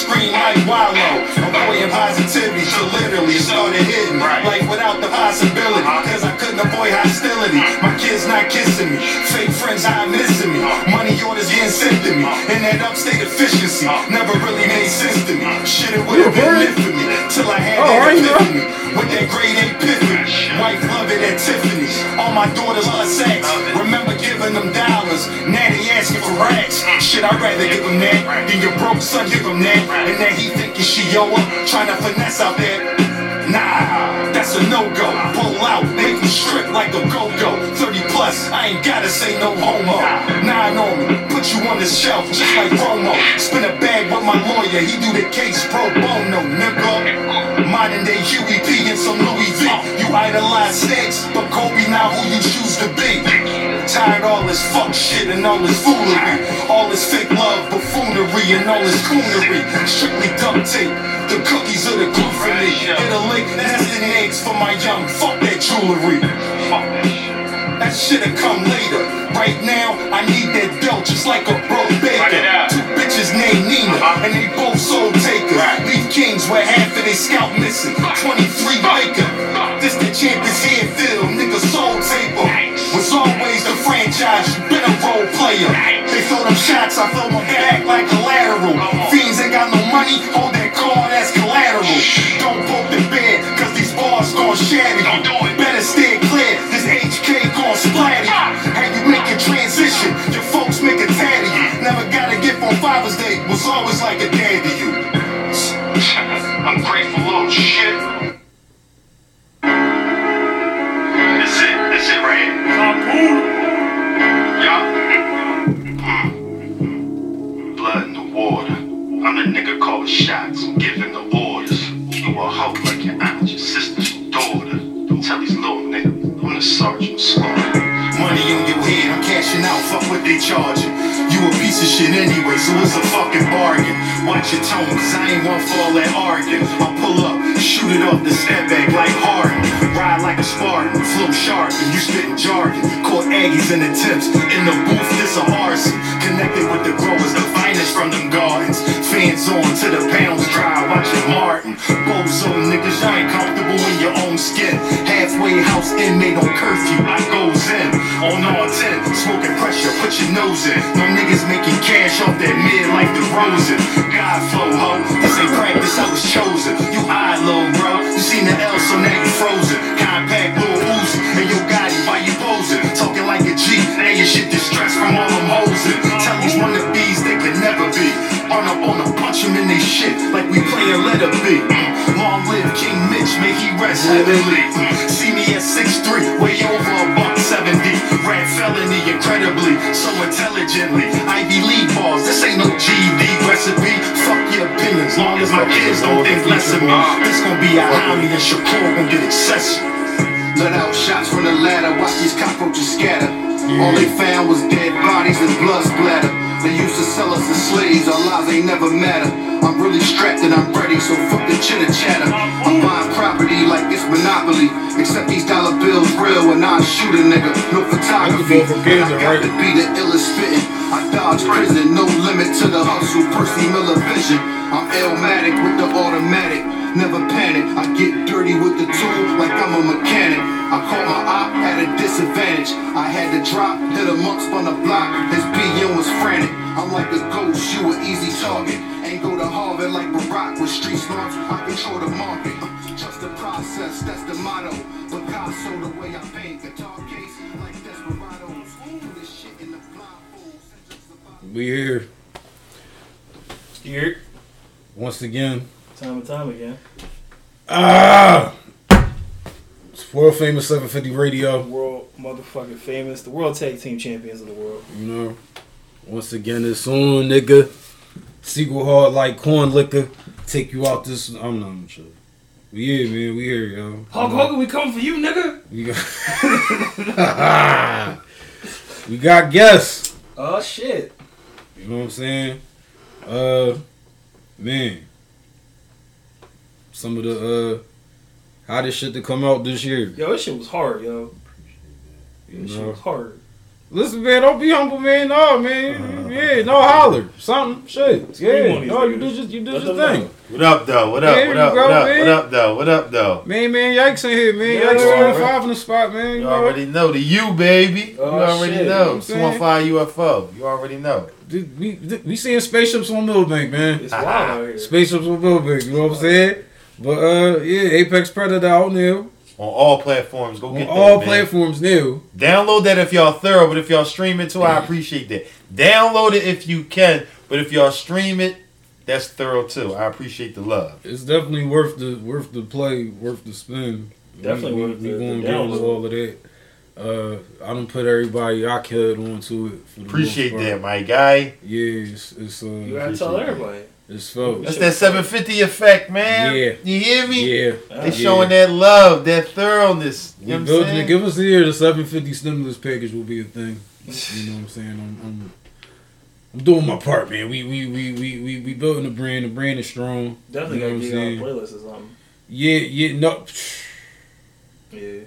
scream like Wallow. Avoiding positivity, so literally it started hitting me. Life without the possibility, uh-huh. cause I couldn't avoid hostility. Uh-huh. My kids not kissing me, fake friends out missing me. Uh-huh. Money orders getting sent to me, and that upstate efficiency never really made sense to me. Shit, it would have been lit for me, till I had Oh, that epiphany. With that grade A epiphany, wife love it at Tiffany's. All my daughters love sex. Remember giving them dollars, now they asking for racks. Shit, I'd rather give them that than your broke son give them that. And then he thinking she yo up, trying to finesse out there. Nah, that's a no-go. Pull out, make me strip like a go-go. 30 plus, I ain't gotta say no homo. Nine on me, put you on the shelf just like Romo. Spin a bag with my lawyer, he do the case pro bono, nigga. Modern day Huey P and some Louis V. You idolize snakes, but Kobe now who you choose to be. Tired all this fuck shit and all this foolery. All this fake love, buffoonery, and all this coonery. Strictly duct tape. The cookies are the glue for me. Get a lick, nesting eggs for my young. Fuck that jewelry. That shit'll come later. Right now, I need that dough just like a broke baker. Two bitches named Nina, and they both soul takers. Leave kings where half of their scalp missing. 23 Baker. This the champions here feel, nigga soul taper. Was always the franchise, you been a role player. They throw them shots, I throw them back like collateral. Fiends ain't got no money, hold that card as collateral. Don't poke the bed, cause these bars gon' shatter you. Better stay on Father's Day, was always like a dad to you. I'm grateful, little shit. This it, this it right here. Yup. Blood in the water. I'm the nigga calling shots, giving the orders. You a hoe like your aunt, your sister's daughter. Tell these little niggas, I'm the sergeant slaughter. Money in fuck what they charging. You a piece of shit anyway, so it's a fucking bargain. Watch your tone, cause I ain't one for all that arguing. I'll pull up, shoot it off the step back like Harden. Ride like a Spartan, flow sharp, and you spitting jargon. Caught Aggies in the tips, in the booth, this a arson. Connected with the growers, the finest from them gardens. Fans on to the pounds dry, watching Martin. Bozo niggas, y'all ain't comfortable in your own skin. Halfway house inmate on curfew, I goes in. On all 10, smoking pressure, put your nose in. No niggas making cash off that mid like the Rosen. God flow, ho, this ain't practice, I was chosen. You high low, bro. You seen the L, so now you frozen. Compact, little Uzi, and Gotti, why you posing? Talking like a G, now your shit distressed from all them hosing. Tell these wannabes they can never be. On up on them, punch them in they shit like we play a letter B. Mm. Long live King Mitch, may he rest heavenly. Mm. See me at 6'3, way over a buck 70. Rap felony incredibly, so intelligently. Ivy League balls, this ain't no GD recipe. Fuck your opinions, long as my kids don't think less of me. This gon' be a homie and Shakur gon' get excessive. Let out shots from the ladder, watch these cockroaches scatter. All they found was dead bodies and blood splatter. They used to sell us as slaves, our lives ain't never matter. I'm really strapped and I'm ready, so fuck the chitter chatter. I'm buying property like it's monopoly. Except these dollar bills real when I shoot a nigga. No photography. And I got to be the illest spitting. I dodge prison, no limit to the hustle. Percy Miller vision. I'm illmatic with the automatic. Never panic. I get dirty with the tool like I'm a mechanic. I caught my op at a disadvantage. I had to drop, hit a monk on the block. His BM was frantic. I'm like a ghost, you an easy target. Ain't go to Harvard like Barack with street smarts. I control the market. Trust the process, that's the motto. Picasso, the way I paint. Guitar case like Desperados. Do this shit in the blindfold. We here Here, once again. time and time again. Ah, it's world famous 750 radio. World motherfucking famous, the world tag team champions of the world. You know, once again it's on, nigga. Sequel hard like corn liquor. Take you out this. I'm not sure. We here, man. We here, yo. Hulk Hogan, we coming for you, nigga. We got. we got guests. Oh shit. You know what I'm saying? Uh, man. Some of the uh hottest shit to come out this year. Yo, this shit was hard, yo. You This shit was hard. Listen, man, don't be humble, man. No, man. Yeah, no holler, something, shit. Yeah, these no, you niggas. do just you do your thing. What up, though? What up? There What up? go, What up? man. What up, though? What up, though? Man, man, yikes in here, man. Yeah, Yikes you already- five in the spot, man. You You know, already know the you, baby. You Oh, already shit. know. You know what I'm 215 UFO. You already know. Dude, we we seeing spaceships on Millbank, man. It's wild out here. Spaceships on Millbank. You know what I'm saying? But uh, yeah, Apex Predator out now On all platforms. Go on get that, all man. platforms new. Download that if y'all thorough, but if y'all stream it too, I appreciate that. Download it if you can, but if y'all stream it, that's thorough too. I appreciate the love. It's definitely worth the worth the play, worth the spin. Definitely we, worth we, the- we the going to download. all of that. Uh, I don't put everybody I could onto it. For Appreciate that, my guy. Yeah, it's it's, You uh, gotta tell everybody. it's felt. That's that 750 effect, man. Yeah. You hear me? Yeah, They Yeah. showing that love, that thoroughness. You we know what I'm saying? Give us a year. The 750 stimulus package will be a thing. You know what I'm saying? I'm, I'm, I'm doing my part, man. We we we we we, we building the brand. The brand is strong. Definitely You know gotta what get I'm it on playlist or something. Yeah, yeah, no. Yeah,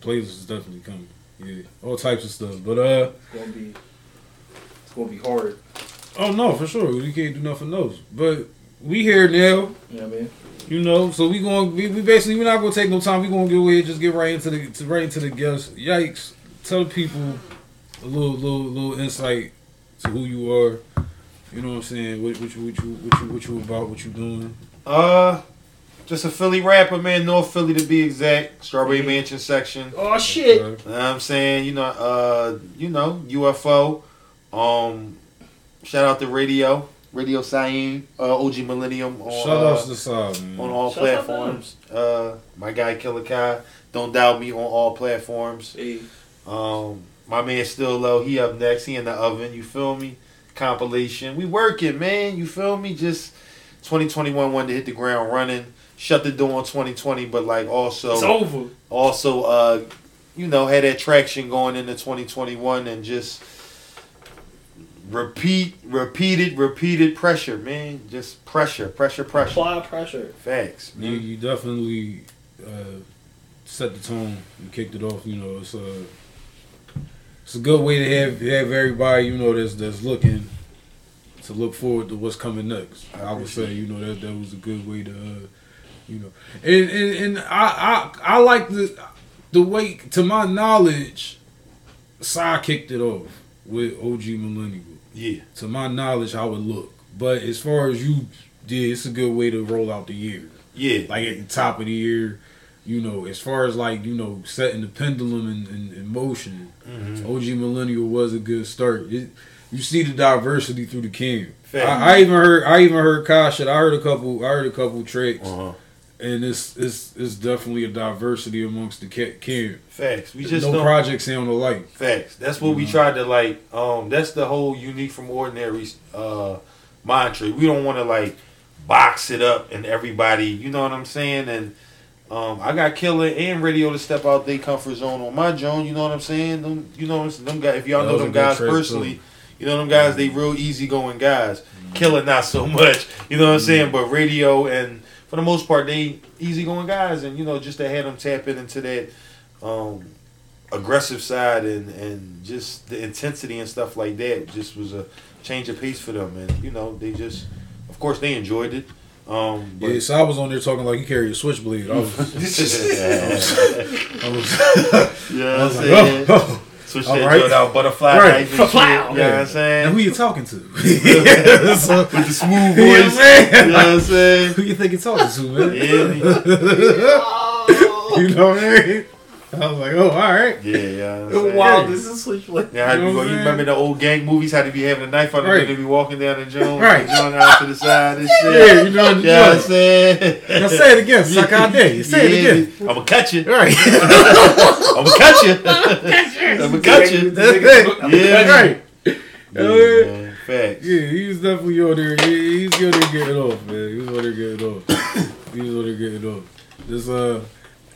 Playlist is definitely coming. Yeah, all types of stuff. But uh, it's gonna be, it's gonna be hard. oh no, for sure, we can't do nothing else. But we here now. You know what I mean? You know, so we going we, we basically we're not gonna take no time. We gonna go ahead and just get right into the to, right into the guests. Yikes! Tell the people a little little little insight to who you are. You know what I'm saying? What, what you what you what you what you about? What you doing? Uh, just a Philly rapper, man. North Philly to be exact. Strawberry. Mansion section. Oh shit! You know what I'm saying? You know, uh, you know, UFO. Um, shout out to Radio. Radio Cyan, uh, OG Millennium on, shout uh, outs to side, on all Shout platforms. Uh, my guy Killer Kai. Don't doubt me on all platforms. Hey, Um, my man still low. He up next. He in the oven. You feel me? Compilation. We working, man. You feel me? Just 2021 wanted to hit the ground running. Shut the door on 2020, but like also it's over. also uh you know had that traction going into 2021 and just repeat repeated repeated pressure man just pressure pressure pressure Apply pressure. facts You, man. you definitely uh, set the tone. You kicked it off. You know, it's a it's a good way to have have everybody you know that's that's looking to look forward to what's coming next. I I, would say you know that that was a good way to uh, you know, and and, and I, I I like the the way to my knowledge, Sai kicked it off with OG Millennial yeah to my knowledge how it looked. But as far as you did, it's a good way to roll out the year yeah like at the top of the year, you know, as far as like, you know, setting the pendulum in, in, in motion, Mhm. OG Millennial was a good start. It, you see the diversity through the camp. I, I even heard I even heard Kai shit. I heard a couple I heard a couple tricks uh-huh. And it's it's it's definitely a diversity amongst the ca- camp. facts we just no projects sound alike. Facts. That's what we tried to like. Um, that's the whole unique from ordinary uh mantra. We don't want to like box it up and everybody. You know what I'm saying? And um, I got Killer and Radio to step out their comfort zone on my zone. You know what I'm saying? Them, you know them guys. If y'all know them guys personally, too. you know them guys. They real easy going guys. Killer not so much. You know what I'm saying? But Radio and for the most part they easygoing guys. And you know just to have them tap in into that. Um, aggressive side and and just the intensity and stuff like that just was a change of pace for them and you know they just of course they enjoyed it um but Yeah, so I was on there talking like you carry a switchblade. I was, I was, yeah I I'm was like, oh, oh. Switch all that right. joint out butterfly Right. knife and shit, Fla-flow. you know what I'm Now saying who you talking to? Yeah, so- with the smooth You know what I'm voice saying? you know what I'm saying Who you think you're talking to, man? yeah you know what I mean? I was like, oh, all right. yeah yeah you know what I'm? Wow, this is switchblade. Yeah, how You know you, what you I'm remember the old gang movies? How to be having a knife on the Right. they be walking down the joint, Right. the joint out to the side and shit. Yeah, you know what Yeah, I'm I'm saying. Now say it again. Suck out there. Say it again. I'm gonna catch you. Right. I'm gonna catch you. I'm gonna catch you. That's it. Yeah. Right. Yeah, Yeah. Facts. Yeah, he was definitely on there. He, he's on there getting off, man. He was on there getting off. He was on there getting off. This uh,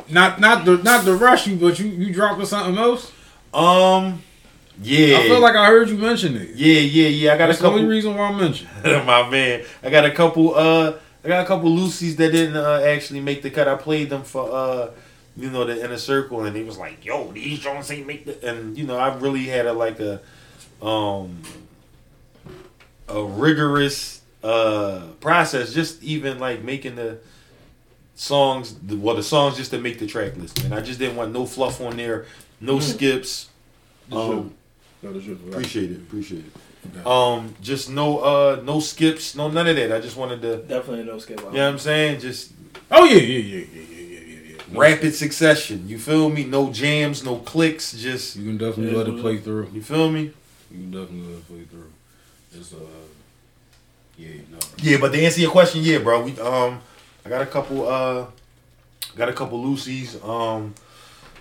not not the not the rush you, but you you dropping something else. Um. Yeah. I feel like I heard you mention it. Yeah, yeah, yeah. I got That's a the only couple. reason why I mentioned. my man. I got a couple. Uh, I got a couple Lucy's that didn't uh, actually make the cut. I played them for uh, you know, the inner circle, and he was like, "Yo, these joints ain't make the." And you know, I really had a like a, um, a rigorous uh process. Just even like making the songs, well, the songs just to make the track list. And I just didn't want no fluff on there, no skips. Um, appreciate it, appreciate it. Um, just no uh no skips, no none of that. I just wanted to, Definitely no skip. you know what I'm saying? Just Oh yeah, yeah, yeah, yeah, yeah, yeah, yeah, yeah. rapid succession. You feel me? No jams, no clicks. Just You can definitely Yeah, let it play through. you feel me? You can definitely let it play through. It's uh, yeah, no. Yeah, but to answer your question, yeah, bro. We um, I got a couple uh, got a couple Lucy's um,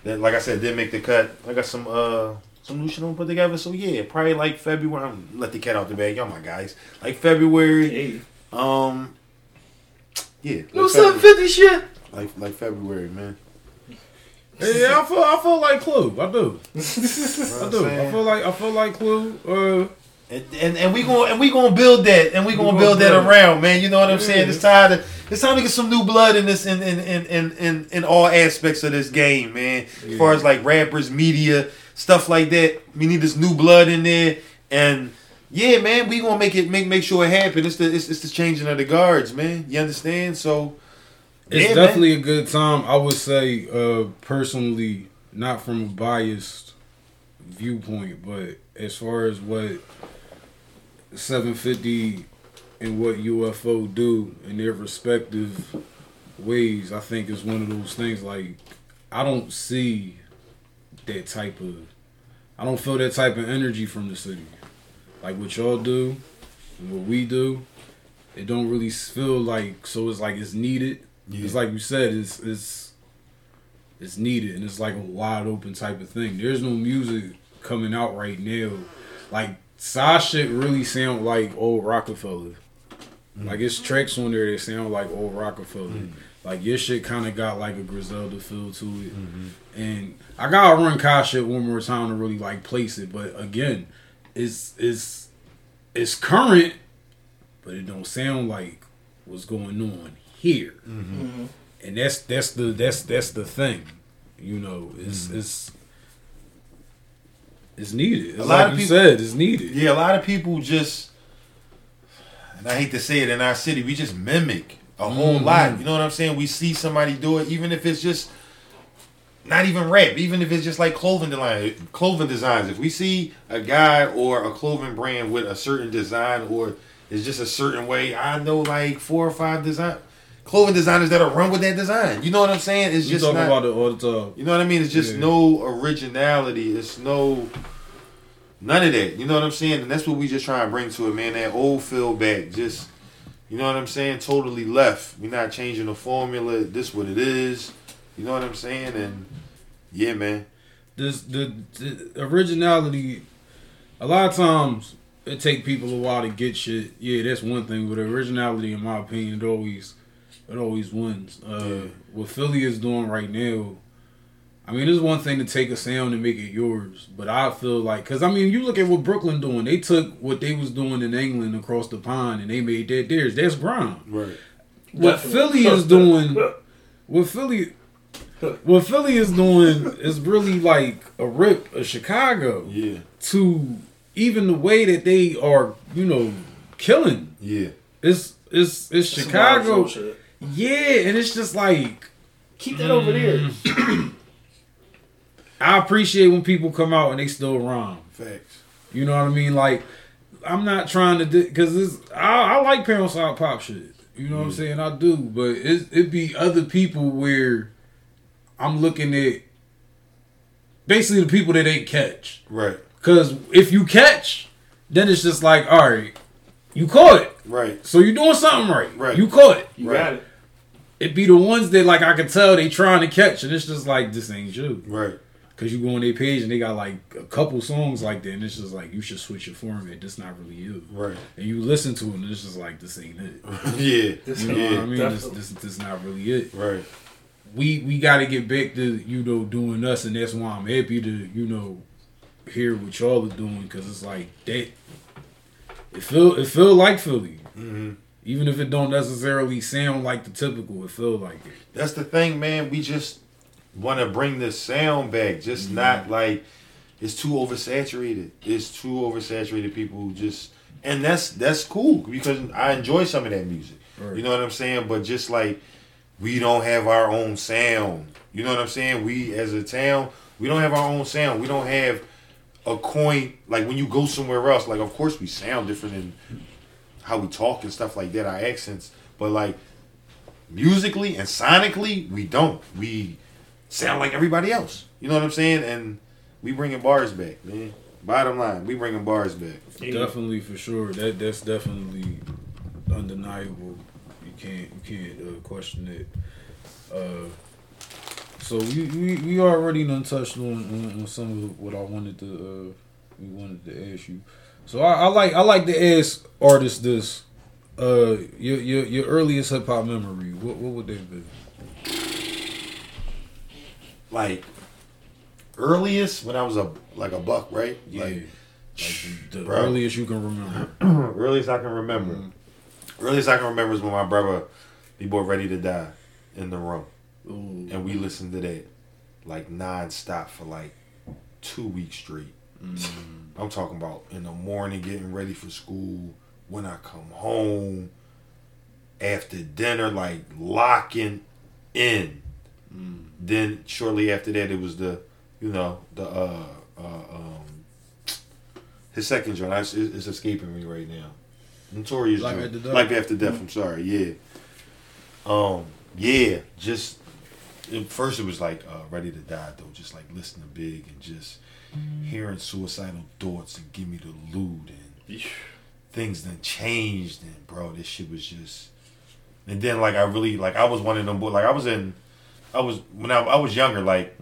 that like I said didn't make the cut. I got some uh. Some new shit I'm gonna put together, so yeah, probably like February. I'm let the cat out the bag, y'all my guys. Like February, Hey, um, yeah, no like seven February, fifty shit. like like February, man. Yeah, I feel I feel like Clue. I do. I do. I'm I saying? feel like I feel like Clue. Uh, And, and and we going and we gonna build that and we gonna gonna build that around, man. You know what I'm Yeah. saying? It's time to it's time to get some new blood in this in in in in, in, in all aspects of this game, man. As far as like rappers, media, stuff like that. We need this new blood in there, and yeah, man, we gonna make it make make sure it happen. It's the it's, it's the changing of the guards, man. You understand? So it's yeah, man. definitely a good time. I would say, uh, personally, not from a biased viewpoint, but as far as what 750 and what UFO do in their respective ways, I think is one of those things. Like, I don't see that type of, I don't feel that type of energy from the city. Like what y'all do, and what we do, it don't really feel like. So it's like it's needed. It's like you said, it's it's it's needed, and it's like a wide open type of thing. There's no music coming out right now. Like Psy shit really sound like old Roc-A-Fella. Like it's tracks on there that sound like old Roc-A-Fella. Like your shit kind of got like a Griselda feel to it, and I gotta run Kai shit one more time to really like place it. But again, it's it's it's current, but it don't sound like what's going on here Mm-hmm. and that's that's the that's that's the thing you know it's Mm-hmm. it's it's needed it's A lot like of people- said it's needed Yeah, a lot of people just, and I hate to say it in our city, we just mimic a whole Mhm. lot. You know what I'm saying? We see somebody do it, even if it's just not even rap, even if it's just like clothing design, clothing designs. If we see a guy or a clothing brand with a certain design or it's just a certain way, I know like four or five design clothing designers that'll run with that design. You know what I'm saying? It's you just talk not. about it all the time You know what I mean? It's just Yeah. no originality. It's no none of that. You know what I'm saying? And that's what we just try and bring to it, man. That old feel back. Just you know what I'm saying? Totally left. We're not changing the formula. This what it is. You know what I'm saying? And yeah, man. this the, the originality a lot of times it take people a while to get shit yeah that's one thing but originality in my opinion it always it always wins uh Yeah. what philly is doing right now I mean, it's one thing to take a sound and make it yours, but I feel like, cause I mean, you look at what Brooklyn doing. They took what they was doing in England across the pond and they made that theirs. That's grime. Right. What Definitely. Philly is doing, what Philly, what Philly is doing is really like a rip of Chicago Yeah. to even the way that they are, you know, killing. Yeah. It's it's it's Some Chicago, wild shit. Yeah, and it's just like Keep that over there. Mm. I appreciate when people come out and they still rhyme. Facts. You know what I mean? Like, I'm not trying to do because it's I, I like pound side pop shit. You know what I'm saying? I do, but it it be other people where I'm looking at basically the people that ain't catch. Right. Because if you catch, then it's just like, all right, you caught it, Right. so you're doing something right. Right. You caught it. You Right. got it. It be the ones that like I can tell they trying to catch, and it's just like this ain't you. Right. Cause you go on their page and they got like a couple songs like that, and it's just like you should switch your format. This not really you. Right. And you listen to it, and it's just like this ain't it. yeah. This You know Yeah, what I mean? This, this this not really it. Right. We we got to get back to you know doing us, and that's why I'm happy to you know hear what y'all are doing, cause it's like that. It feel it feel like Philly, hmm even if it don't necessarily sound like the typical. It feel like it. That's the thing, man. We just want to bring the sound back. Just mm-hmm. not like it's too oversaturated. It's too oversaturated. People just and that's that's cool because I enjoy some of that music. Right. You know what I'm saying? But just like we don't have our own sound. You know what I'm saying? We as a town, we don't have our own sound. We don't have a coin like when you go somewhere else. Like of course we sound different in how we talk and stuff like that, our accents. But like musically and sonically, we don't. We sound like everybody else. You know what I'm saying? And we bringing bars back, man. Bottom line, we bringing bars back. Definitely for sure. That that's definitely undeniable. You can't you can't uh, question it. Uh, so we, we, we already done touched on, on, on some of what I wanted to uh, we wanted to ask you. So I, I like I like to ask artists this. Uh, your your your earliest hip hop memory. What what would they be? Like earliest when I was a like a buck, right? Yeah, Like like the, the earliest you can remember. earliest I can remember. Earliest I can remember is when my brother, B boy, ready to die, in the room, Ooh. and we listened to that like non-stop for like two weeks straight. I'm talking about in the morning, getting ready for school. When I come home, after dinner, like locking in. Then shortly after that, it was the, you know, the uh, uh um, his second joint. It's, it's escaping me right now. Notorious Life joint. After Death? Life after death. I'm sorry. Yeah. Um. Yeah. Just at first it was like uh, ready to die though. Just like listening to Big and just hearing suicidal thoughts and give me the loot and things done changed and bro, this shit was just. And then like I really like I was one of them boy like I was in, I was when I, I was younger like,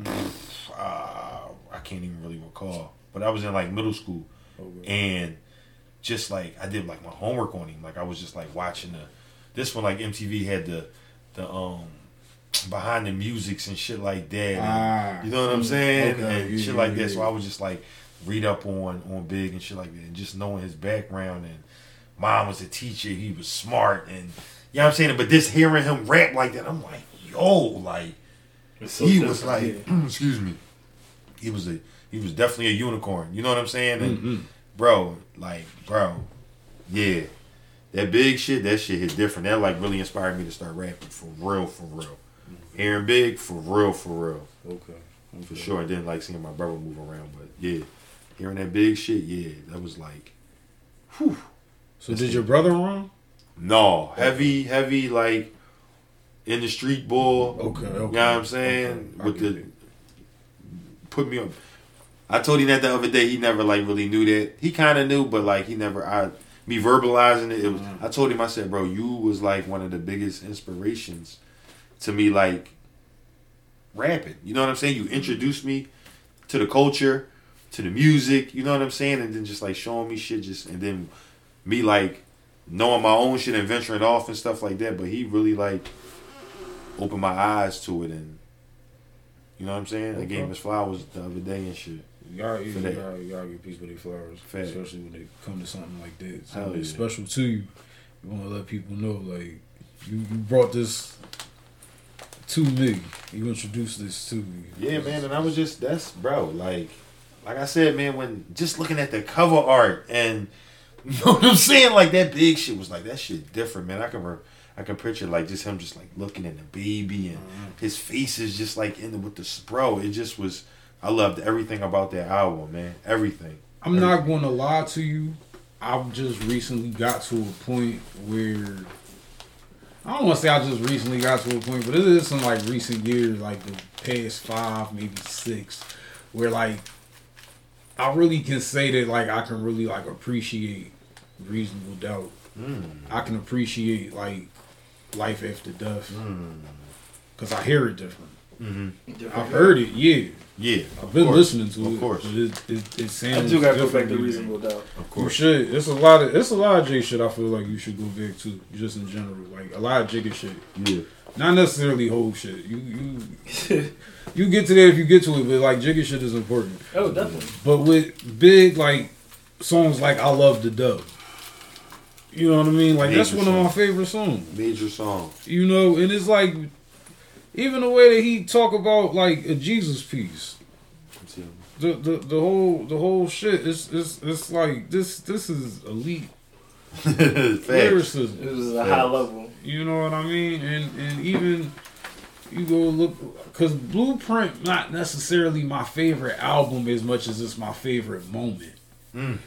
uh, I can't even really recall, but I was in like middle school, and just like I did like my homework on him like I was just like watching the, this one like MTV had the, the um. Behind the musics and shit like that, and- Ah. you know what I'm saying, Okay, and yeah, shit yeah, like that. So I was just like read up on on Big and shit like that, and just knowing his background and mom was a teacher, he was smart, and you know what I'm saying. But this hearing him rap like that, I'm like, yo, like so he was different, like, excuse me, he was a he was definitely a unicorn. You know what I'm saying? And Mhm. bro, like, bro, yeah, that big shit, that shit hit different. That like really inspired me to start rapping for real, for real. Hearing big for real, for real, Okay. for sure. I didn't like seeing my brother move around, but yeah, hearing that big shit, yeah, that was like, whew. So did your brother run? No, heavy, heavy, like in the street bull. Okay, okay. You know what I'm saying? Okay, With the it. put me on. I told him that the other day. He never like really knew that. He kind of knew, but like he never. I me verbalizing it. it was, Mm-hmm. I told him. I said, bro, you was like one of the biggest inspirations to me. Like rapping. You know what I'm saying? You introduced me to the culture, to the music. You know what I'm saying? And then just like showing me shit. Just and then me like knowing my own shit and venturing off and stuff like that. But he really like opened my eyes to it and. You know what I'm saying? I gave him his flowers the other day and shit. You gotta, you gotta, you gotta give people their flowers, Fact. especially when they come to something like that. Something yeah. special to you. You want to let people know, like you, you brought this to me. You introduced this to me. Yeah, man, and I was just that's bro, like like I said, man, when just looking at the cover art and you know what I'm saying, like that big shit was like that shit different, man. I can re- I can picture like just him just like looking at the baby and mm-hmm. his face is just like in the with the bro. It just was. I loved everything about that album, man. Everything. I'm not going to lie to you. I've just recently got to a point where I don't want to say I just recently got to a point, but it is some like recent years, like the past five, maybe six, where like I really can say that like I can really like appreciate reasonable doubt. Mm. I can appreciate like life after death mm. because I hear it different. Mm-hmm. Different I've heard it, yeah. Yeah, I've been course. listening to Of it, Of course. but it it, it sounds. I do gotta go back to reasonable doubt. Of course, You course. should. It's a lot of it's a lot of J shit. I feel like you should go back to just in general, like a lot of Jigga shit. Yeah. Not necessarily whole shit. You you you get to that if you get to it, but like Jigga shit is important. oh, definitely. But with big like songs like I Love the Dub. You know what I mean? Like that's Major one of my favorite songs. Major song. You know, and it's like even the way that he talk about like a Jesus piece. The, the the whole the whole shit is it's it's like this this is elite Facts. lyricism. It was a high level. You know what I mean? And and even you go look because Blueprint not necessarily my favorite album as much as it's my favorite moment. Mm.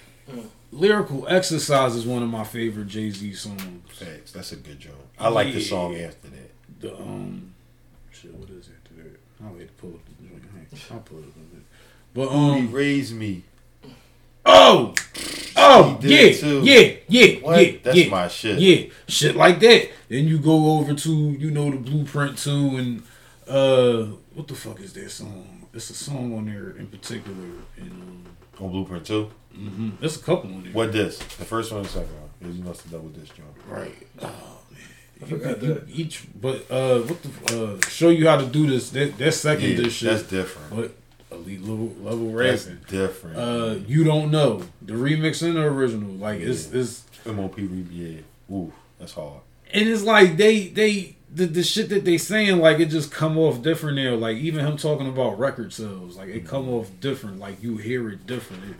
Lyrical Exercise is one of my favorite Jay Z songs. Facts. That's a good joke. I like the song after that. The um shit, what is it? today? I'll wait to pull up the joint. I'll pull it up. a bit. But He um raised me. oh oh He yeah too. yeah yeah What? yeah That's yeah. my shit. Yeah, shit like that. Then you go over to you know the blueprint too, and uh, what the fuck is that song? It's a song on there in particular, and um, On Blueprint too. mm hmm. there's a couple on there. What this? The first one and the second one. Must have double this joint. Right. Man. I forgot You- you- that. Each, but uh, what the uh, show you how to do this? That that second Yeah, this shit. that's different. But elite level level That's rapping. different. Uh, you don't know the remix and the original. Like it's it's MOP, re- yeah. Ooh, that's hard. and it's like they they the, the shit that they saying like it just come off different now like even him talking about record sales like it come off different like you hear it different It-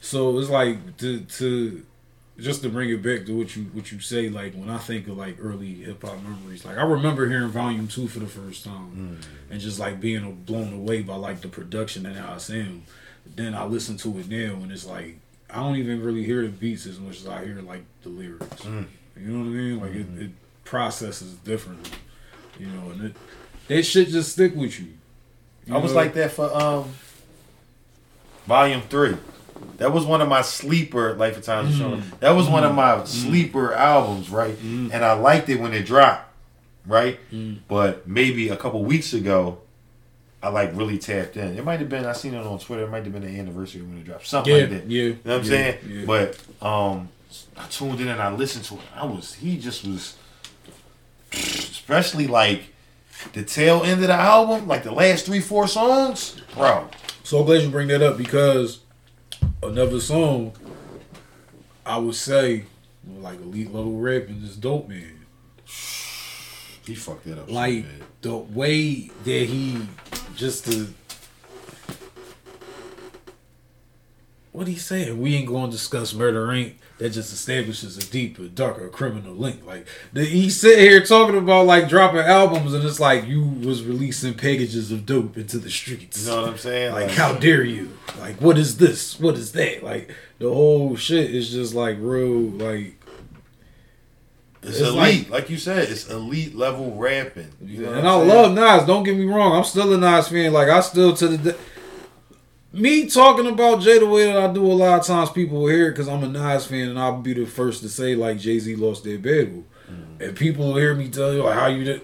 so it's like to to just to bring it back to what you what you say like when I think of like early hip hop memories like I remember hearing volume 2 for the first time and just like being blown away by like the production and how it sound then I listen to it now and it's like I don't even really hear the beats as much as I hear like the lyrics Mm. you know what I mean? Like it, it processes differently. You know, and it that shit just stick with you. You I was know? like that for um Volume Three. That was one of my sleeper Life of Times. Mm. That was one of my sleeper albums, right? And I liked it when it dropped, right? Mm. But maybe a couple weeks ago, I like really tapped in. It might have been I seen it on Twitter. It might have been the anniversary when it dropped, something yeah, like that. yeah. You know what I'm yeah, saying? Yeah. But um I tuned in and I listened to it. I was he just was especially like the tail end of the album, like the last three, four songs, bro. so glad you bring that up because another song I would say like elite level rap and is dope man. He fucked it up. Like bad. the way that he just the what he saying? We ain't going to discuss murder, ain't that just establishes a deeper, darker criminal link. Like the, he sit here talking about like dropping albums, and it's like you was releasing packages of dope into the streets. you know what I'm saying? Like, how dare you? Like, what is this? What is that? Like, the whole shit is just like real, like, it's, it's elite, like, you said, it's elite level rapping. You know and I I'm love Nas. Don't get me wrong. I'm still a Nas fan. Like, I still to the day. Me talking about Jay the way that I do a lot of times, people will hear it because I'm a Nas fan, and I'll be the first to say like Jay Z lost their battle, mm-hmm. and people will hear me tell you like how you did.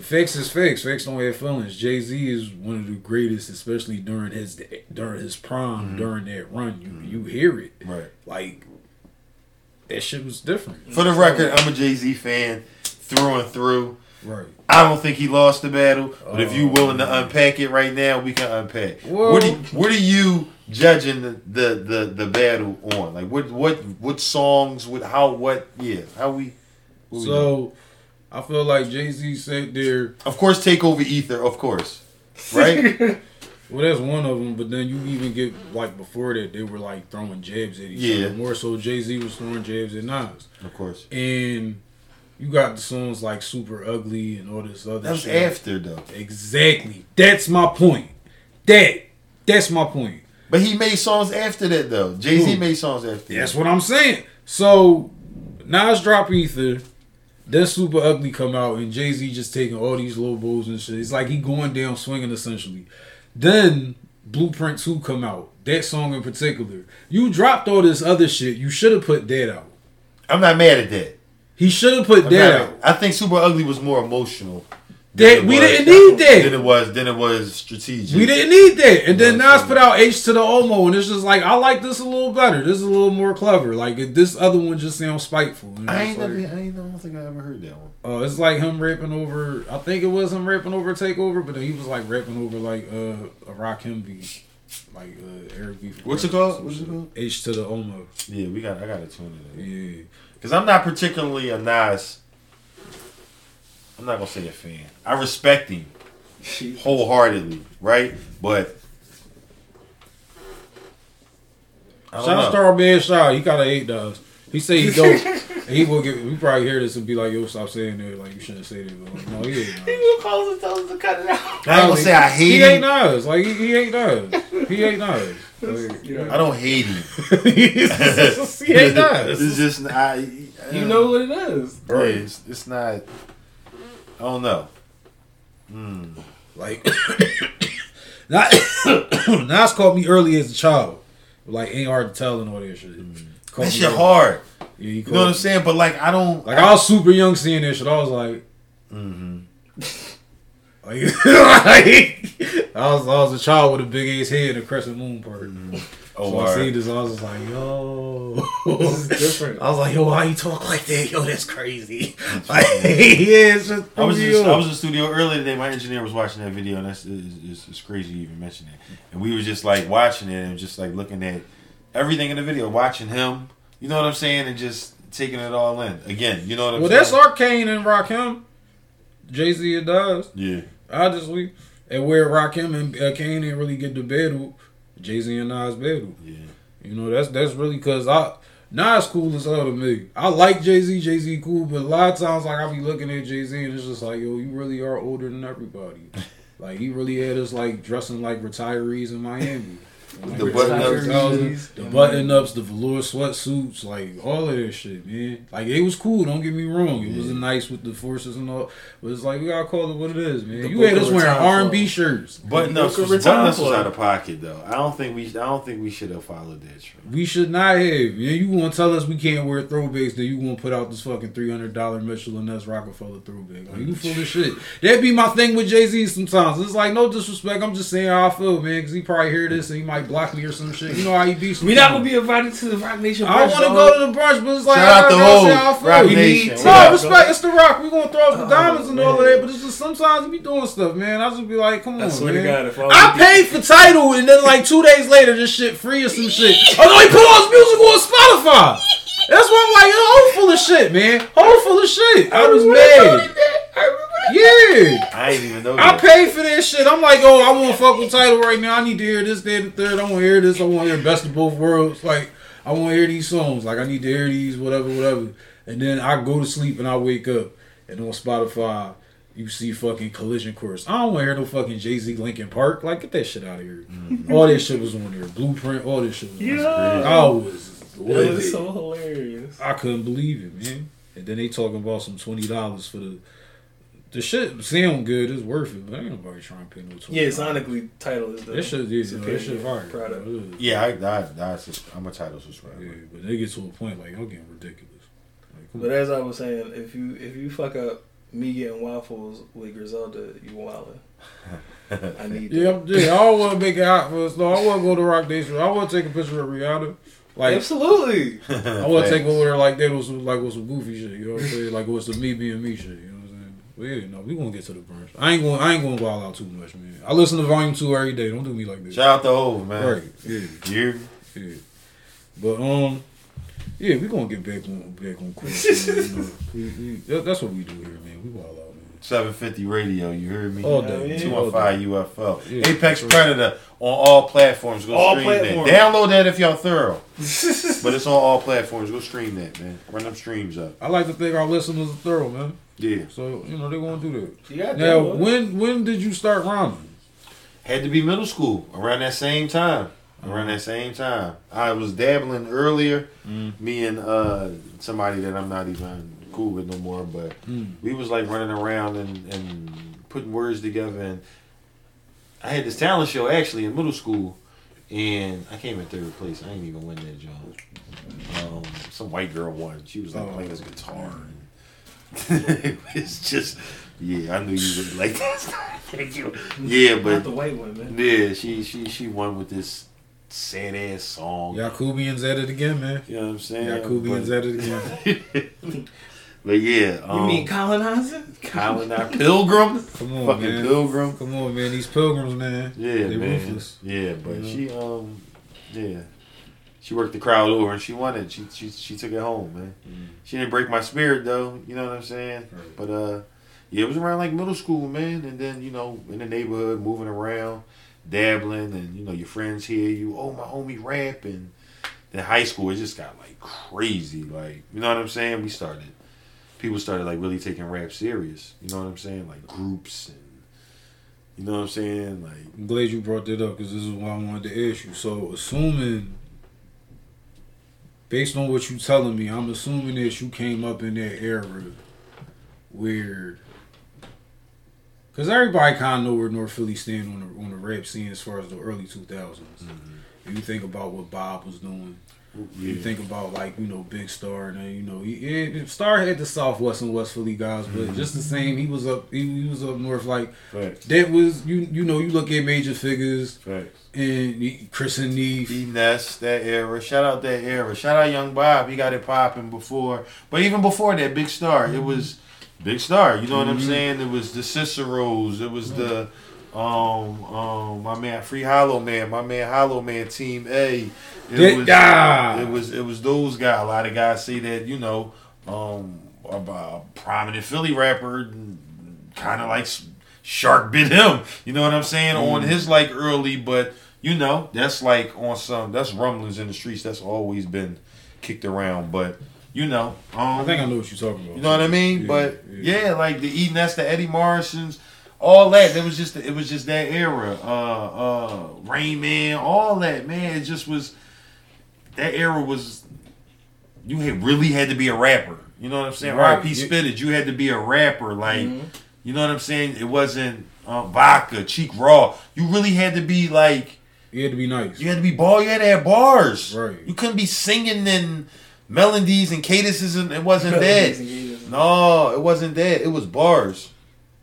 Facts is fix. Fix don't have feelings. Jay Z is one of the greatest, especially during his during his prime, mm-hmm. during that run. You mm-hmm. you hear it Right. like that shit was different. For the record, I'm a Jay Z fan through and through. Right. I don't think he lost the battle, but if you Oh. willing to unpack it right now, we can unpack. Well- what, do, what are you judging the, the, the, the battle on? Like what what what songs? What how what yeah? How we? what we? So I feel like Jay Z said there. of course, take over ether. Of course, right? Well, that's one of them, but then you even get like before that they were like throwing jabs at each Yeah. other. More so, Jay Z was throwing jabs at Nas, of course. and you got the songs like "Super Ugly" and all this other That was shit. after though. Exactly. That's my point. That that's my point. But he made songs after that though. Jay Z made songs after. That. That's that. what I'm saying. So Nas drop Ether, then Super Ugly come out, and Jay Z just taking all these low blows and shit. It's like he going down swinging essentially. Then Blueprint Two come out. That song in particular, you dropped all this other shit. You should have put that out. I'm not mad at that. He should have put that. I think Super Ugly was more emotional. That- we was- didn't need that. Than it was. Than it was strategic. We didn't need that. And then Nas put out H to the Omo, and it's just like I like this a little better. This is a little more clever. Like this other one just sounds spiteful. And I ain't like- never. I ain't. I don't think I ever heard that one. Uh, it's like him rapping over. I think it was him rapping over Takeover, but then he was like rapping over like uh, a Rakim beat, like uh, Eric B. What's it called? What's it called? H to the Omo. Yeah, we got. I got to tune it in Yeah. Because I'm not particularly a Nas. I'm not gonna say a fan. I respect him wholeheartedly, right? But I don't Shout out know. Star Man Shaw. He got an eight dollars. He say he don't. and he will get. We probably hear this and be like, "Yo, stop saying that. Like you shouldn't say that." But like, no, he ain't. He will call us and tell us to cut it out. I ain't gonna say I hate it. He him. ain't Nas. Like he, he ain't Nas. He ain't Nas. Like, Yeah. I don't hate him. he ain't Nas. it's just I. You know what it is. right? It's, it's not. I don't know. Mm. Like, not Nas called me early as a child. Like, ain't hard to tell and all that shit. Caught That shit early. hard. Yeah, You know what I'm saying? But like, I don't. Like, I was super young seeing that shit. I was like, hmm like, like, I was I was a child with a big ass head and a crescent moon part. Mm-hmm. Oh, so I seen this, I was just like, yo. This is different. I was like, yo, why you talk like that? Yo, that's crazy. Like, yeah, it's just I was just, I was in the studio earlier today. My engineer was watching that video, and that's it's, it's, crazy you even mention it. And we were just like watching it and just like looking at everything in the video, watching him. You know what I'm saying, and just taking it all in. Again, you know what I'm Well, saying? that's Arcane and Rakim. Jay Z it does. yeah. Obviously. And where Rakim and uh, Kane didn't really get the battle, Jay Z and Nas battle. Yeah. You know, that's that's really because I Nas cool as hell to me. I like Jay Z, Jay Z cool, but a lot of times like I be looking at Jay Z and it's just like, yo, you really are older than everybody. like he really had us like dressing like retirees in Miami. Like, The button-ups. retirees, the button ups, the velour sweatsuits, like all of that shit, man. Like it was cool. Don't get me wrong. It was nice with the forces and all, but it's like we gotta call it what it is, man. The you had us wearing R and B shirts. Button ups Boca was, button ups was out of pocket though. I don't think we I don't think we should have followed that trend. We should not have. Yeah, you want to tell us we can't wear throwbacks, then you want to put out this fucking three hundred dollar Mitchell and Ness Roc-A-Fella throwback. Like you full of shit. That'd be my thing with Jay Z. Sometimes it's like no disrespect. I'm just saying how I feel, man. Because he probably hear this and he might block me or some shit. You know how he be. We not gonna be invited to the Roc Nation. I brunch, want to go to the brunch, but it's like Shout out I to gotta say Hov, I. Rock We Nation. need- What No, up, respect. It's the Rock. We gonna throw up the Oh, diamonds and all of that, but it's just sometimes we doing stuff, man. I just be like, come I on, swear man. to God, if I I paid for Tidal, and then like two days later, this shit free or some shit. Oh no, he put all his music on Spotify. That's why I'm like, yo, whole full of shit, man. Whole full of shit. I was mad. Yeah. I ain't even know I that. paid for that shit. I'm like, oh, I want to fuck with Tidal right now. I need to hear this, that, and the third. I want to hear this. I want to hear best of both worlds. Like, I want to hear these songs. Like, I need to hear these, whatever, whatever. And then I go to sleep and I wake up, and on Spotify, you see fucking Collision Course. I don't want to hear no fucking Jay Z Linkin Park. Like, get that shit out of here. Mm-hmm. All that shit was on there. Blueprint, all this shit was on there. Yeah. I was That was so hilarious. I couldn't believe it, man. And then they talking about some twenty dollars for the the shit sound good, it's worth it, but ain't nobody trying to pay no twenty. Yeah, sonically, Tidal is the. That shit, yeah, no, that shit superior fire. product. Yeah. Yeah, I, I, I, sus- I'm a Tidal subscriber. yeah, but they get to a point like y'all getting ridiculous. Like, But on. as I was saying, if you if you fuck up me getting waffles with Griselda, you wildin'. I need Yeah, that. Yeah, I don't want to make it hot for us. No, I want to go to Roc Nation. I want to take a picture of Rihanna. Like, Absolutely. I want to take over there like that with some like with some goofy shit. You know what I'm saying? Like with some me being me shit. You know what I'm saying? But yeah, no, we gonna get to the brunch. I ain't going. I ain't going to wild out too much, man. I listen to Volume Two every day. Don't do me like this. Shout out to Hov, man. Right. Yeah. You? Yeah. But um, yeah, we gonna get back on back on course. you know. we, we, that's what we do here, man. We wild. 750 radio, you heard me? All day. yeah. all day. 215 UFO. Yeah. Apex Predator on all platforms. Go All stream platforms. that. Download that if y'all thorough. but it's on all platforms. Go stream that, man. Run them streams up. I like to think our listeners are thorough, man. Yeah. So you know they're gonna do that. Yeah. got Now, when when did you start rhyming? Had to be middle school around that same time. Around that same time. I was dabbling earlier. Me and uh, somebody that I'm not even cool with no more, but Mm. we was like running around and, and putting words together and I had this talent show actually in middle school and I came in third place. I didn't even win that job. Um, some white girl won. She was like Oh. playing his guitar. And it's just yeah, I knew you would like that. Thank you. Yeah, Not but the white woman. yeah, she she she won with this sad ass song. Yakubians at it again, man. You know what I'm saying? Yakubians at it again. But yeah, You um, mean colonizer? Colin our Pilgrim? Come on, Fucking man. Pilgrim. Come on, man. These pilgrims, man. Yeah, they man. ruthless. Yeah, but You know? she um yeah. She worked the crowd over and she won it. She she she took it home, man. She didn't break my spirit though, you know what I'm saying? Right. But uh yeah, it was around like middle school, man, and then, you know, in the neighborhood, moving around, dabbling and you know, your friends hear you, oh my homie rap and in high school, it just got like crazy. Like, you know what I'm saying? We started, people started like really taking rap serious. You know what I'm saying? Like groups and, you know what I'm saying? Like, I'm glad you brought that up because this is what I wanted to ask you. So, assuming, based on what you telling me, I'm assuming that you came up in that era where, because everybody kind of know where North Philly stand on the on the rap scene as far as the early 2000s. If mm-hmm. you think about what Bob was doing, you think about like you know Big Star and then, you know he, yeah, Star had the Southwest and West Philly guys, but mm-hmm. just the same, he was up he, he was up north like Facts. that was you you know you look at major figures Facts. and he- Chris and Neef. E Ness, that era. Shout out that era. Shout out Young Bob. He got it popping before. But even before that, Big Star. It mm-hmm. was Big Star. You know what I'm mm-hmm. saying? It was the Ciceros. It was the um um my man Free Hollow Man, my man Hollow Man Team A. It was ah. it was it was those guys. A lot of guys say that, you know, um a, prominent Philly rapper kind of like Shark bit him. You know what I'm saying? On his like early, but you know, that's like on some that's rumblings in the streets. That's always been kicked around, but you know, um, I think I know what you're talking about. you know what I mean? Yeah, but yeah. yeah. like the E Ness, the Eddie Morrisons, all that. It was just it was just that era. Uh uh Rain Man, all that, man. It just was that era was you had really had to be a rapper. You know what I'm saying? Right. R.I.P. Spitted, you had to be a rapper. Like, you know what I'm saying? It wasn't uh, vodka, cheek raw. You really had to be like You had to be nice. you had to be ball. You had to have bars. Right. You couldn't be singing and melodies and cadences, and it wasn't that. No, it wasn't that. It was bars.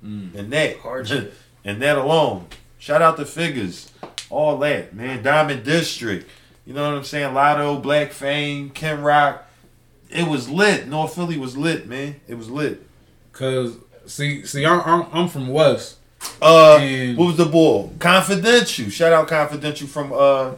Mm. And that. Hard shit. and that alone. Shout out the Figures. All that, man. Diamond District. You know what I'm saying? Lotto, Black Fame, Ken Rock. It was lit. North Philly was lit, man. It was lit. Cause see see I'm I'm, I'm from West. Uh, And- what was the bull? Confidential. Shout out Confidential from uh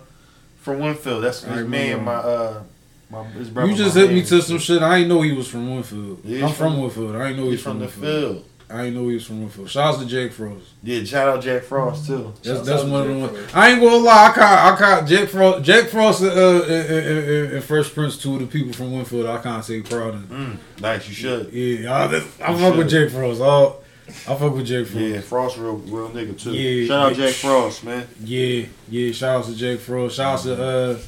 from Wynnefield. That's I his man. remember. My uh my his brother. You just my hit me to some shit. I didn't know he was from Wynnefield. Yeah, I'm from, from- Wynnefield. I didn't know he He's was from the Wynnefield. field. I didn't know he was from Wynnefield. Shout out to Jake Frost. Yeah, shout out Jack Frost too. That's, that's out to one of the ones. I ain't gonna lie. I caught I caught Jack Frost. Jack Frost uh, uh, uh, uh, and Fresh Prince, two of the people from Wynnefield. I can't say proud of. Mm, nice, you should. Yeah, I, that's- I You fuck with should. Jake Frost. Oh, I fuck with Jake Frost. Yeah, Frost real real nigga too. Yeah, shout out yeah. Jack Frost, man. Yeah, yeah. Shout out to Jake Frost. Shout out to uh,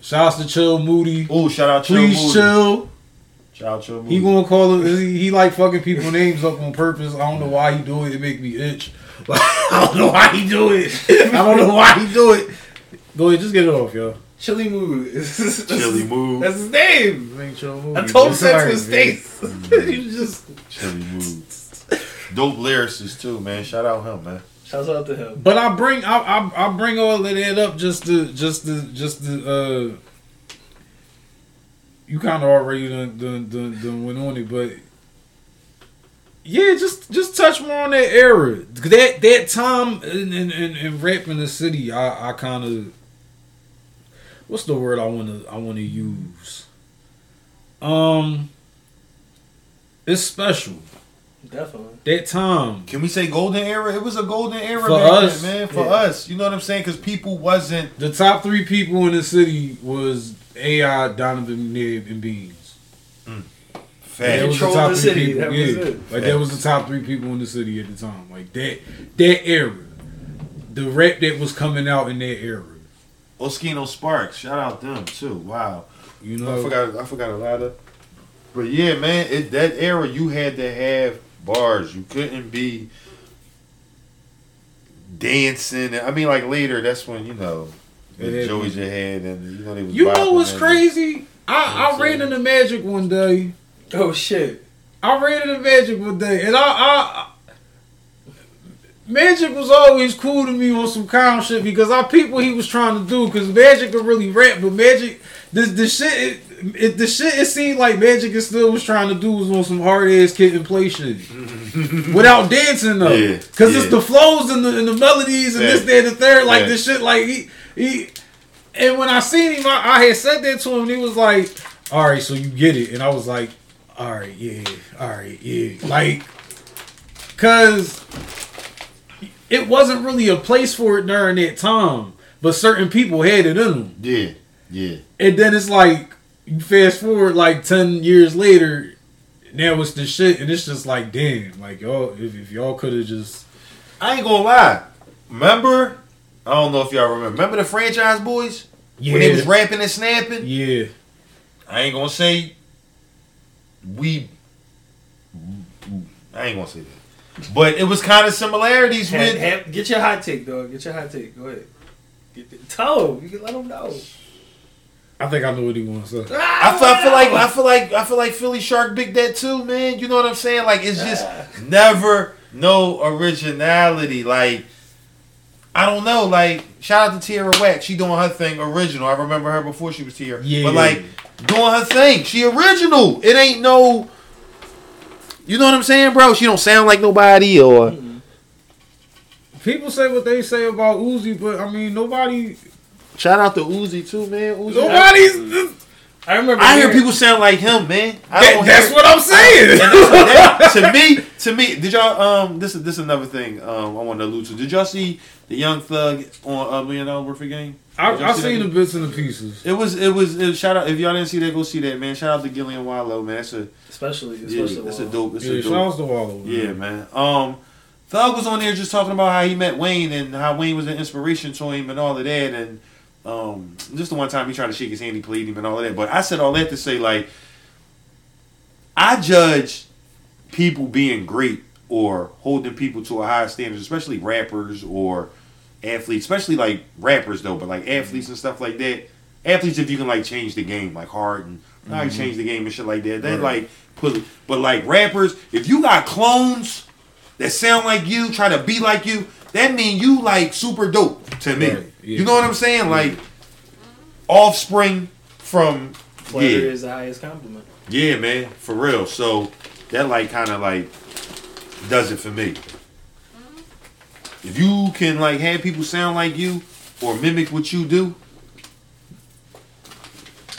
shout out to Chill Moody. Ooh, shout out Chill Please Moody. chill. Shout out Chill Moody. He gonna call him. He, he like fucking people names up on purpose. I don't know why he do it. It make me itch. Like, I don't know why he do it. I don't know why he do it. Go ahead, just get it off, yo. Chili Mood. Chili Mood. That's his name. Ain't Chill I told him It's that to his man. face. you just Chili Mood. Dope lyricist too, man. Shout out him, man. Shout out to him. But I bring I, I I bring all of that up just to just to just to uh you kind of already done, done, done, done went on it, but yeah, just just touch more on that era. That that time in in, in, in rap in the city, I I kind of what's the word I want to I want to use. Um, it's special. Definitely. That time, Can we say golden era? It was a golden era For back us, man. For yeah. us, you know what I'm saying? Because people wasn't. The top three people in the city was AI, Donovan McNabb, and Beans. Hmm. Fat. That was the top the three city, people. that was yeah, it. like that was the top three people in the city at the time. Like that, that era, the rap that was coming out in that era. Oschino Sparks. Shout out them too. Wow. You know I forgot. I forgot a lot of. But yeah, man, it, that era you had to have bars. You couldn't be dancing. I mean, like later, that's when you know It the had- Joey Jihad and you know they was. you know what's crazy? I, I ran I'm into Magic one day. Oh shit. I ran into Magic one day, and I, I, I Magic was always cool to me on some clown shit because I peeped what he was trying to do. Because Magic could really rap, but Magic, this the shit, it, it, the shit it seemed like Magic is still was trying to do was on some hard ass kid and play shit without dancing though. Because yeah. it's the flows and the, and the melodies and this, Yeah. that, and the third. Like Yeah. this shit, like he he. And when I seen him, I, I had said that to him, and he was like, "All right, so you get it." And I was like, "All right, yeah, all right, yeah." Like, cause it wasn't really a place for it during that time, but certain people had it in them. Yeah, yeah. and then it's like you fast forward like ten years later, now it's the shit, and it's just like damn, like y'all if, if y'all could have just I ain't gonna lie. Remember? I don't know if y'all remember. Remember the franchise boys yeah when they was rapping and snapping? yeah I ain't gonna say we. I ain't gonna say that, but it was kind of similarities Have- with. have- get your hot take, dog. Get your hot take. Go ahead. Get the, tell him. You can let him know. I think I know what he wants to say. Ah, I feel, I feel like I feel like I feel like Philly Shark Big that too, man. You know what I'm saying? Like it's just ah. never no originality. Like I don't know. Like shout out to Tierra Whack. She doing her thing original. I remember her before she was here. Yeah. But like doing her thing. She original. It ain't no. You know what I'm saying, bro? She don't sound like nobody or. Mm-hmm. People say what they say about Uzi, but I mean nobody Shout out to Uzi too, man. Uzi. nobody's. I remember. I hear people sound like him, man. I That- that's hear- what I'm saying. And that's- that- to me, to me, did y'all um this is this is another thing um I want to allude to. Did y'all see the Young Thug on uh, Million Dollar Worth of Game? I, Did I see seen the bits and the pieces. It was it was it was, shout out if y'all didn't see that go see that man. Shout out to Gillie and Wallo man. That's a especially, yeah, especially. that's a dope. That's Yeah, a shout dope. outs to Wallo. Yeah, man. Um, Thug was on there just talking about how he met Wayne and how Wayne was an inspiration to him and all of that, and um, just the one time he tried to shake his hand, he played him and all of that. But I said all that to say, like, I judge people being great or holding people to a high standard, especially rappers or athletes, especially like rappers though, but like athletes and stuff like that. Athletes, if you can like change the game, like hard and like change the game and shit like that, they Right. like put. But like rappers, if you got clones that sound like you, try to be like you, that mean you like super dope to me. Right, yeah. You know what I'm saying? Like offspring from Flattery yeah, is the highest compliment. yeah, man, for real. So that like kind of like does it for me. If you can like have people sound like you or mimic what you do,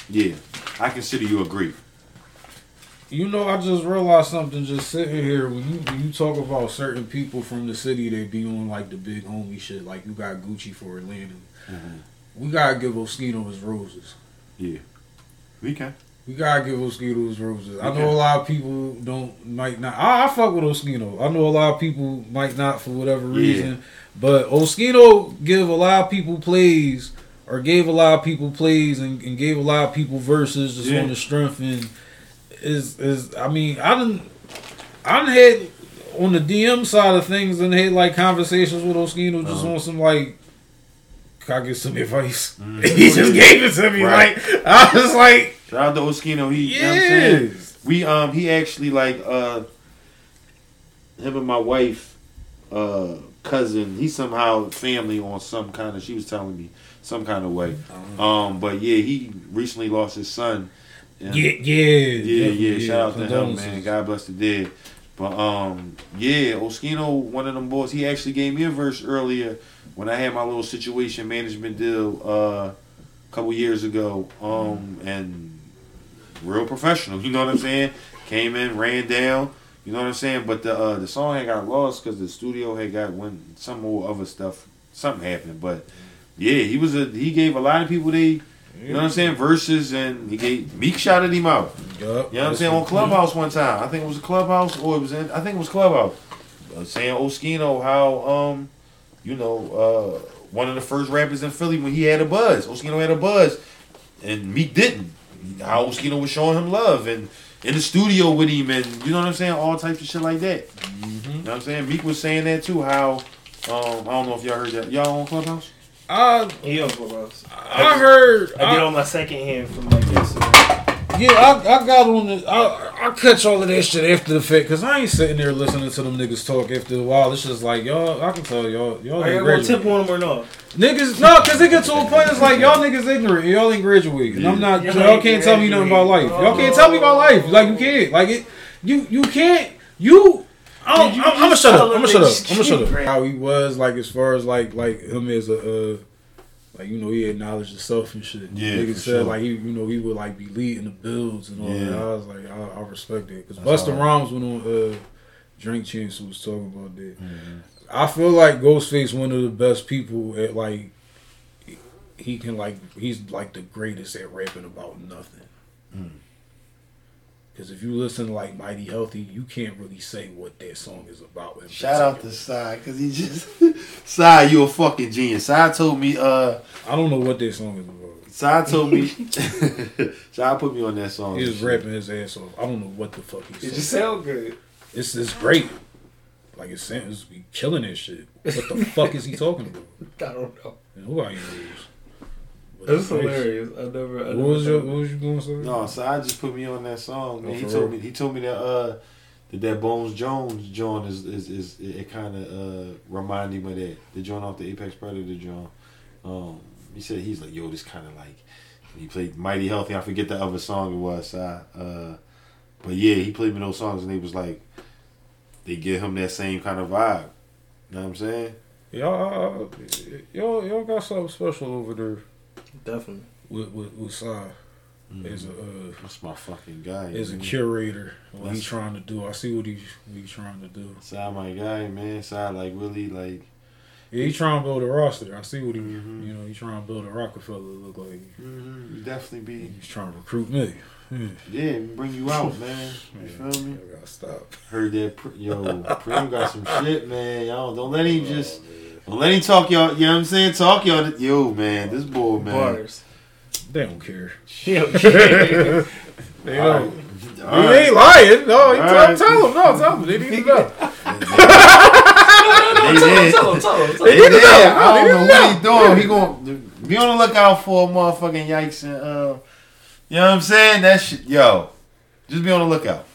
yeah, I consider you a great. You know, I just realized something just sitting here when you when you talk about certain people from the city they be on like the big homie shit. Like you got Gucci for Atlanta. Mm-hmm. We gotta give Oschino his roses. Yeah, we can. We gotta give Oschino his roses. I Okay. know a lot of people don't might not. I, I fuck with Oschino. I know a lot of people might not for whatever reason, but Oschino give a lot of people plays or gave a lot of people plays and, and gave a lot of people verses just Yeah. on the strength and is is I mean I didn't I done had on the DM side of things and had like conversations with Oschino just Uh-huh. on some like can I get some advice? he just gave it to me. Right. like I was like Shout out to Oschino. He, you know what I'm saying? yes. We um he actually like uh him and my wife uh cousin he somehow family on some kind of she was telling me some kind of way um but yeah he recently lost his son And- Yeah, yeah, yeah yeah shout out to him man God bless the dead but um yeah Oschino one of them boys he actually gave me a verse earlier when I had my little situation management deal uh a couple years ago um and real professional. You know what I'm saying? Came in, ran down. You know what I'm saying? But the uh, the song had got lost because the studio had got when some more other stuff. Something happened, but yeah, he was a he gave a lot of people they. You know what I'm saying? Verses and he gave Meek shouted him out. Yup, You know what I'm saying? On Clubhouse one time. I think it was a Clubhouse or it was in I think it was Clubhouse. Uh, saying Oschino how um you know uh one of the first rappers in Philly when he had a buzz. Oschino had a buzz and Meek didn't. How Oschino was showing him love and in the studio with him and you know what I'm saying? All types of shit like that. Mm-hmm. You know what I'm saying? Meek was saying that too, how um I don't know if y'all heard that. Y'all on Clubhouse? I He on Clubhouse. I heard. I get on my second hand from like yesterday. yeah, I, I got on the. I I catch all of that shit after the fact because I ain't sitting there listening to them niggas talk after a while. It's just like y'all. I can tell y'all. Y'all Are you ain't gonna tip on him or no? Niggas, no, because it get to a point. It's like y'all niggas ignorant. and Y'all ain't graduated. And I'm not. Yeah. Y'all can't tell me nothing about life. Y'all can't tell me about life. Like you can't. Like it. You you can't. You. I'm, I'm, I'm gonna shut up. I'm gonna shut up. I'm gonna shut up. How he was like as far as like like him as a uh, like you know he acknowledged himself and shit. Yeah, Niggas for said sure. like he you know he would like be leading the builds and all Yeah. that. I was like I, I respect that because That's Busta hard. Rhymes went on uh, Drink Champs who was talking about that. Mm-hmm. I feel like Ghostface one of the best people at like he can like he's like the greatest at rapping about nothing. Mm. Because if you listen to like Mighty Healthy, you can't really say what that song is about. in Shout out to particular. Sai, cause he just Sai, you a fucking genius. Sai told me, uh, I don't know what that song is about. Sai told me, Sai put me on that song. He was rapping his ass off. I don't know what the fuck he's It saying. just sound good. It's it's great. Like it's it's be killing this shit. What the fuck is he talking about? I don't know. Nobody knows. But It's hilarious. I never. I What never was your what was you going to say? No, Sai just put me on that song. Man. Oh, he told real? me, he told me that uh, that that Bones Jones joint is is, is it kind of uh remind him of that the joint off the Apex Predator joint. Um, he said he's like, yo, this kind of like he played Mighty Healthy. I forget the other song it was. Sai. Uh, but yeah, he played me those songs and they was like, they give him that same kind of vibe. You know what I'm saying? Y'all, y'all, y'all got something special over there Definitely. with with, with Sai as a uh, That's my fucking guy. as a curator. What he's trying to do, I see what he's what he's trying to do. Sai, my guy, man. Sai, like really, like. Yeah, he's trying to build a roster. I see what he, Mhm. you know, he's trying to build a Roc-A-Fella look like. Mm-hmm, you definitely be. He's trying to recruit me. Yeah. Yeah, bring you out, man. You Man, feel me? I gotta stop. Heard that, yo, Preme got some shit, man. Y'all don't let him just, don't let him talk y'all. You know what I'm saying? Talk y'all. Yo, man, this boy, man. Bars. They don't care. He okay. They don't. right. He All right. ain't lying. No, he tell, right. tell him. No, tell him. They need to know. They tell him, did. tell him, tell him, tell They him. did. I don't know what he doing. He going to be on the lookout for a motherfucking yikes and uh, you know what I'm saying? That shit, yo, just be on the lookout.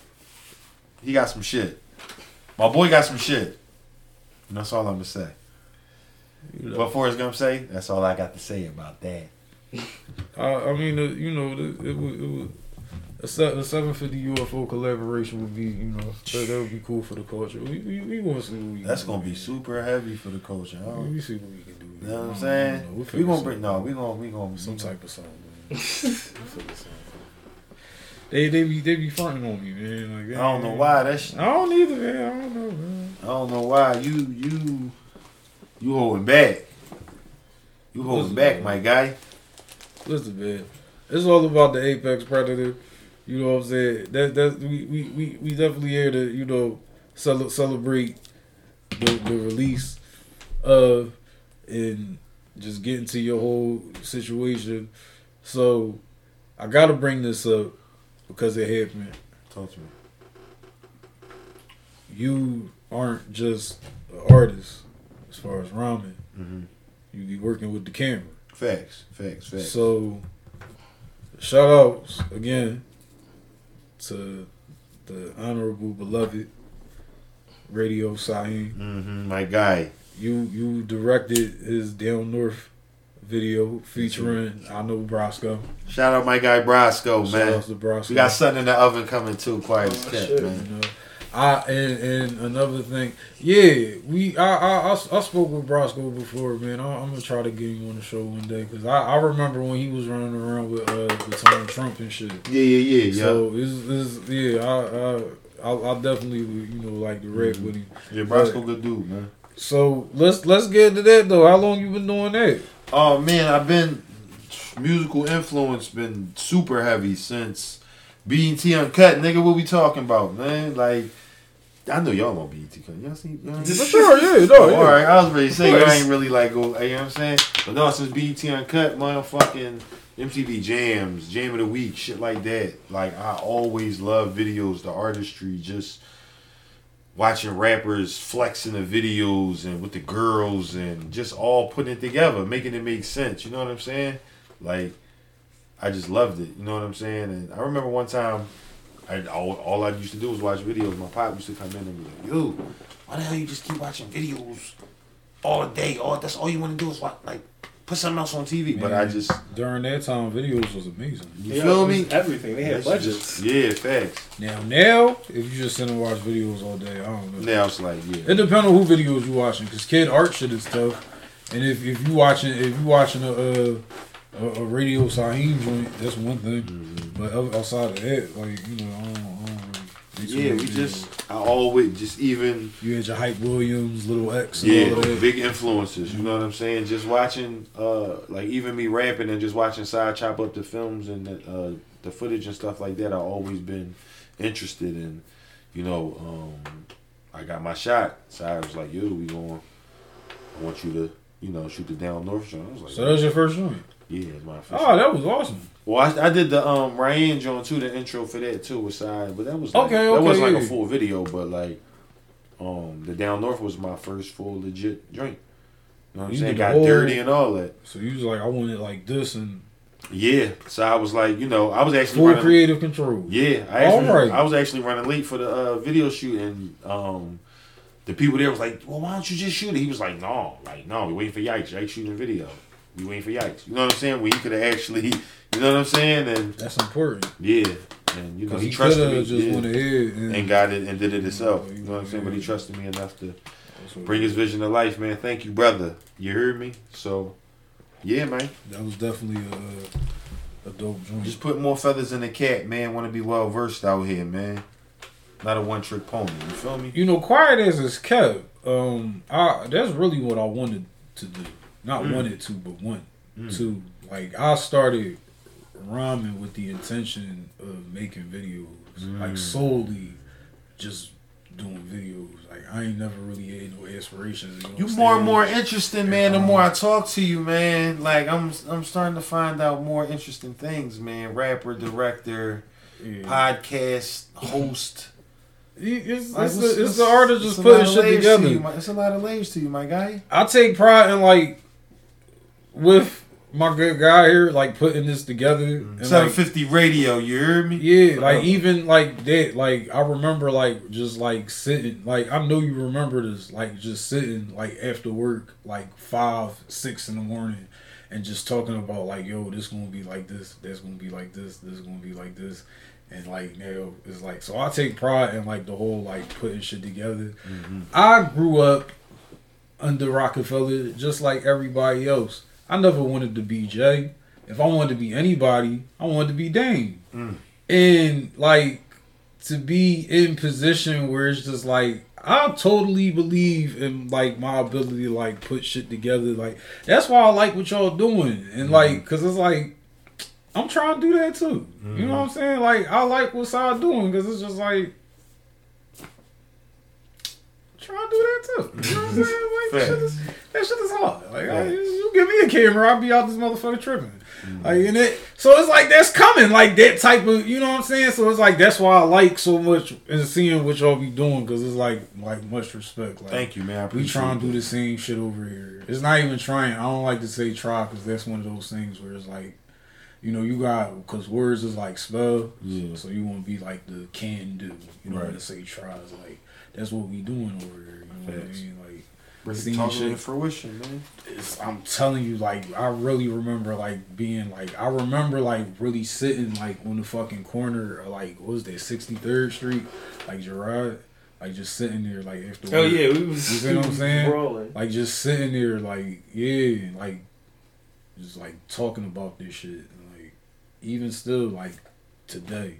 He got some shit. My boy got some shit. And that's all I'm gonna say. You know. What Forrest Gump say? That's all I got to say about that. I, I mean, uh, you know, it, it would, it would a, a 750 UFO collaboration would be, you know, that, that would be cool for the culture. We, we, we want to see what we That's gonna do. be super heavy for the culture. I don't- We see what we can do. You know what I'm saying? know. We'll We gonna bring no. We gonna we gonna some type of song. Man. we'll figure something out. They they be they be fronting on me, man. Like, I don't know why that. Sh- I don't either, man. I don't know, man. I don't know why you you you holding back. You holding Listen, back, man. my guy. Listen, man. It's all about the apex predator. You know what I'm saying? That that we we, we, we definitely here to you know cel- celebrate the, the release of and just get into your whole situation. So I gotta bring this up because it happened. Talk to me. You aren't just an artist as far as rhyming. Mm-hmm. You be working with the camera. Facts, facts, facts. So, shout outs again to the honorable beloved Radio Sahin. mm-hmm, my guy. You you directed his Down North video featuring I know Brosco. Shout out my guy Brosco, Shout man. outs to Brosco. We got something in the oven coming too. Quiet as Oh, kept, shit. man. You know, I and, and another thing, yeah, we I I, I, I spoke with Brosco before, man. I, I'm gonna try to get him on the show one day because I, I remember when he was running around with uh with Donald Trump and shit. Yeah, yeah, yeah, yeah. So it's, it's yeah, I I I'll, I'll definitely you know like the rap Mm-hmm. with him. yeah, Brosco, good dude, man. So let's let's get into that though. How long you been doing that? Oh man, I've been musical influence been super heavy since BET Uncut, nigga. What we talking about, man? Like, I know y'all on BET Uncut. Y'all see? Y'all ain't- sure, yeah, no, Oh, all right, I was ready to say Of y'all ain't really like oh, go. You know what I'm saying? But no, since BET Uncut, motherfucking MTV Jams, Jam of the Week, shit like that. Like I always love videos, the artistry, just watching rappers flexing the videos and with the girls and just all putting it together, making it make sense. You know what I'm saying? Like I just loved it. You know what I'm saying? And I remember one time. I, all, all I used to do was watch videos. My pop used to come in and be like, "Yo, why the hell you just keep watching videos all day? All that's all you want to do is watch, like put something else on TV." But I just, during that time, videos was amazing. you Yeah, feel it me? Everything. They had budgets. just- yeah, facts. Now now, if you just sit and watch videos all day, I don't know. Now it's like, yeah, It depends on who videos you watching, cause kid art shit is tough. And if, if you watching if you watching a a, a, a radio Saheem joint, that's one thing. Mm-hmm. But outside of that, like you know, I don't, I don't really yeah, we just I always just even you had your hype Williams, little X, and yeah all that. big influences. You know what I'm saying? Just watching uh like even me rapping and just watching side chop up the films and the uh, the footage and stuff like that. I've always been interested in. You know, um, I got my shot. Side was like, "Yo, we going. I want you to." You know, shoot the down north shot. I was like, So that was your first joint. Yeah, it's my first. Oh, that was awesome. Well, I, I did the um Ryan joint too, the intro for that too with side, but that was like, Okay, that was like yeah. a full video, but like um the down north was my first full legit joint. You know what I'm You saying? Got whole- dirty and all that. So you was like, I wanted like this and Yeah, so I was like, you know, I was actually full running. creative control. Yeah, I actually, All right. I was actually running late for the uh, video shoot, and um, the people there was like, "Well, why don't you just shoot it?" He was like, "No, like no, we waiting for Yikes. Yikes shooting a video. We waiting for Yikes. You know what I'm saying? When he could have actually, you know what I'm saying? And That's important. yeah, and you know he, he trusted me, just yeah, went ahead and, and got it and did it himself. You know what I'm saying? But he trusted me enough to bring his vision to life, man. Thank you, brother. You heard me? So, yeah, man. That was definitely a, a dope joint. Just put more feathers in the cat, man. Want to be well versed out here, man. Not a one trick pony. You feel me? you know, quiet as it's kept. Um, I that's really what I wanted to do. Not Mm. wanted to, but want Mm. to. Like I started rhyming with the intention of making videos, like Mm. solely just doing videos. Like I ain't never really had no aspirations. You know, more and more interesting, man. The more I talk to you, man. Like I'm, I'm starting to find out more interesting things, man. Rapper, director, Yeah. podcast host. It's, Like, it's, what's- the, it's the art of just putting shit to together. you, It's a lot of layers to you, my guy. I take pride in like with my good guy here, like putting this together. And, like, 750 radio. You heard me? yeah, like Uh, even like that, like I remember like just like sitting, like I know you remember this, like just sitting like after work, like five, six in the morning, and just talking about like, yo, this gonna be like this, that's gonna be like this, this gonna be like this. And like now it's like so I take pride in like the whole like putting shit together. I grew up under Roc-A-Fella just like everybody else. I never wanted to be Jay. If I wanted to be anybody, I wanted to be Dame. Mm. And like to be in position where it's just like I totally believe in like my ability to like put shit together. Like that's why I like what y'all doing. And like cuz it's like I'm trying to do that too. You know what I'm saying? Like I like what Side doing cuz it's just like to do that too. You know what I'm saying? Like, that, shit is, that shit is hard. Like, I, you give me a camera, I'll be out this motherfucker tripping. Like, and it, so it's like that's coming, like that type of, you know what I'm saying? So it's like that's why I like so much and seeing what y'all be doing because it's like, like much respect. Like, Thank you, man. I we trying to do the same shit over here. It's not even trying. I don't like to say try because that's one of those things where it's like, you know, you got because words is like spell. Yeah. So you want to be like the can do. You know, Right. to say try is like that's what we doing over here. You know what I mean? Like Bring seeing it shit. to fruition, man. it's, I'm telling you, like I really remember like being like I remember like really sitting like on the fucking corner of like what was that 63rd Street, like Girard, like just sitting there like after. Oh yeah, we was You see what I'm saying? Brawling. like just sitting there like yeah, like just like talking about this shit, and, like even still like today.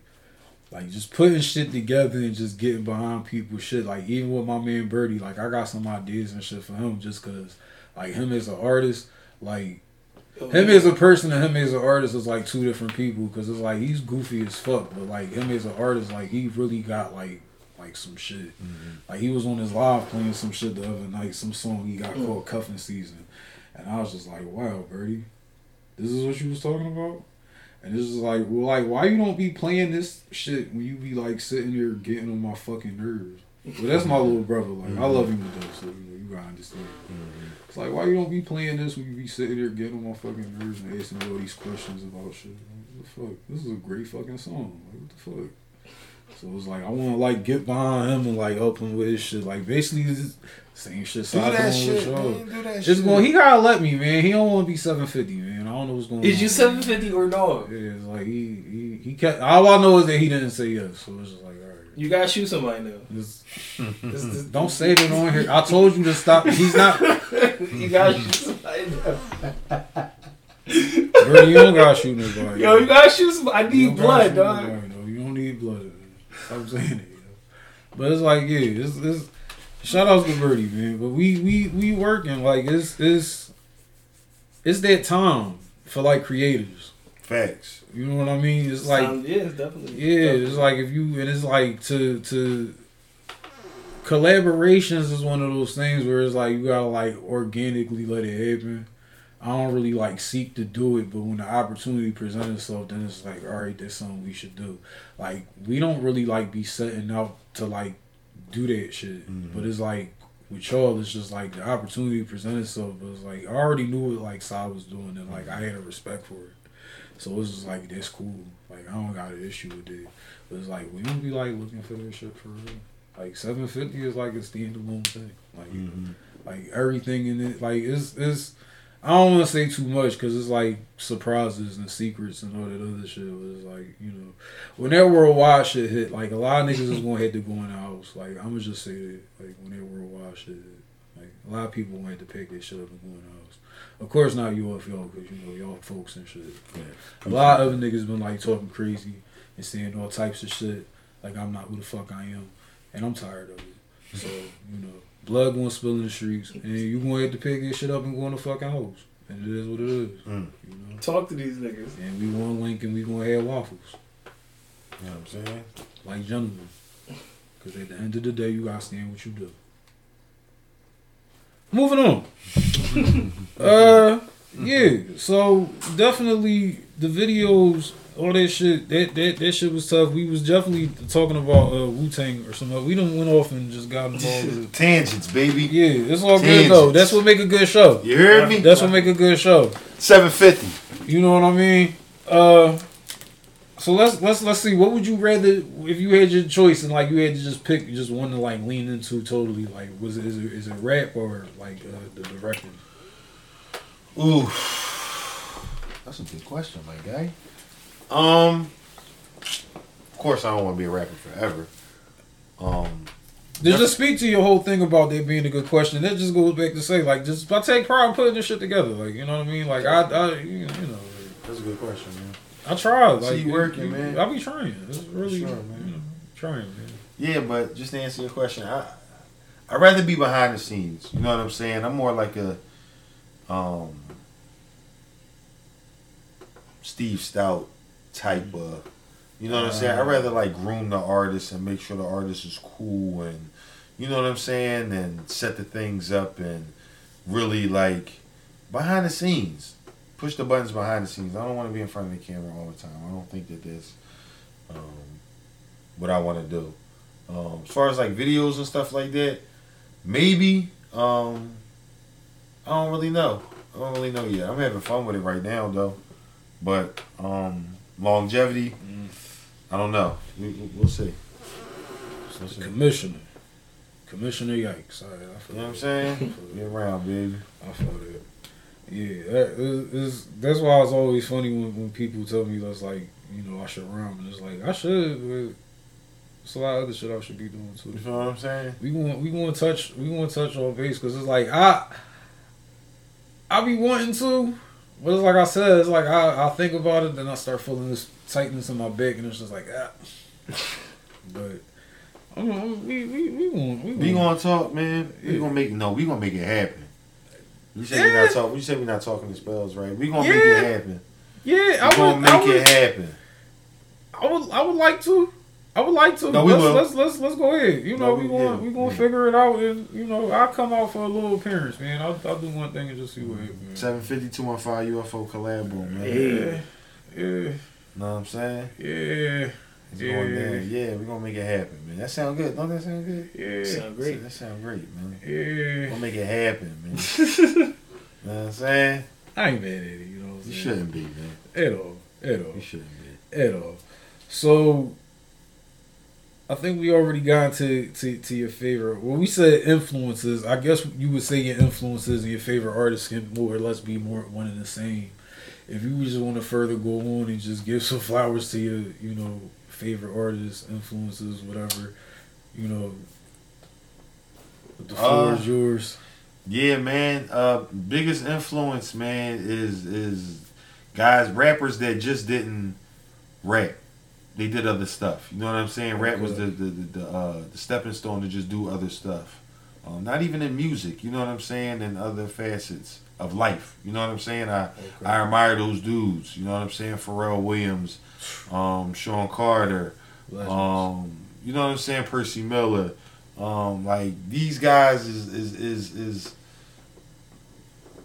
Like just putting shit together and just getting behind people shit. Like even with my man Birdie, like I got some ideas and shit for him just cause like him as an artist, like oh, him as a person and him as an artist is like two different people because it's like he's goofy as fuck, but like him as an artist, like he really got like like some shit. Mm-hmm. Like he was on his live playing some shit the other night, some song he got mm. called Cuffing Season, and I was just like, wow, Birdie, this is what you was talking about. And this is like, well, like, why you don't be playing this shit when you be like sitting there getting on my fucking nerves? Well, that's my little brother. Like, I love him to death, so you know you gotta understand. Mm-hmm. It's like, why you don't be playing this when you be sitting there getting on my fucking nerves and asking me all these questions about shit? Like, what the fuck? This is a great fucking song. Like, what the fuck? So it's like I want to like get behind him and like help him with his shit. Like basically, same shit. Do Side that on shit, man. Do that It's shit. going. He gotta let me, man. He don't want to be seven fifty, man. I don't know what's going on. Is you seven fifty or no? Yeah, it's like he he he kept. All I know is that he didn't say yes. So it's just like all right. You gotta shoot somebody now. Just, This- this- don't say that on here. I told you to stop. He's not. you gotta shoot somebody now. Bro, you don't gotta shoot nobody. Yo, you gotta shoot somebody. I need blood, dog. nobody, no. You don't need blood. Stop saying it. But it's like, yeah, it's, it's shout outs to Birdie, man. But we we we working like it's it's it's that time for like creators. Facts. You know what I mean? It's like Sound- yeah, it's definitely. yeah, definitely. it's like if you and it's like to to collaborations is one of those things where it's like you gotta like organically let it happen. I don't really like seek to do it, but when the opportunity presents itself, then it's like, all right, that's something we should do. Like we don't really like be setting out to like do that shit, mm-hmm. but it's like with y'all, it's just like the opportunity presented itself. But it's like I already knew what like Sai was doing, and like I had a respect for it. So it's just like that's cool. Like I don't got an issue with it. But it's like we don't be like looking for this shit for real. Like seven fifty is like a standalone thing. Like mm-hmm. like everything in it. Like it's it's. I don't want to say too much because it's like surprises and secrets and all that other shit. But it's like you know, when that worldwide shit hit, like a lot of niggas is gonna have to go in the house. Like I'm gonna just say that. Like when that worldwide shit hit, like a lot of people gonna pick that shit up and go in the house. Of course not you off y'all because you know y'all folks and shit. Yeah. A lot of other niggas been like talking crazy and saying all types of shit. Like I'm not who the fuck I am, and I'm tired of it. So you know, blood gonna spill in the streets, and you gonna have to pick this shit up and go in the fucking house. And it is what it is. Mm. You know. Talk to these niggas. And we want link and we gonna have waffles You know what I'm saying? like gentlemen. Cause at the end of the day, you gotta stand what you do. Moving on. uh, yeah. So definitely the videos, all that shit. That that that shit was tough. We was definitely talking about uh, Wu Tang or something. We done went off and just got involved. With, Tangents, baby. yeah, it's all good though. That's what make a good show. You heard me? That's what make a good show. 750. You know what I mean? Uh, so let's let's let's see. What would you rather if you had your choice and like you had to just pick just one to like lean into totally? Like, was it is it, is it rap or like uh, the directing? Ooh. That's a good question, my guy. Um, of course, I don't want to be a rapper forever. Um, Just just speak to your whole thing about that being a good question. That just goes back to say like just I take pride in putting this shit together. Like you know what I mean? Like I I you know. that's a good question, man. I try. Like See you working, it- man. I be trying. It's really, Sure, man. you know, trying, man. Yeah, but just to answer your question, I I'd rather be behind the scenes. You know what I'm saying? I'm more like a um Steve Stoute type of you know what I'm saying? I'd rather like groom the artist and make sure the artist is cool and you know what I'm saying and set the things up and really like behind the scenes. Push the buttons behind the scenes. I don't want to be in front of the camera all the time. I don't think that that's um, what I want to do. Um, as far as like videos and stuff like that, maybe. Um, I don't really know. I don't really know yet. I'm having fun with it right now though, but um, longevity, I don't know. We, we'll see. See. Commissioner, Commissioner Yikes. Feel You know what I'm saying? Get around, baby. I feel that. Yeah, that is, that's why it's always funny when, when people tell me that's like you know I should rhyme and it's like I should. But it's a lot of other shit I should be doing too. You know what I'm saying? We want we want to touch we want to touch on base because it's like I I be wanting to, but it's like I said, it's like I I think about it, then I start feeling this tightness in my back, and it's just like ah. but I'm, I'm, we we we want we, We gonna talk, man. We Yeah. gonna make no. We gonna make it happen. You said we Yeah. not talking. You said we not talking the spells, right? We gonna make it happen. yeah We I gonna would make I would, it happen. I would I would like to. I would like to. No, we let's, let's let's let's go ahead. You know, No, we we- going yeah, we gonna yeah. figure it out, and you know, I'll come out for a little appearance, man. I'll, I'll do one thing and just see what mm-hmm. happens. Seven fifty two one five UFO collabo, man. Yeah, yeah, Know what I'm saying? yeah, It's Yeah. going there. Yeah, we gonna make it happen, man. That sound good. Don't that sound good? yeah, Sound great. That sound great, man. yeah. We'll make it happen, man. You know what I'm saying? I ain't mad at it. You know what I'm You saying? shouldn't be, man. At all, at all, You shouldn't be. at all. So, I think we already got to, to to your favorite. When we said influences. I guess you would say your influences and your favorite artists can more or less be more one and the same. If you just want to further go on and just give some flowers to your, you know, favorite artists, influences, whatever, you know, the floor Uh, is yours. Yeah, man. Uh, biggest influence, man, is is guys rappers that just didn't rap. They did other stuff. You know what I'm saying? Rap was the the the, the, uh, the stepping stone to just do other stuff. Um, not even in music. You know what I'm saying? And other facets of life. You know what I'm saying? I Okay. I admire those dudes. You know what I'm saying? Pharrell Williams, um, Sean Carter. Um, you know what I'm saying? Percy Miller. Um, like these guys is is is is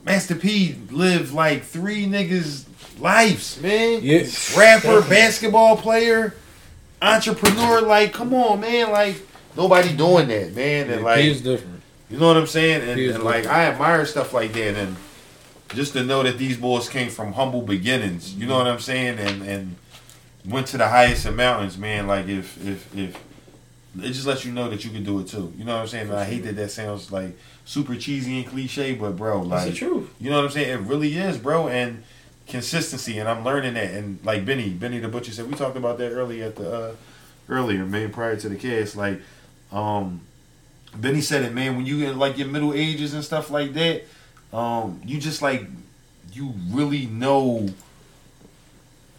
Master P lived like three niggas lives, man. Yeah. Rapper, basketball player, entrepreneur, like come on, man, like nobody doing that, man. And Yeah, like P is different. you know what I'm saying? And, and like. I admire stuff like that and just to know that these boys came from humble beginnings, you know what I'm saying? And and went to the highest of mountains, man. Like if if if it just lets you know that you can do it too. You know what I'm saying? I hate that that sounds like super cheesy and cliche, but bro, That's like the truth. you know what I'm saying? It really is, bro. And consistency, and I'm learning that. And like Benny, Benny the Butcher said, we talked about that earlier at the uh, earlier, man, prior to the cast. Like, um, Benny said it, man. When you in like your middle ages and stuff like that, um, you just like you really know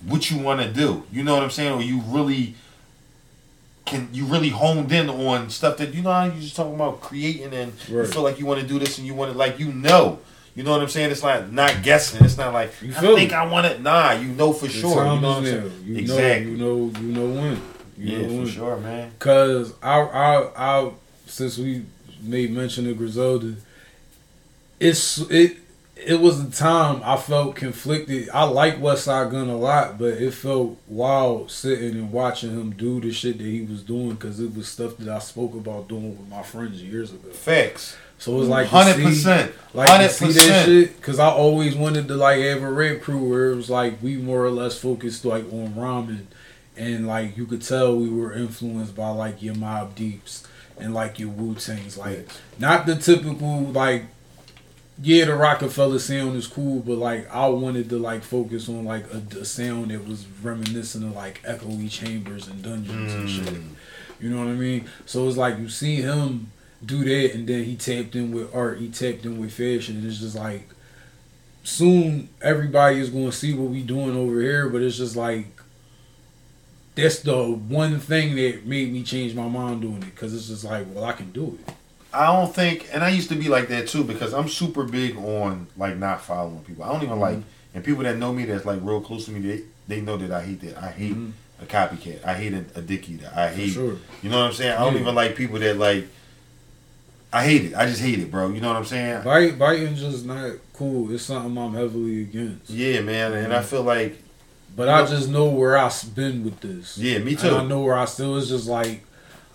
what you want to do. You know what I'm saying? Or you really can you really honed in on stuff that you know how you just talking about creating and you feel like you want to do this and you want to like you know. You know what I'm saying? It's like not guessing. It's not like You I think it. I want it. Nah, you know for The sure. You know what I'm saying? You exactly. know, you know, you know when. You yeah, know for when. sure, man. Cause I, I, I, since we made mention of Griselda, it's it. It was a time I felt conflicted. I like Westside Gunn a lot, but it felt wild sitting and watching him do the shit that he was doing because it was stuff that I spoke about doing with my friends years ago. Facts. So it was like hundred percent, like see that shit? Because I always wanted to like have a red crew where it was like we more or less focused like on ramen. And like you could tell we were influenced by like your Mobb Deeps and like your Wu Tangs. Like not the typical like yeah the Roc-A-Fella sound is cool but like I wanted to like focus on like a, a sound that was reminiscent of like echoey chambers and dungeons and shit. Mm. you know what I mean? So it's like you see him do that and then he tapped in with art he tapped in with fashion and it's just like soon everybody is going to see what we doing over here but it's just like that's the one thing that made me change my mind doing it because it's just like well i can do it I don't think, and I used to be like that too because I'm super big on like not following people. I don't even like, and people that know me that's like real close to me, they they know that I hate that. I hate Mhm. a copycat. I hate a, a dick eater. I hate, sure you know what I'm saying? I don't Yeah. even like people that like. I hate it. I just hate it, bro. You know what I'm saying? Bite, biting just not cool it's something i'm heavily against Yeah, man. And I feel like, but i just know where i've been with this yeah, me too. And I know where I still is just like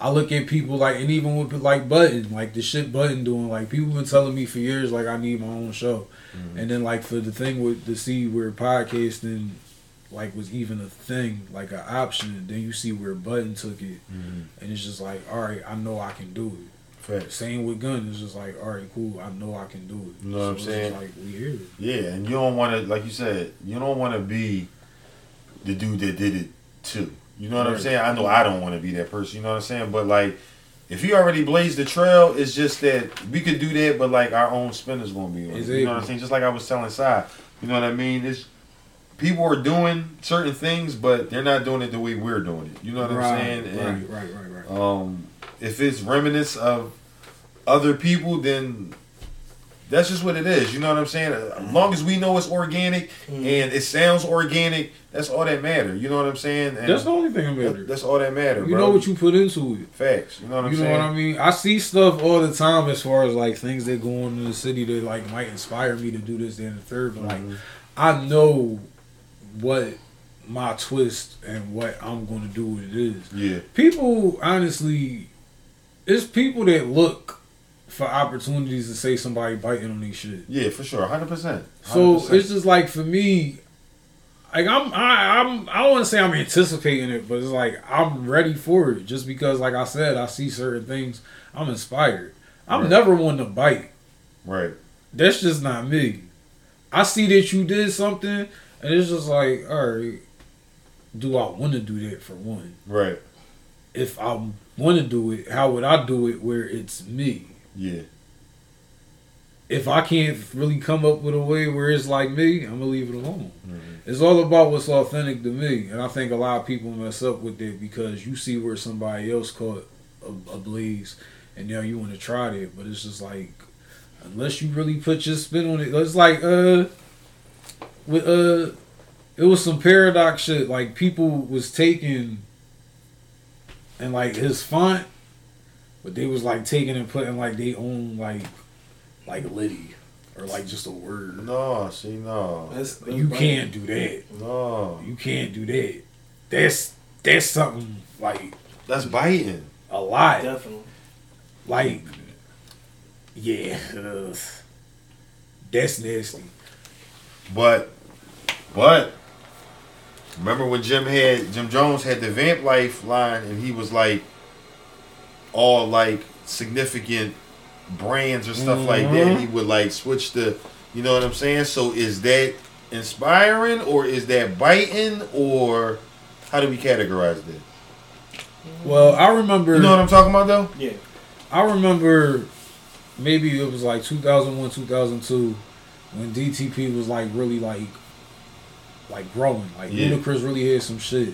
I look at people like and even with like Button, like the shit Button doing, like people been telling me for years like I need my own show. Mm-hmm. And then like for the thing with the see where podcasting like was even a thing, like an option, then you see where Button took it Mhm. and it's just like, Alright, I know I can do it. Facts. Same with Gunn, it's just like, Alright, cool, I know I can do it. You know what I'm it's saying? like we here. Yeah, and you don't want to, like you said, you don't want to be the dude that did it too. You know what I'm saying? I know I don't want to be that person. You know what I'm saying? But like, if you already blazed the trail, it's just that we could do that, but like our own spin is going to be on. it. You know what I'm saying? Just like I was telling Sai. You know what I mean? It's people are doing certain things, but they're not doing it the way we're doing it. You know what I'm right, saying? right, right, right, right. um, if it's reminiscence of other people, then that's just what it is. You know what I'm saying? As long as we know it's organic and it sounds organic, that's all that matter. You know what I'm saying? And That's the only thing that that- matters. that's all that matter, You bro. know what you put into it. Facts. You know what I'm you know what I mean? I see stuff all the time as far as like things that go on in the city that like might inspire me to do this and the third. But like Mhm. I know what my twist and what I'm gonna do with it is. Yeah. People honestly it's people that look for opportunities to say somebody biting on these shit. Yeah, for sure. 100%. So it's just like for me, like I'm I, I'm I don't want to say I'm anticipating it, but it's like I'm ready for it. Just because, like I said, I see certain things, I'm inspired. I'm Right. never one to bite. Right. That's just not me. I see that you did something, and it's just like, all right, do I want to do that for one? Right. If I want to do it, how would I do it where it's me? Yeah. if I can't really come up with a way where it's like me, I'm gonna leave it alone. It's all about what's authentic to me, and I think a lot of people mess up with it because you see where somebody else caught a, a blaze, and now you want to try it, but it's just like unless you really put your spin on it, it's like uh, with uh, it was some paradox shit. Like people was taking and like his font, but they was like taking and putting like they own like like Liddy or like just a word. No, see, no, That's, that's You right. can't do that. no. You can't do that. That's that's something like That's biting. a lot. Definitely. Like yeah, ugh. that's nasty. But, but, remember when Jim had Jim Jones had the Vamp Life line, and he was like, all like significant brands or stuff like that. He would like switch the, you know what I'm saying? So is that inspiring or is that biting or how do we categorize that? Well, I remember. You know what I'm talking about though? Yeah. I remember maybe it was like 2001, 2002 when DTP was like really like like growing. Like Yeah. Ludacris really had some shit.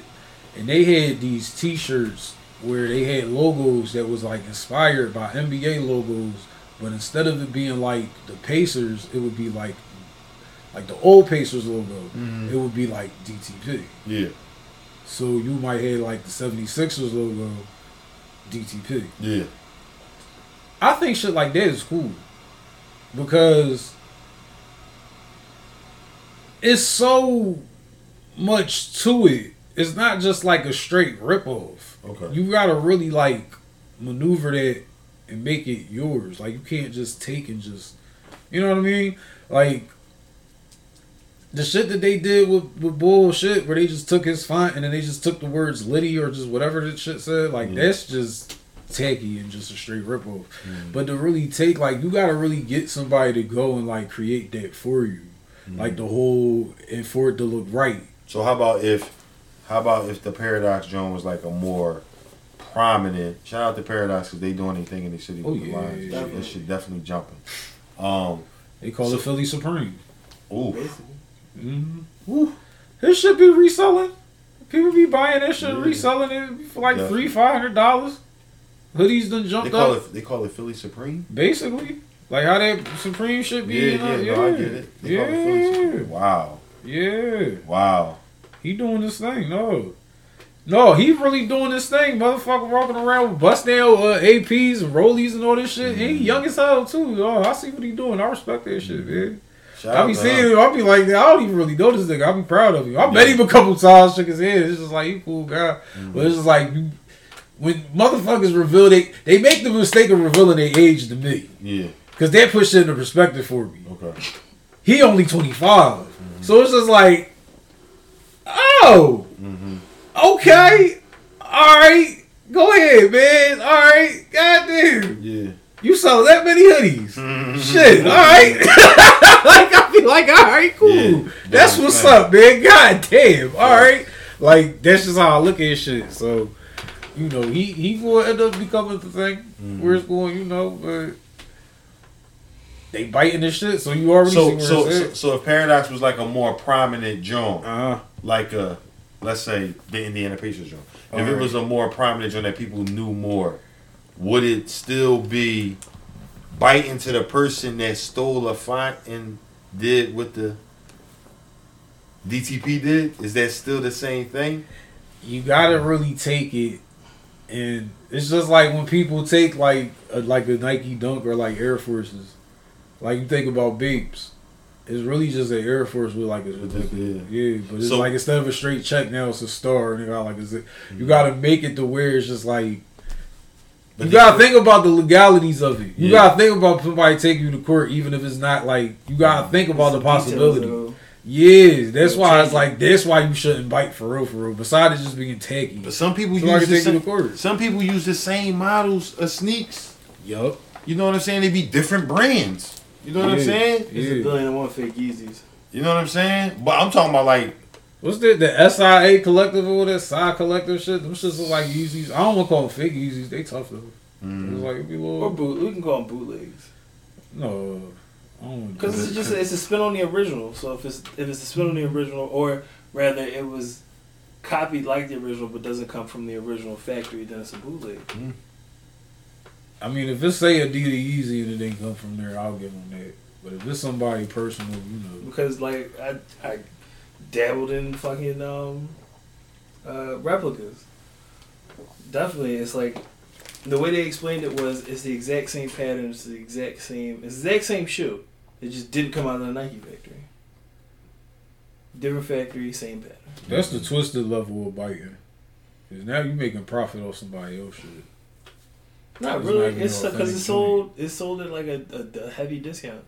And they had these t-shirts where they had logos that was like inspired by NBA logos, but instead of it being like the Pacers, it would be like like the old Pacers logo. Mm-hmm. It would be like DTP. Yeah, So you might have like the 76ers logo, DTP. yeah. I think shit like that is cool because it's so much to it. It's not just like a straight ripoff. Okay. You gotta really like maneuver that and make it yours. Like you can't just take and just, you know what I mean? Like the shit that they did with, with bullshit where they just took his font and then they just took the words Liddy or just whatever that shit said. Like Yeah. that's just tacky and just a straight ripoff. Mm. But to really take like you gotta really get somebody to go and like create that for you. Mm. Like the whole and for it to look right. So how about if, how about if the Paradox Joint was like a more prominent? Shout out to Paradox because they doing anything in the city Oh, with the yeah, lines. yeah, That yeah. shit definitely jumping. Um, They call it Philly Supreme. ooh, Mm-hmm. This should be reselling. People be buying that shit, Yeah. reselling it for like Definitely. three, five hundred dollars. Hoodies done they call up. it they call it Philly Supreme. Basically. Like how that Supreme should be. Yeah, you know? yeah, no, I get it. They call it Philly Yeah. Supreme. Wow, Yeah. wow. He doing this thing. No. No, he really doing this thing. Motherfucker walking around with bust down uh, APs and rollies and all this shit. And he young as hell too. Oh, I see what he doing. I respect that shit, man. Shout I be seeing him. I be like, I don't even really know this nigga. I be proud of him. I met him a couple times, shook his head. It's just like he cool guy. Mm-hmm. But it's just like you, when motherfuckers reveal they they make the mistake of revealing their age to me Yeah. because that puts shit into perspective for me. Okay. He only twenty so it's just like, oh, Mm-hmm. okay, all right, go ahead, man. All right, goddamn, Yeah. you sell that many hoodies. Mm-hmm. Shit, all right. like I be like, all right, cool. Yeah, that's what's man. up, man. God damn. All right. Like that's just how I look at shit. So, you know, he he will end up becoming the thing Mm-hmm. where it's going. You know, but they biting this shit. So you already So so, so so if Paradox was like a more prominent joint, Uh, like a let's say the Indiana Pacers joint, if it was a more prominent joint that people knew more, would it still be biting to the person that stole a font and did what the DTP did? Is that still the same thing? you gotta really take it, and it's just like when people take like a, like a Nike Dunk or like Air Forces, like you think about Bapes, It's really just an Air Force with like a, With like the- a- yeah. yeah, but it's So- like instead of a straight check now it's a star and it got like a zip. You mm-hmm. gotta make it to where it's just like But you gotta think about the legalities of it. You Yeah. gotta think about somebody taking you to court, even if it's not like you gotta think about the Details, possibility. though. Yeah, that's Yeah, why it's like that's why you shouldn't bite for real, for real. Besides it just being tacky. But some people Somebody use the take you to same, court. some people use the same models of sneaks. Yup. You know what I'm saying? They be different brands. You know what I'm Yeah. saying? There's a Yeah. billion and one fake Yeezys. You know what I'm saying? But I'm talking about like What's the the SIA collective or that side collective shit? Them shits look like Yeezys. I don't want to call them fake Yeezys. They tough though. mm, It's like it be a Or boot. We can call them bootlegs. no. Because it's just it's a spin on the original. So if it's if it's a spin on the original, or rather it was copied like the original but doesn't come from the original factory, then it's a bootleg. I mean, if it's say Adidas Yeezy and it didn't come from there, I'll give them that. But if it's somebody personal, you know, Because like I I dabbled in fucking um uh replicas. Definitely, it's like the way they explained it was it's the exact same pattern, it's the exact same, it's the exact same shoe. It just didn't come out of the Nike factory. Different factory, same pattern. that's the twisted level of biting. Because now you're making profit off somebody else's shit. Not It's really. not It's because it's sold. It's sold at like a, a, a heavy discount.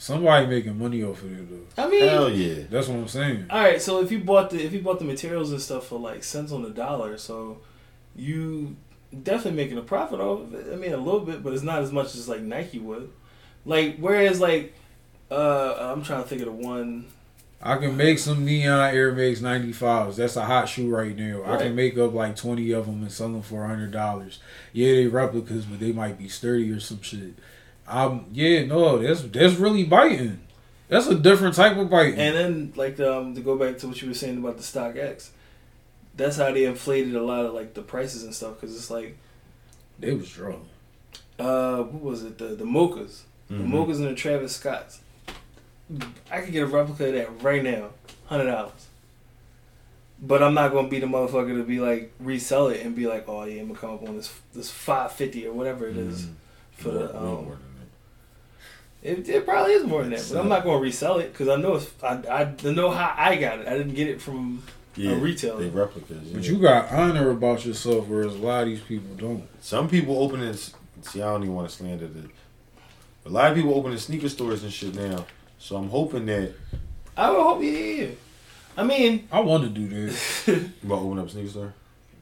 Somebody making money off of it though. I mean, Hell yeah. That's what I'm saying. all right. So if you bought the if you bought the materials and stuff for like cents on the dollar, so you definitely making a profit off of it. I mean, a little bit, but it's not as much as like Nike would. Like whereas like uh I'm trying to think of the one. I can make some neon Air Max 95s. That's a hot shoe right now. I can make up like 20 of them and sell them for $100. Yeah, they replicas, but they might be sturdy or some shit. Um, yeah, no, that's that's really biting. That's a different type of biting. And then like um to go back to what you were saying about the StockX. That's how they inflated a lot of like the prices and stuff because it's like they was drunk. uh what was it the the mochas the Mhm. mochas and the Travis Scotts. I could get a replica of that right now, hundred dollars. But I'm not gonna be the motherfucker to be like resell it and be like, oh yeah, I'm gonna come up on this this five fifty or whatever it is Mhm. for More- the. way Um, more than it, it probably is more than that, but I'm not gonna resell it because I know it's I, I know how I got it. I didn't get it from. Yeah, a retailer. They replicas. But you got honor about yourself, whereas a lot of these people don't. Some people open it. See, I don't even want to slander it. A lot of people open the sneaker stores and shit now. So I'm hoping that I would hope yeah, yeah. I mean, I want to do this. you about to open up a sneaker store.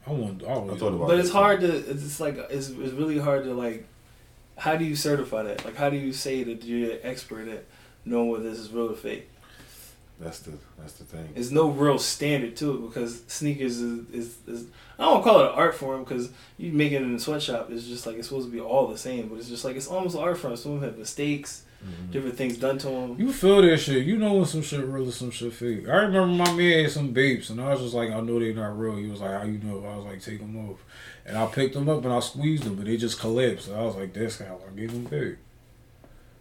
I want. I, always I thought about But it's too. hard to. It's it's like it's, it's really hard to like. How do you certify that? Like, how do you say that you're an expert at knowing whether this is real or fake? That's the that's the thing. There's no real standard to it because sneakers is is, is I don't call it an art form because you make it in a sweatshop. It's just like it's supposed to be all the same, but it's just like it's almost an art form. Some of them have mistakes, Mhm. different things done to them. You feel that shit. You know when some shit real or some shit fake. I remember my man had some Bapes, and I was just like, I know they not real. He was like, How you know? I was like, Take them off. And I picked them up and I squeezed them, but they just collapsed. I was like, That's how I gave them back.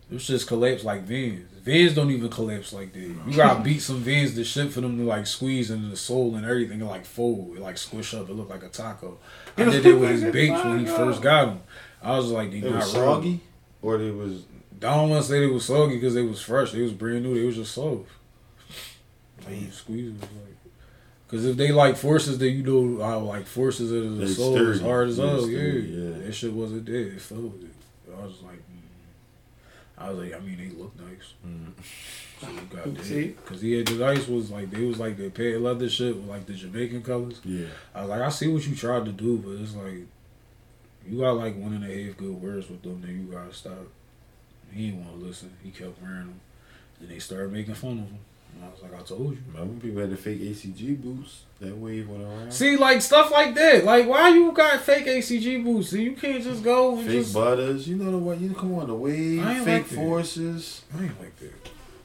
Them shits collapse like Vans. Vans don't even collapse like that. You gotta beat some Vans to shit for them to like squeeze into the sole and everything. It like fold, it like squish up. It looked like a taco. I did it with his Bapes when he first got them. I was like, they It not was real. soggy, or it was. I don't want to say they was soggy because they was fresh. They was brand new. They was just soft. Like you squeeze it, like. Cause if they like forces, that you know how like forces of the They soul is sturdy. hard as Yeah, hell. Yeah. yeah. that shit wasn't there. It folded. I was like, mm. I was like, I mean, they look nice. Mm. So you got that. See? Cause he had the ice was like they was like the patent leather shit with like the Jamaican colors. Yeah. I was like, I see what you tried to do, but it's like you got like one and a half good words with them, then you gotta stop. He didn't want to listen. He kept wearing them, and they started making fun of him. And I was like, I told you. Remember people had the fake ACG boots. That wave went around. See, like stuff like that. Like, why you got fake ACG boots? You can't just go and fake just. butters. You know the what? You come on the wave. I ain't Fake like that. forces. I ain't like that.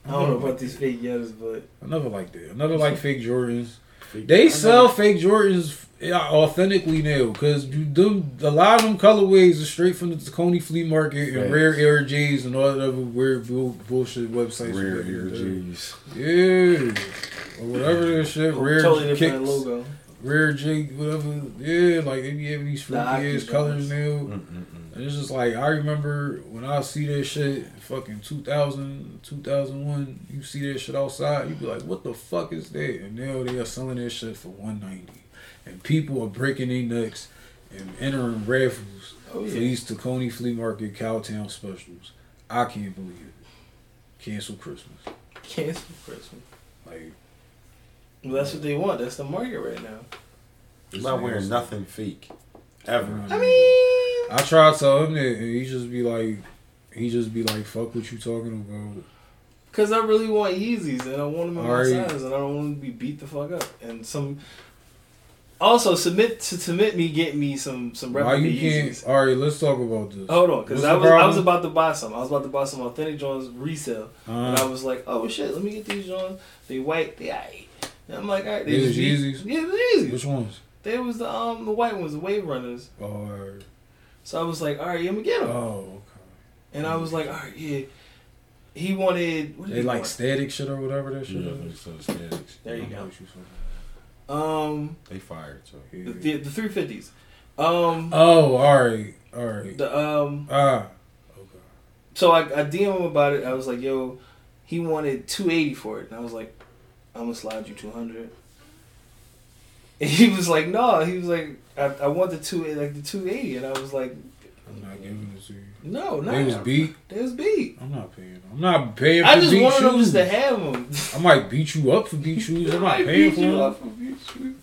I don't know about these fake yetters, but Another like that. Another like fake Jordans. Fake- I They know- sell fake Jordans authentically now because them a lot of them colorways are straight from the Tacony flea market and Facts. rare Air J's and all that other weird bull, bullshit websites. rare with Air it. G's. Yeah. Or whatever that shit. Rare totally kicks, different logo. rare J, whatever. Yeah, like they be having these freaky ass colors joints. now. Mm-mm-mm. And it's just like I remember when I see that shit, fucking 2000, 2001, You see that shit outside, you be like, "What the fuck is that?" And now they are selling that shit for one ninety, and people are breaking their necks and entering raffles Oh for these Tacony Flea Market Cowtown specials. I can't believe it. Cancel Christmas, Cancel Christmas. like Well, that's what they want. That's the market right now. I'm not wearing nothing fake. Ever. I mean, I try to tell him that, and he just be like, he just be like, "Fuck what you talking about." Cause I really want Yeezys and I want them in my Alright. size and I don't want them to be beat the fuck up. And some, Also, submit to submit me, get me some some Why replica you can't? Yeezys. All right, let's talk about this. Hold on, because I the was I was about to buy some. I was about to buy some authentic Jones resale, and I Uh, was like, oh shit, let me get these Jones. They white, they aight. And I'm like, all right, they These just Yeezys? Yeah, they Yeezys. which ones? They was the um the white ones, the Wave Runners. Oh. So I was like, all right, yeah, I'm gonna get them. oh, okay. and I was like, all right, yeah. He wanted. What did They he like want? static shit or whatever that shit Yeah, is. so statics. There you I know go. what you talking Um, They fired so. the the, the 350s. Um, Oh, all right, all right. the um. Ah, okay. So I, I DM him about it. I was like, yo, he wanted 280 for it. And I was like, I'm going to slide you 200. And he was like, no. He was like, I, I want the two like the 280. And I was like, I'm not giving it to you. no, no. They was beat. They was beat. I'm not paying. I'm not paying for I just wanted them just to have them. I might beat you up for beat shoes. I'm not paying for them. for beat shoes.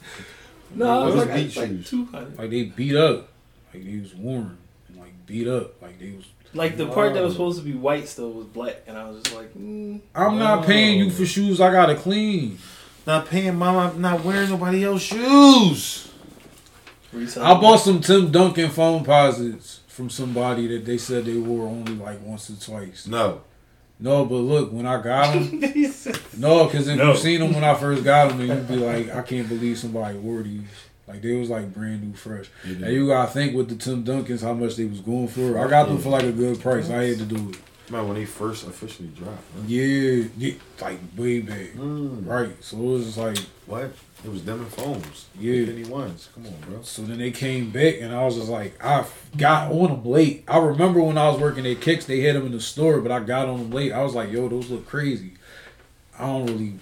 No, I was like, beat like 200. Like they beat up. Like they was worn and like beat up. Like they was. Like the part that was supposed to be white still was black. And I was just like, mm. I'm not paying you for shoes I gotta clean. Not paying mama, not wearing nobody else's shoes. I bought some Tim Duncan Foamposites from somebody that they said they wore only like once or twice. No. No, but look, when I got them, no, because if No. you seen them when I first got them, then you'd be like, I can't believe somebody wore these. Like they was like brand new, fresh. And you gotta think with the Tim Duncans how much they was going for. I got them for like a good price. I had to do it. Remember when they first officially dropped? Yeah, yeah like way back. Mm. Right. So it was just like, What? It was them and foams. Yeah. Penny ones. Come on, bro. so then they came back and I was just like, I got on them late. I remember when I was working at Kicks, they had them in the store, but I got on them late. I was like, yo, those look crazy. I don't really,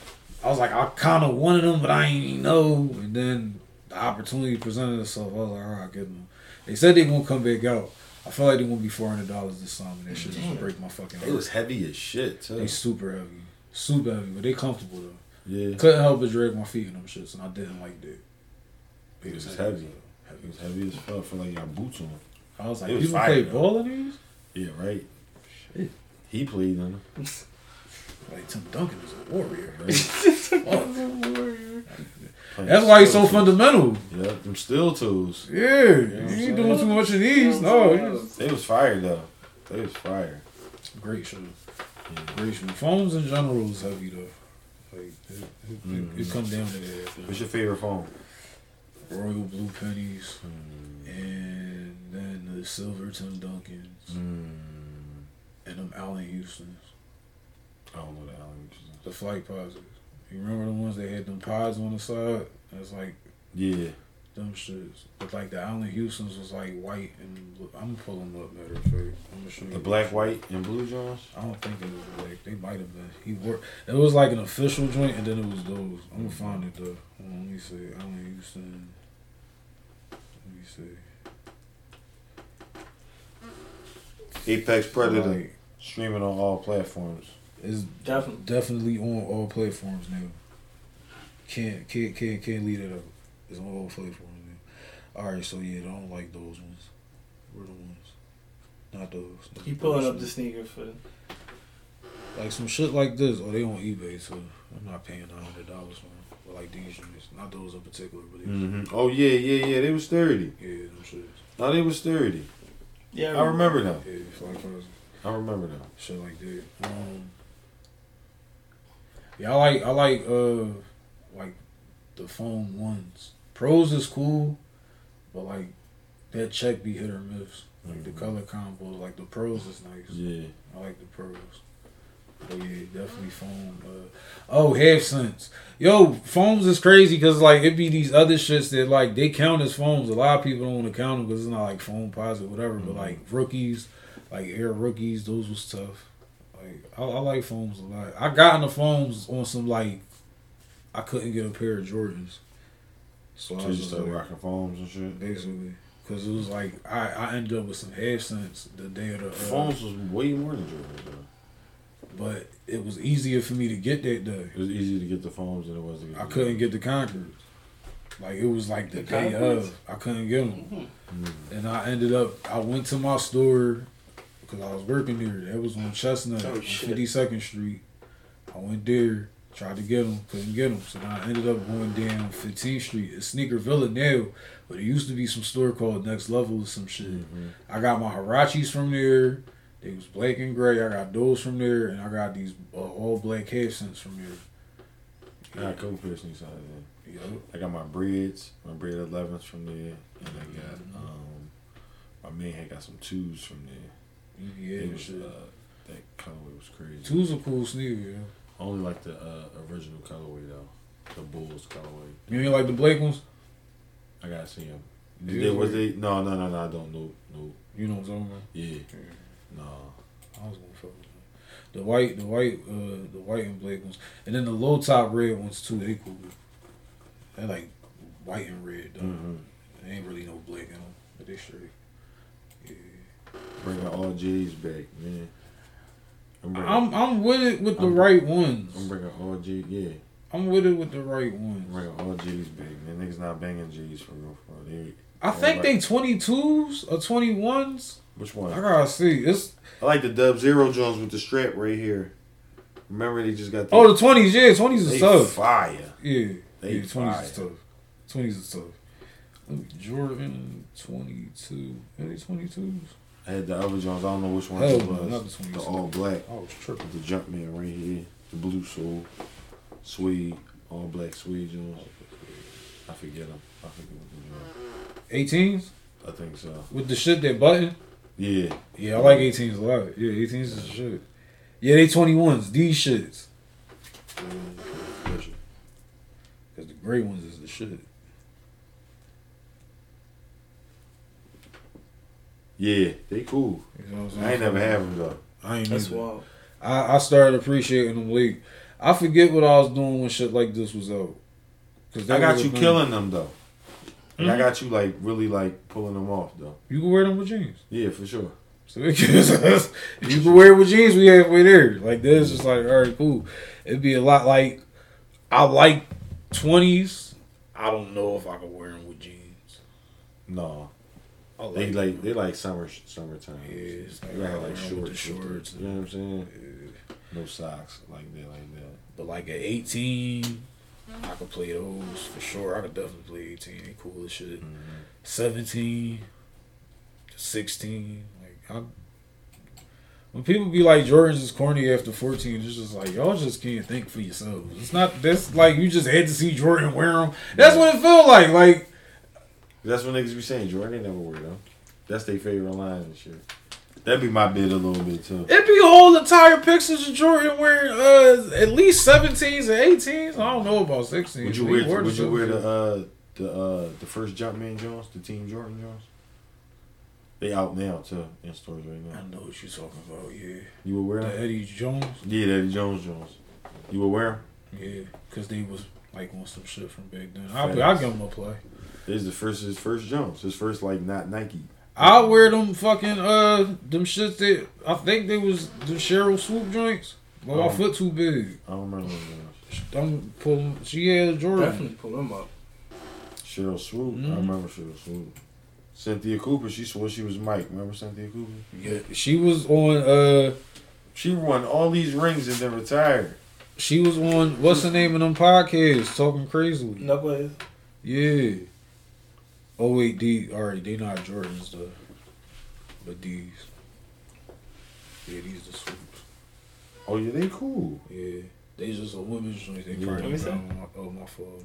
I was like, I kind of wanted them, but I ain't even know. And then the opportunity presented itself. I was like, all right, I'll get them. They said they won't come back out. I feel like it won't be four hundred dollars this time, and that shit just break my fucking They heart. was heavy as shit too. They super heavy, super heavy, but they comfortable though. yeah. Couldn't help but drag my feet in them shits, and I didn't like that. It was heavy. It was heavy as fuck. I feel like you got boots on. I was like, It was people fire, play though. ball in these? Yeah, right. Shit. He played in them. Like Tim Duncan is a warrior, bro. Playing That's why he's so steel fundamental. toes. Yeah, them steel tools. Yeah, what you I'm ain't doing too much of these. No, you They was fire though. They was fire. great shoes. Great shoes. Foams in general is heavy though. Like it, it, it, Mm-hmm. it come down to that. What's your favorite foam? Royal blue pennies, and then the silver Tim Duncans, Mm. and them Allan Houston's, I don't know the Allan. the Flightposites. You remember the ones that had them pods on the side? That's like Yeah. them shits. But like the Allan Houston's was like white and blue. I'm gonna pull them up. Matter of fact, I'm gonna show you The black, white, and blue Jones. I don't think it was black. They might have been. He worked. It was like an official joint, and then it was those. I'm gonna mm-hmm. find it though. Hold on, let me see. Allan Houston. Let me see. Apex Predator Like, streaming on all platforms. It's Definitely. definitely on all platforms now. Can't can't can't can't leave it up. It's on all platforms now. All right, so yeah, I don't like those ones. We're the ones? Not those. He pulling up the sneakers for like some shit like this. Oh, they on eBay, so I'm not paying a hundred dollars for them. But like these joints, not those in particular, but these. Mm-hmm. Oh yeah, yeah, yeah. They was thirty. Yeah, them shits. No, they was thirty. Yeah, I remember them. Yeah, Flightposites. I remember them. shit like that. Um, yeah, I like I like uh like the foam ones. Pros is cool, but like that check be hit or miss. Like the color combos, like the pros is nice. Yeah. I like the pros. But yeah, definitely foam. Uh, oh, half cents. Yo, foams is crazy because like it be these other shits that like they count as foams. A lot of people don't want to count them because it's not like Foamposite, whatever. But like rookies, like air rookies, those was tough. Like I, I like foams a lot. I got in the foams on some like I couldn't get a pair of Jordans, so, I So was you just started like, rocking foams and shit. basically because it was like I I ended up with some half cents the day of the uh, Foams was way more than Jordans. Though. but it was easier for me to get that day. It was easier to get the foams than it was to get. I the couldn't get the Concords. Like it was like the, The day Concords? of. I couldn't get them, Mm. and I ended up. I went to my store because I was working there. That was on Chestnut, Oh, on. Fifty Second Street. I went there, Tried to get them, couldn't get them. So then I ended up going down 15th Street. It's Sneaker Villa now, but it used to be some store called Next Level or some shit. Mhm. I got my Huaraches from there. They was black and gray. I got those from there, and I got these uh, all black half cents from there. I got a couple pair of out of there. Yup. I got my Breds, my Bred 11s from there, and I got um, my man had got some twos from there. Yeah, shit. uh, that colorway was crazy. Two's a cool sneaker, yeah. I only like the uh, original colorway though, the Bulls colorway. You ain't like the black ones? I gotta see them. Did they, was they? No, no, no, no. I don't know. No, You know what I'm talking about? yeah, no. I was gonna fuck with them. The white, the white, uh, the white and black ones, and then the low top red ones too. They cool. They like white and red. Though. Mhm. There ain't really no black in them, but they straight. Yeah. Bringing all J's back, man. I'm bringing, I'm I'm with it with the I'm- right ones. I'm bringing all G. Yeah, I'm with it with the right I'm ones. bringing all J's back, man. Niggas not banging J's for real. For real. They, I think they 22s or 21s. which one? I gotta see. It's I like the Dub Zero Jones with the strap right here. Remember they just got the, oh the 20s. Yeah, 20s is they tough. fire. Yeah, They yeah, 20s fire. is tough. 20s is tough. Look, Jordan 22. Are they 22s? I had the other Jones. I don't know which one Hell it was. the 22s. The all black. I was tripping. The Jumpman right here. The blue soul. Suede. All black suede Jones. I forget them. I forget what the Jones. 18s I think so. with the shit that button. Yeah. Yeah, I like 18s a lot. Yeah, 18s is the shit. Yeah, they 21s. These shits. Because the gray ones is the shit. Yeah. They cool. You know what I'm saying? I ain't never have them though. I ain't That's either. wild. I, I started appreciating them late. I forget what I was doing when shit like this was out. Cause I got you a thing. killing them though. Like, I Mhm. got you like really like pulling them off though. You can wear them with jeans. Yeah, for sure. So if you can wear it with jeans, we halfway there. Like this, just like all right, cool. It'd be a lot like I like twenties. I don't know if I could wear them with jeans. No, I they like they like summer summertime. Yeah, you gotta have like like shorts, shorts You know what I'm saying? No socks like that, like that. But like at eighteen, I could play those for sure. I could definitely play eighteen. They cool as shit. Mm-hmm. 17, 16. Like I, when people be like Jordans is corny after fourteen, it's just like y'all just can't think for yourselves. It's not that's like you just had to see Jordan wear them. That's what it felt like. Like That's what niggas be saying. Jordan ain't never them. That's their favorite line and shit. That'd be my bid a little bit too. it be whole entire pictures of Jordan wearing uh at least seventeens and eighteens. I don't know about sixteens. Would you wear? Would you wear the uh, the uh, the first Jumpman Jones, the Team Jordan Jones? They out now too in stores right now. I know what you're talking about. Yeah, You would wear the? Eddie Jones. Yeah, the Eddie Jones Jones. You would wear them? Yeah, because they was like on some shit from back then. I'll, I'll give them a play. This is the first his first Jones. His first like not Nike. I'll wear them fucking uh them shits that I think they was the Sheryl Swoop joints. But my Oh. foot too big. I don't remember them Jones. I'm pulling. She had a Jordan. Definitely pull them up. Sheryl Swoop. Mhm. I remember Sheryl Swoop. Cynthia Cooper. She swore she was Mike. Remember Cynthia Cooper? Yeah, she was on. uh She won all these rings and then retired. She was on. What's the name of them podcasts? Talking crazily. Knuckleheads. Yeah. Oh wait, D. All right, they not Jordans though. But these. Yeah, these the swoops. Oh yeah, they cool. Yeah, they just a women's joint. They Yeah. probably Let me see. found on my, oh my fault.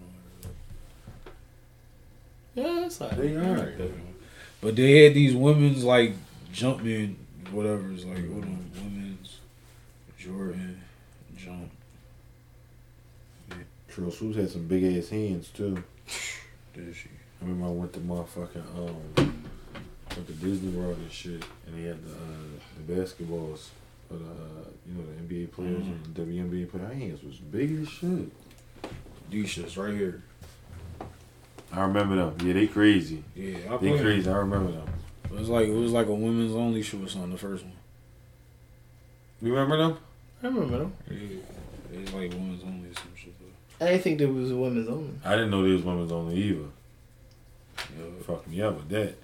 Yeah, that's like They are. But they had these women's like Jumpman, whatever. It's like what them women's Jordan jump. Sheryl Swoopes had some big ass hands too. Did she? I remember I went to motherfucking um went to Disney World and shit, and they had the uh, the basketballs for the uh, you know the NBA players and the WNBA players. Our hands was big as shit. These shits right here. I remember them. Yeah, they crazy. Yeah, I They played. crazy. I remember them. It was like it was like a women's only shoe or something. The first one. You remember them? I remember them. Yeah, it's like women's only or some shit. I didn't think there was a women's only. I didn't know they was women's only either. Yeah. Fuck me up with that.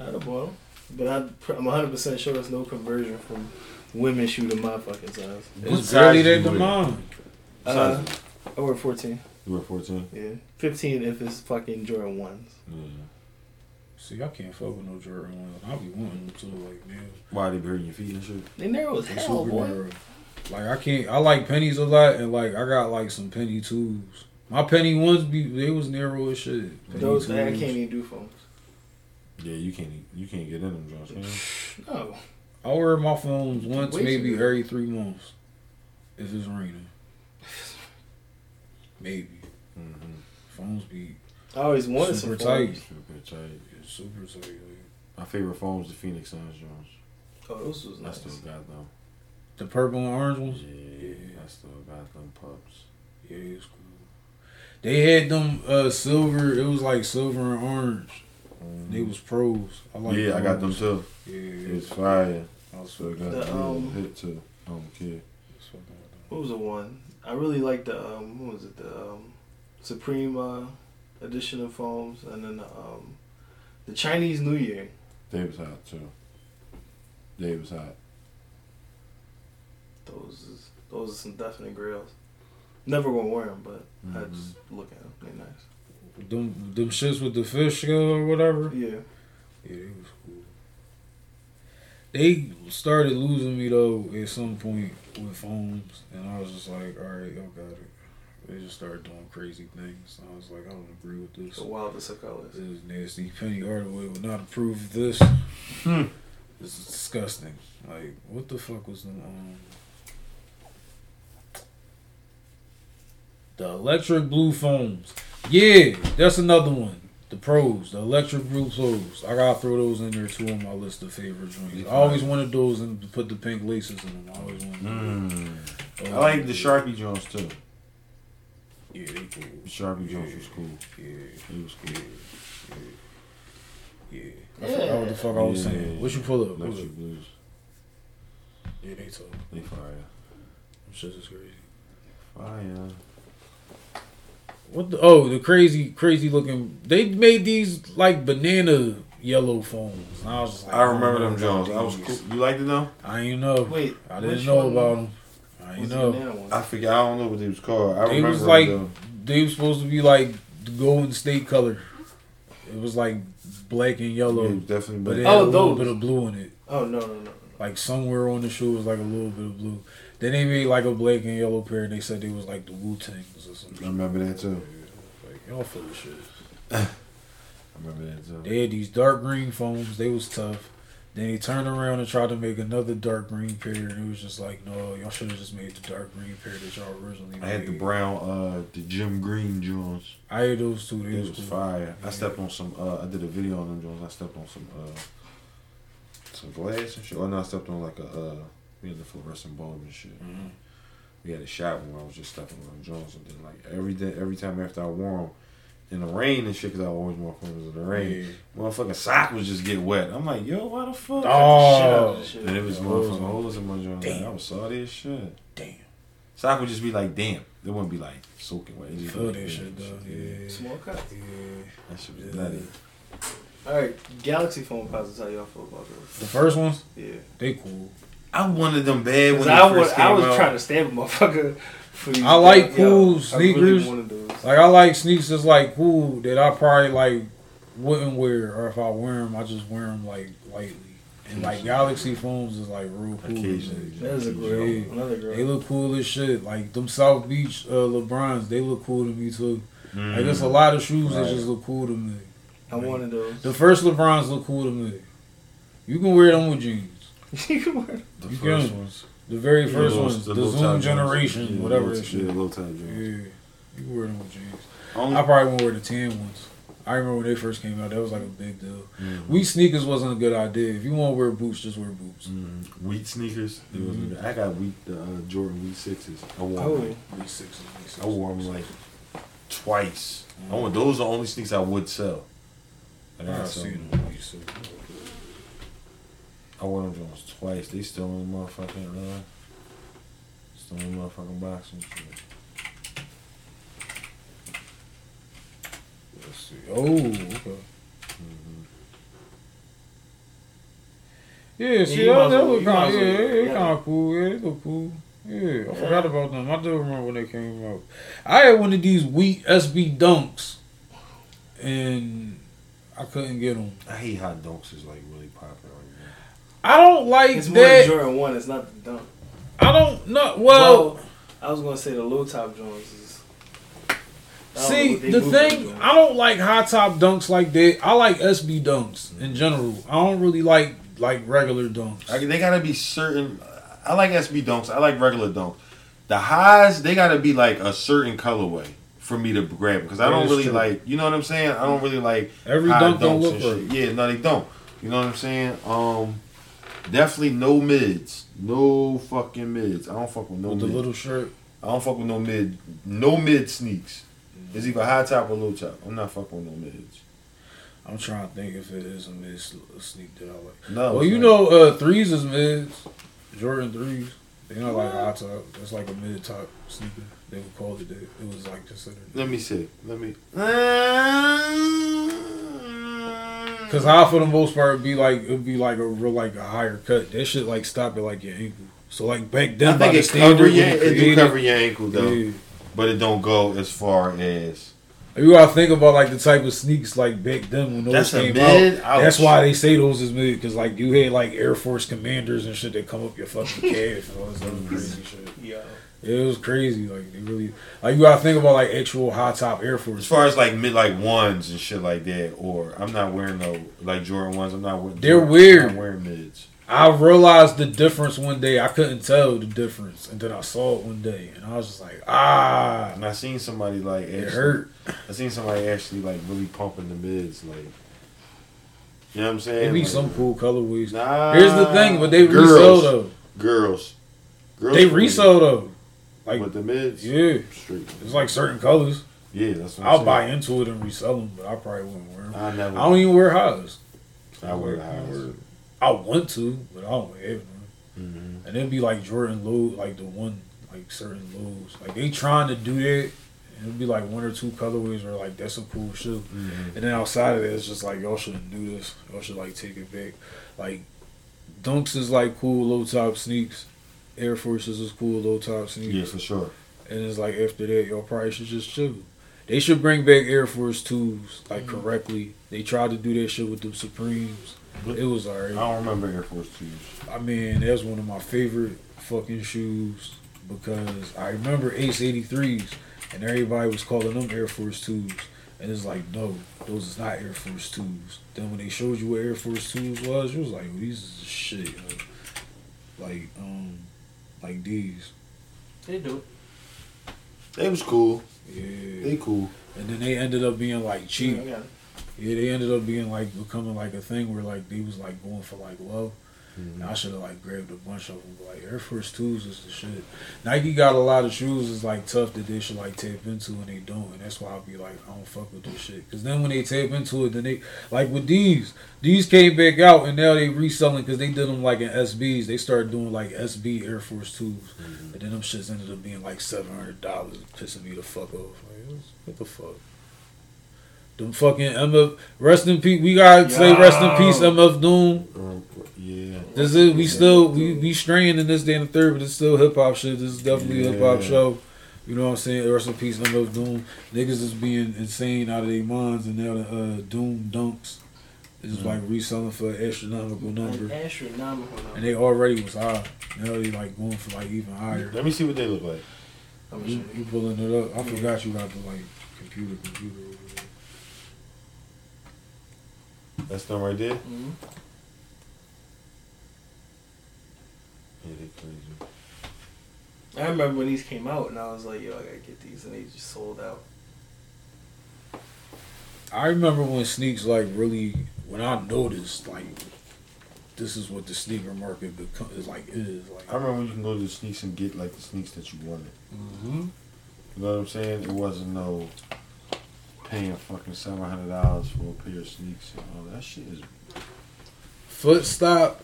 I'd have bought. But I, I'm 100% sure there's no conversion from women's shoe to my fucking size. What It's barely size that you wear? demand. Uh, I wear 14. You wear 14? Yeah. 15 if it's fucking Jordan 1s. Yeah. See, I can't fuck with no Jordan ones. I'll be wanting them too, like man. Why they be hurting your feet and shit? They narrow as They hell, boy. narrow. Like I can't. I like pennies a lot, and like I got like some penny twos. My penny ones be they was narrow as shit. Penny Those, I can't even do foams. Yeah, you can't you can't get in them joints. can you? No. I wear my foams once, Way maybe every three months, if it's raining. Maybe Mhm. foams be I always wanted Super some tight. foams. Super tight. super tight. Like, My favorite foam was the Phoenix Suns joints. Oh, those was nice. I nice. still got them. the purple and orange ones. Yeah, I still got them pups. Yeah, it's cool. They had them uh silver. It was like silver and orange. They was pros. I like. yeah, I got them too. Yeah, It's fire. I was So I got The, the, um, hit too. Kid. fucking with them. What was the one? I really liked the um, what was it? The um, Supreme uh, edition of foams, and then the um, the Chinese New Year. They was hot too. They was hot. Those is those are some definite grails. Never gonna wear them, but I Mhm. just look at them. They nice. Them them shits with the fish scale or whatever. Yeah. Yeah, they was cool. They started losing me though at some point with foams, and I was just like, all right, y'all got it. They just started doing crazy things. I was like, I don't agree with this. The wildest of colors. This is nasty. Penny Hardaway would not approve of this. Hmm. This is disgusting. Like, what the fuck was the um the electric blue foams? Yeah, that's another one. The pros, the electric blue pros. I gotta throw those in there too on my list of favorite joints. I always wanted those and put the pink laces in them. I always wanted. Mm. those. I like the Sharpie joints too. Yeah, they cool. The Sharpie joints was cool. Yeah, It was cool. yeah. I forgot what the fuck I was Yeah. saying. What you pull up? Pull up. Electric blues. Yeah, they tough. They fire. Them shits is crazy. Fire. What the? Oh, the crazy, crazy looking. They made these like banana yellow foams. And I was just like, I remember don't them Jones. I was cool. You liked it though? I ain't know. Wait, I didn't know one about them. I ain't was the know. banana? I forget. I don't know what they was called. I They remember was like them, they was supposed to be like the Golden State color. It was like black and yellow, Yeah, it was definitely. but it had Oh, a little those. bit of blue in it. Oh no no no. no. Like somewhere on the shoe was like a little bit of blue. Then they made like a black and yellow pair, and they said they was like the Wu Tangs or something. I remember that too. Like y'all full of shit. I remember that too. They had these dark green foams. They was tough. Then they turned around and tried to make another dark green pair, and it was just like, no, y'all should have just made the dark green pair that y'all originally made. I had the brown, uh, the Gym Green Jones. I had those two. They It was, was cool. fire. I stepped on some. Uh, I did a video on them Jones. I stepped on some. Uh, some glass and shit. Oh no, I stepped on like a. Uh, we had the fluorescent bulb and shit. Mhm. We had a shot where I was just stepping on Jones, and then like every day, every time after I wore them. In the rain and shit, cause I always wore them in the rain. Yeah. Motherfucking sock was just get wet. I'm like, yo, why the fuck? Oh, Shit. And it was Holes motherfucking in- holes in my joint. Like, Damn. I was sorry as shit. damn. Sock would just be like, damn. It wouldn't be like soaking wet. It just Feel be that like, shit though. Yeah. Small cuts. Yeah. That shit was Yeah. nutty. All right, Galaxy Foamposites. How y'all feel about those. The first ones, Yeah. they cool. I wanted them bad when they I first was came I was out. trying to stab a motherfucker. For these I like yo, cool I sneakers. really those. Like I like sneaks that's like cool that I probably like wouldn't wear, or if I wear them, I just wear them like lightly. And like Galaxy foams is like real cool. Occasionally. That is a grill. Yeah. Another grill. They look cool as shit. Like them South Beach uh, LeBrons, they look cool to me too. Mm. Like there's a lot of shoes that just look cool to me. I wanted those. The first LeBrons look cool to me. You can wear them with jeans. You can wear the you first can. ones. The very first low- ones, the, low Zoom generation, joints. Yeah, whatever low- that shit. Yeah, low top Yeah, you can wear them with jeans. Only, I probably won't wear the tan ones. I remember when they first came out, that was like a big deal. Mm. We sneakers wasn't a good idea. If you want to wear boots, just wear boots. Mm. Wheat sneakers. It wasn't Mhm. good. I got wheat the uh, Jordan Wheat sixes. I wore Oh, them. Wheat sixes, wheat sixes. I wore them like twice. I want those are the only sneakers I would sell. Like, I I got see some. Them. Wheat sixes. I wore them Jones twice. They still in the motherfucking uh, still in the motherfucking box and shit. Let's see. Oh, okay. Mm-hmm. Yeah, see, you that, that well- look you might kind of, yeah, yeah. kind of cool. Yeah, they look cool. Yeah, I forgot about them. I do remember when they came out. I had one of these wheat SB dunks, and I couldn't get them. I hate how dunks is like really popular I don't like It's more. Jordan one. It's not the dunk. I don't know. Well, Well, I was gonna say the low top Jones is. I don't know see, the thing, I don't like high top dunks like that. I like SB dunks in general. I don't really like like regular dunks. I, they gotta be certain. I like SB dunks. I like regular dunks. The highs, they gotta be like a certain colorway for me to grab because I That don't really true. like. You know what I'm saying? I don't really like Every high dunk don't look and right. Yeah, no, they don't. You know what I'm saying? Um, definitely no mids. No fucking mids. I don't fuck with no with the mids. little shirt. I don't fuck with no mid. No mid sneaks. It's either high top or low top. I'm not fucking with no mids. I'm trying to think if it is a mid sneak that I like. No. well, you not. know, uh, threes is mids. Jordan threes. They're not like high top. It's like a mid top sneaker. They would call it that. It was like considered. Let me see. Let me. Cause I, for the most part would be like it'd be like a real like a higher cut. That shit like stop it like your ankle. So like back then I by think the it standard cover when your, it it do cover your ankle though, yeah. but it don't go as far as. You gotta think about like the type of sneaks like back then when those That's came mid? out. That's why they say those is mid because like you had like Air Force commanders and shit that come up your fucking calf and all this other crazy shit. Yeah. It was crazy. Like they really like you gotta think about like actual high top Air Force. As far as like mid like ones and shit like that, or I'm not wearing no like Jordan ones. I'm not wearing. They're Jordan- weird. I'm wearing mids. I realized the difference one day. I couldn't tell the difference, and then I saw it one day, and I was just like, ah, And I seen somebody like it hurt. I seen somebody actually like really pumping the mids, like. You know what I'm saying? It be Like, some cool colorways. Nah, Here's the thing, but they girls, resell though. Girls, girls. They resell though. Like with the mids. yeah, straight. it's like certain colors. Yeah, that's what I'll saying. buy into it and resell them, but I probably wouldn't wear them. I never. I don't even wear highs. I wear highs. I want to, but I don't wear them. Mhm. And it'd be like Jordan low, like the one, like certain lows. Like they trying to do that. And it'd be like one or two colorways where like that's a cool shoe. Mhm. And then outside of that, it's just like y'all shouldn't do this. Y'all should like take it back. Like Dunks is like cool low top sneaks. Air Forces is cool low top sneaks. Yeah, for sure. And it's like after that, y'all probably should just chill. They should bring back Air Force twos like Mm-hmm. correctly. They tried to do that shit with the Supremes. But It was alright. I don't remember Air Force twos. I mean, that's one of my favorite fucking shoes because I remember Ace 83s and everybody was calling them Air Force 2s. And it's like, no, those is not Air Force 2s. Then when they showed you what Air Force 2s was, you was like, well, these is shit. Like, like, um, like these. They do. They was cool. Yeah. They cool. And then they ended up being like cheap. Yeah, I. Yeah, they ended up being like becoming like a thing where like they was like going for like low. Mm-hmm. I should have like grabbed a bunch of them. Like Air Force Twos is the shit. Nike got a lot of shoes is like tough that they should like tap into and they don't. And that's why I'll be like I don't fuck with this shit. Cause then when they tap into it, then they like with these, these came back out and now they reselling because they did them like in SBs. They started doing like SB Air Force 2s Mm-hmm. and then them shits ended up being like seven hundred dollars, pissing me the fuck off. Like what the fuck. Them fucking MF rest in peace. We gotta say rest in peace, Yo. MF Doom. Yeah. This is we still we we straying in this day and the third, but it's still hip hop shit. This is definitely a hip hop show. You know what I'm saying? Rest in peace, MF Doom. Niggas is being insane out of their minds, and now the uh, Doom dunks is like reselling for an astronomical An number, astronomical and they already was high. Now they like going for like even higher. Let me see what they look like. I'm You, you pulling it up? I forgot you got the like computer computer. over there. That's them right there. Mhm. Yeah, they crazy. I remember when these came out, and I was like, "Yo, I gotta get these," and they just sold out. I remember when sneaks like really when I noticed like this is what the sneaker market become is like is like. I remember when you can go to the sneaks and get like the sneaks that you wanted. hmm You know what I'm saying? It wasn't no paying fucking seven hundred dollars for a pair of sneaks and all that shit is. Foot stop,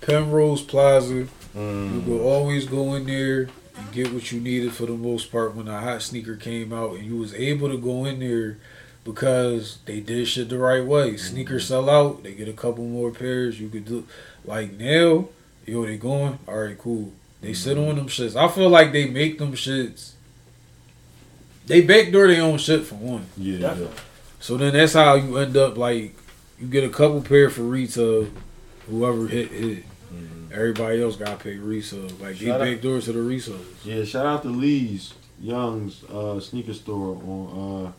Penrose Plaza. You Mm. could always go in there and get what you needed for the most part when a hot sneaker came out, and you was able to go in there because they did shit the right way. Sneakers sell out, they get a couple more pairs. You could do like now, yo, they going. All right, cool. They sit on them shits. I feel like they make them shits. They backdoor their own shit for one. Yeah, Definitely. So then that's how you end up like you get a couple pair for retail. Whoever hit hit hit. Everybody else got paid resale. Like Shout out- they backdoor to the resellers. Yeah, shout out to Lee's Young's uh, sneaker store on uh,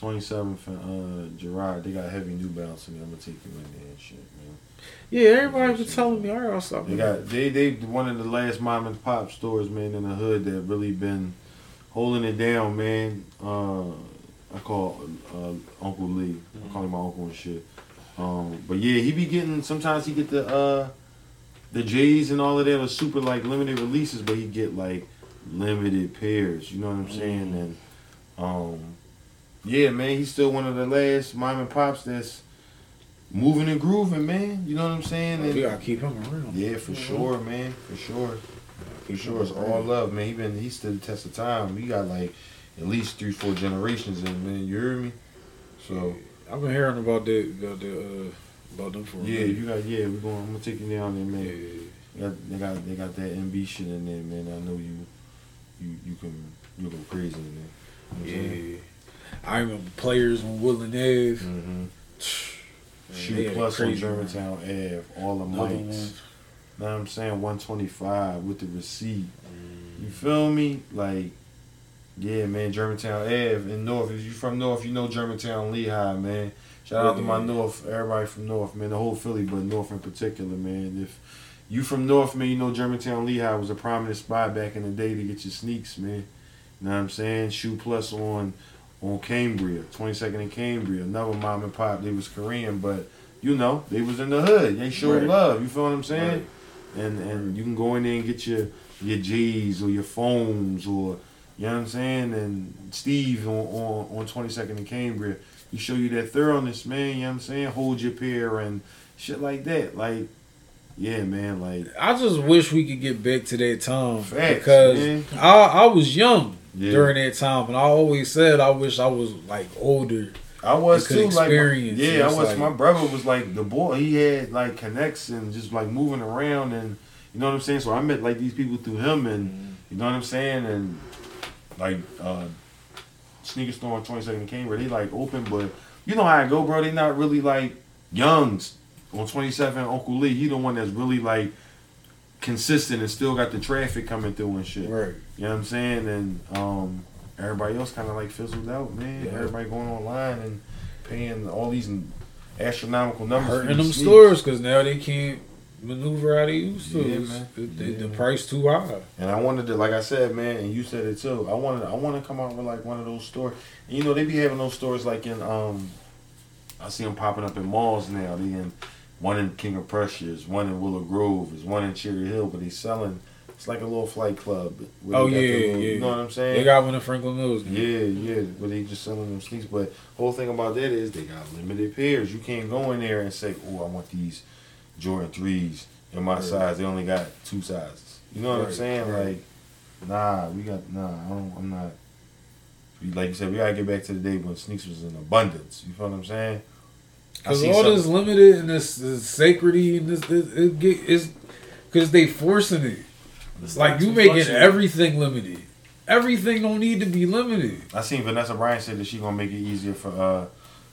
27th and uh, Girard. They got heavy New Balance in there. I'm gonna take you in there and shit, man. Yeah, everybody was telling me, all right, I'll stop. They got they they one of the last mom and pop stores, man, in the hood that really been holding it down, man. Uh, I call uh, Uncle Lee. I call him my uncle and shit. Um, but yeah, he be getting sometimes he get the uh the J's and all of that are super like limited releases, but you get like limited pairs. You know what I'm saying? And um, yeah, man, he's still one of the last mom and pops that's moving and grooving, man. You know what I'm saying? And- We gotta keep him around. yeah, for sure, man. For sure. For sure. It's all love, man. He been he stood the test of time. We got like at least three, four generations in, man. You hear me? So I've been hearing about that, about the, uh, about them for a yeah, you got yeah, we going I'm gonna take you down there, man. Yeah. They got they got they got that MB shit in there, man. I know you you you can you go crazy in there. You know? Yeah. I remember players on Woodland Ave. Mm-hmm. Shoe Plus on Germantown Ave, all the mics. Know what I'm saying? 125 with the receipt. You feel me? Like, yeah, man, Germantown Ave in North. If you from North, you know Germantown Lehigh, man. Shout out to my North, everybody from North, man, the whole Philly, but North in particular, man. If you from North, man, you know Germantown Lehigh was a prominent spot back in the day to get your sneaks, man. You know what I'm saying? Shoe Plus on on Cambria, 22nd and Cambria. Another mom and pop, they was Korean, but you know, they was in the hood. They showed Right. love. You feel what I'm saying? Right. and and you can go in there and get your your J's or your foams or you know what I'm saying. And Steve on on, on 22nd and Cambria, he show you that thoroughness, man. You know what I'm saying. Hold your pair and shit like that. Like, yeah, man. Like, I just wish we could get back to that time Facts, because man. I I was young Yeah. during that time, and I always said I wish I was like older. I was too. Like, it. yeah, I was. like- my brother was like the boy. He had like connects and just like moving around and you know what I'm saying. So I met like these people through him and you know what I'm saying and like uh sneaker store on 22nd and Cambria. They like open, but you know how I go, bro. They not really like youngs on 27 Uncle Lee. He the one that's really like consistent and still got the traffic coming through and shit. Right. You know what I'm saying? And um, everybody else kind of like fizzled out, man. Yeah. Everybody going online and paying all these astronomical numbers. Hurting them sneakers. stores because now they can't maneuver how they used to. Yeah, man. The, the- Yeah, the man. price too high. And I wanted to, like I said, man, and you said it too. I wanted, I want to come out with like one of those stores. And, you know, they be having those stores like in, um, I see them popping up in malls now. They in one in King of Prussia, one in Willow Grove, there's one in Cherry Hill, but they selling. It's like a little flight club. where Oh yeah, little- yeah. You know what I'm saying? They got one in Franklin Mills. now. Yeah, yeah, but they just selling them sneaks. But whole thing about that is they got limited pairs. You can't go in there and say, "Oh, I want these Jordan threes in my Right. size." They only got two sizes. You know what I'm saying? right. Like, nah, we got nah. I don't, I'm not. we- Like you said, we gotta get back to the day when sneakers was in abundance. You feel what I'm saying? I Cause see all some- this limited and this, this sacredy and this, this it get is because they forcing it. It's like you making fluctuating. everything limited. Everything don't need to be limited. I seen Vanessa Bryant said that she gonna make it easier for uh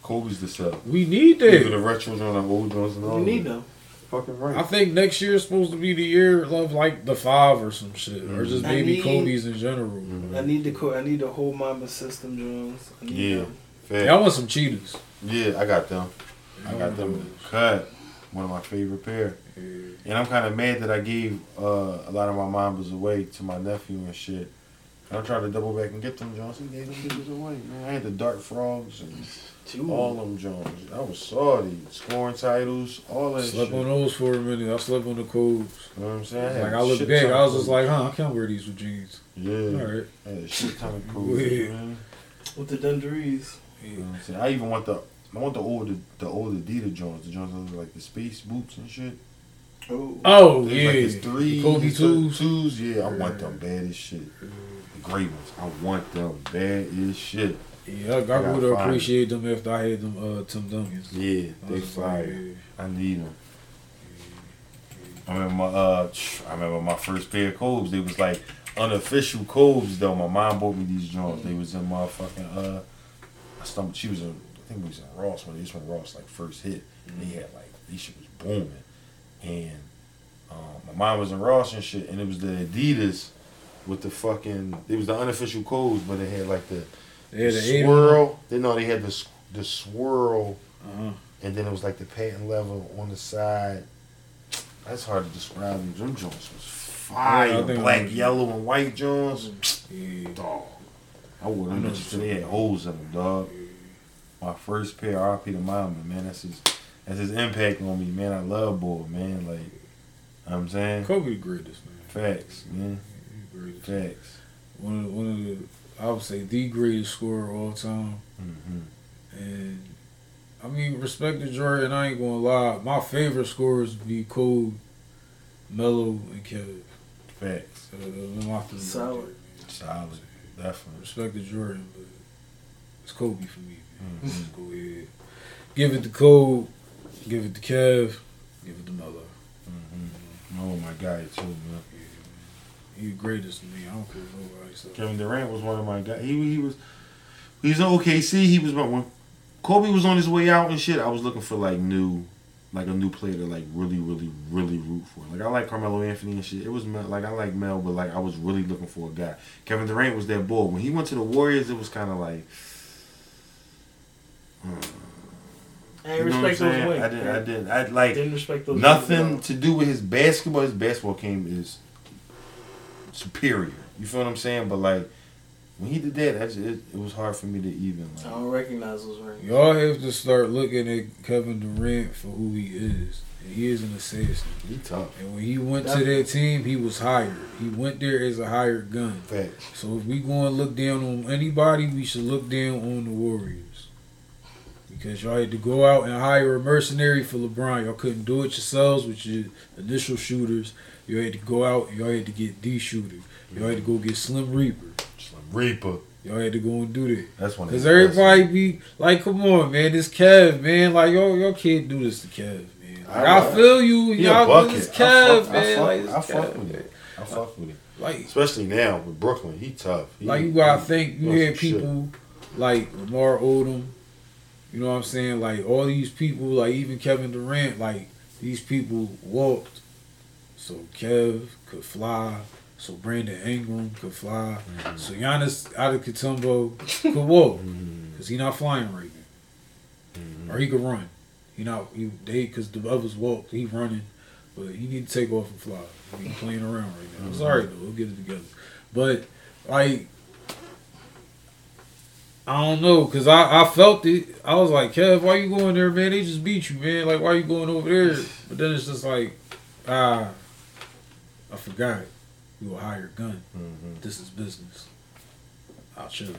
Kobe's to sell. We need Either the retros or the old ones and all. You need them. Fucking right. I think next year is supposed to be the year of like the five or some shit, or just I maybe need- Kobe's in general. Mhm. I need the co- I need the whole Mamba system Jones. I need Yeah. them. Fact. Yeah, I want some cheetahs. Yeah, I got them. I got them cut. One of my favorite pair. And I'm kind of mad that I gave uh, a lot of my mambas away to my nephew and shit. And I'm trying to double back and get them Jones. He gave them bitches away, man. I had the Dark Frogs and Two. all them Jones. I was salty. Scoring titles, all that Slept shit. on those for a minute. I slept on the codes. You know what I'm saying? I Like I look shit back, I was just like, huh, I can't wear these with jeans. Yeah. All right. I had a shit ton of codes, Yeah. man. with the Dungarees. You know what I'm saying? I even want the I want the older, the older Adidas Jones, the Jones that look like the space boots and shit. Oh. Oh There's yeah, like it's three The Kobe twos. twos. Yeah, I want them bad as shit. The gray ones, I want them bad as shit. Yeah, I, I would appreciate them after I had them uh, Tim Duncans. Yeah, they like, fire. I need them. I remember my uh, I remember my first pair of Kobes. They was like unofficial Kobes though. My mom bought me these joints. They was in my fucking uh, I stumbled. She was in, I think we was in Ross when this when Ross like first hit. And they had like these shit was booming, and um, my mom was in Ross and shit, and it was the Adidas with the fucking. It was the unofficial Kobes, but it had like the, Yeah, the the swirl. They know they had the the swirl Uh-huh. and then it was like the patent level on the side. That's hard to describe. Them joints was fire. Yeah, I think I Black, know. yellow, and white joints. Yeah. Dog. I wore them I know bitches what they had holes in them, dog. My first pair, RP to mama, man. That's his, that's his impact on me, man. I love boy, man. Like, you know what I'm saying Kobe the greatest, man. facts, man. The. Facts. One of the, one of the I would say the greatest scorer of all time. hmm And I mean, respect to Jordan. I ain't gonna lie. My favorite scorers be Cole, Melo, and Kev. Facts. So those are. Solid. right there, man. Solid. Definitely. Respect to Jordan, but it's Kobe for me. Man. Mhm. Just go ahead. Give it to Cole. Give it to Kev. Give it to Melo. hmm Oh my guy too, man. He the greatest to me. I don't care what nobody says. Kevin Durant was one of my guys. He he was he's in OKC. He was when Kobe was on his way out and shit. I was looking for like new, like a new player to like really, really, really root for. Like I like Carmelo Anthony and shit. It was Mel, like I like Mel, but like I was really looking for a guy. Kevin Durant was that boy. When he went to the Warriors, it was kind of like. Uh, I ain't you know respect those saying? wings. I didn't. I didn't. I like didn't respect those nothing to do with his basketball. His basketball game is superior. You feel what I'm saying? But like when he did that, just, it, it was hard for me to even. at all. I don't recognize those rings. Y'all have to start looking at Kevin Durant for who he is. And he is an assassin. he tough. And when he went to that team, he was hired. He went there as a hired gun. Facts. So if we going to look down on anybody, we should look down on the Warriors. Because y'all had to go out and hire a mercenary for LeBron. Y'all couldn't do it yourselves with your initial shooters. Y'all had to go out y'all had to get D shooter. Y'all had to go get Slim Reaper. Slim Reaper. Y'all had to go and do that. That's one. of Cause everybody be like, come on, man, this Kev, man, like y'all, y'all can't do this to Kev, man. Like, I- I, feel you, y'all do this Kev, fuck- I man. fuck- like, I fuck Kev, with it. I fuck with him, Like, especially now with Brooklyn. He tough. He, like you gotta think you had some shit. people like Lamar Odom, you know what I'm saying? Like all these people, like even Kevin Durant, like these people walked, so Kev could fly, so Brandon Ingram could fly, Mm-hmm. so Giannis Antetokounmpo could walk, Mhm. cause he not flying right now. Mhm. or he could run. He not he they because the others walk. He running, but he need to take off and fly. He playing around right now. It's alright though. We'll get it together. But like, I don't know because I I felt it. I was like, Kev, why you going there, man? They just beat you, man. Like, why you going over there? But then it's just like, ah, I forgot. You will hire a hired gun. Mhm. This is business. I'll chill.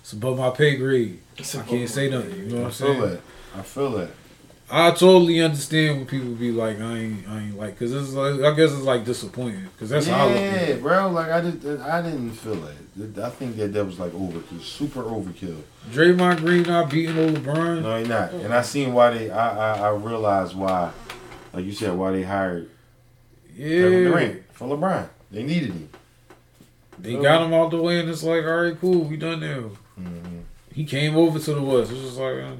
It's above my pay grade. I can't say nothing. You know what I I'm feel saying? that. I feel that. I totally understand when people be like, I ain't, I ain't like, cause it's like, I guess it's like disappointing, cause that's how I look at yeah, it. bro. Like I did. I didn't feel that. I think that that was like overkill, super overkill. Draymond Green not beating old LeBron. No, he not. And I seen why they. I I, I realized why, like you said, why they hired Kevin Durant for LeBron. They needed him. they got him all the way, and it's like, all right, cool, we done now. hmm He came over to the West. It's just like, uh,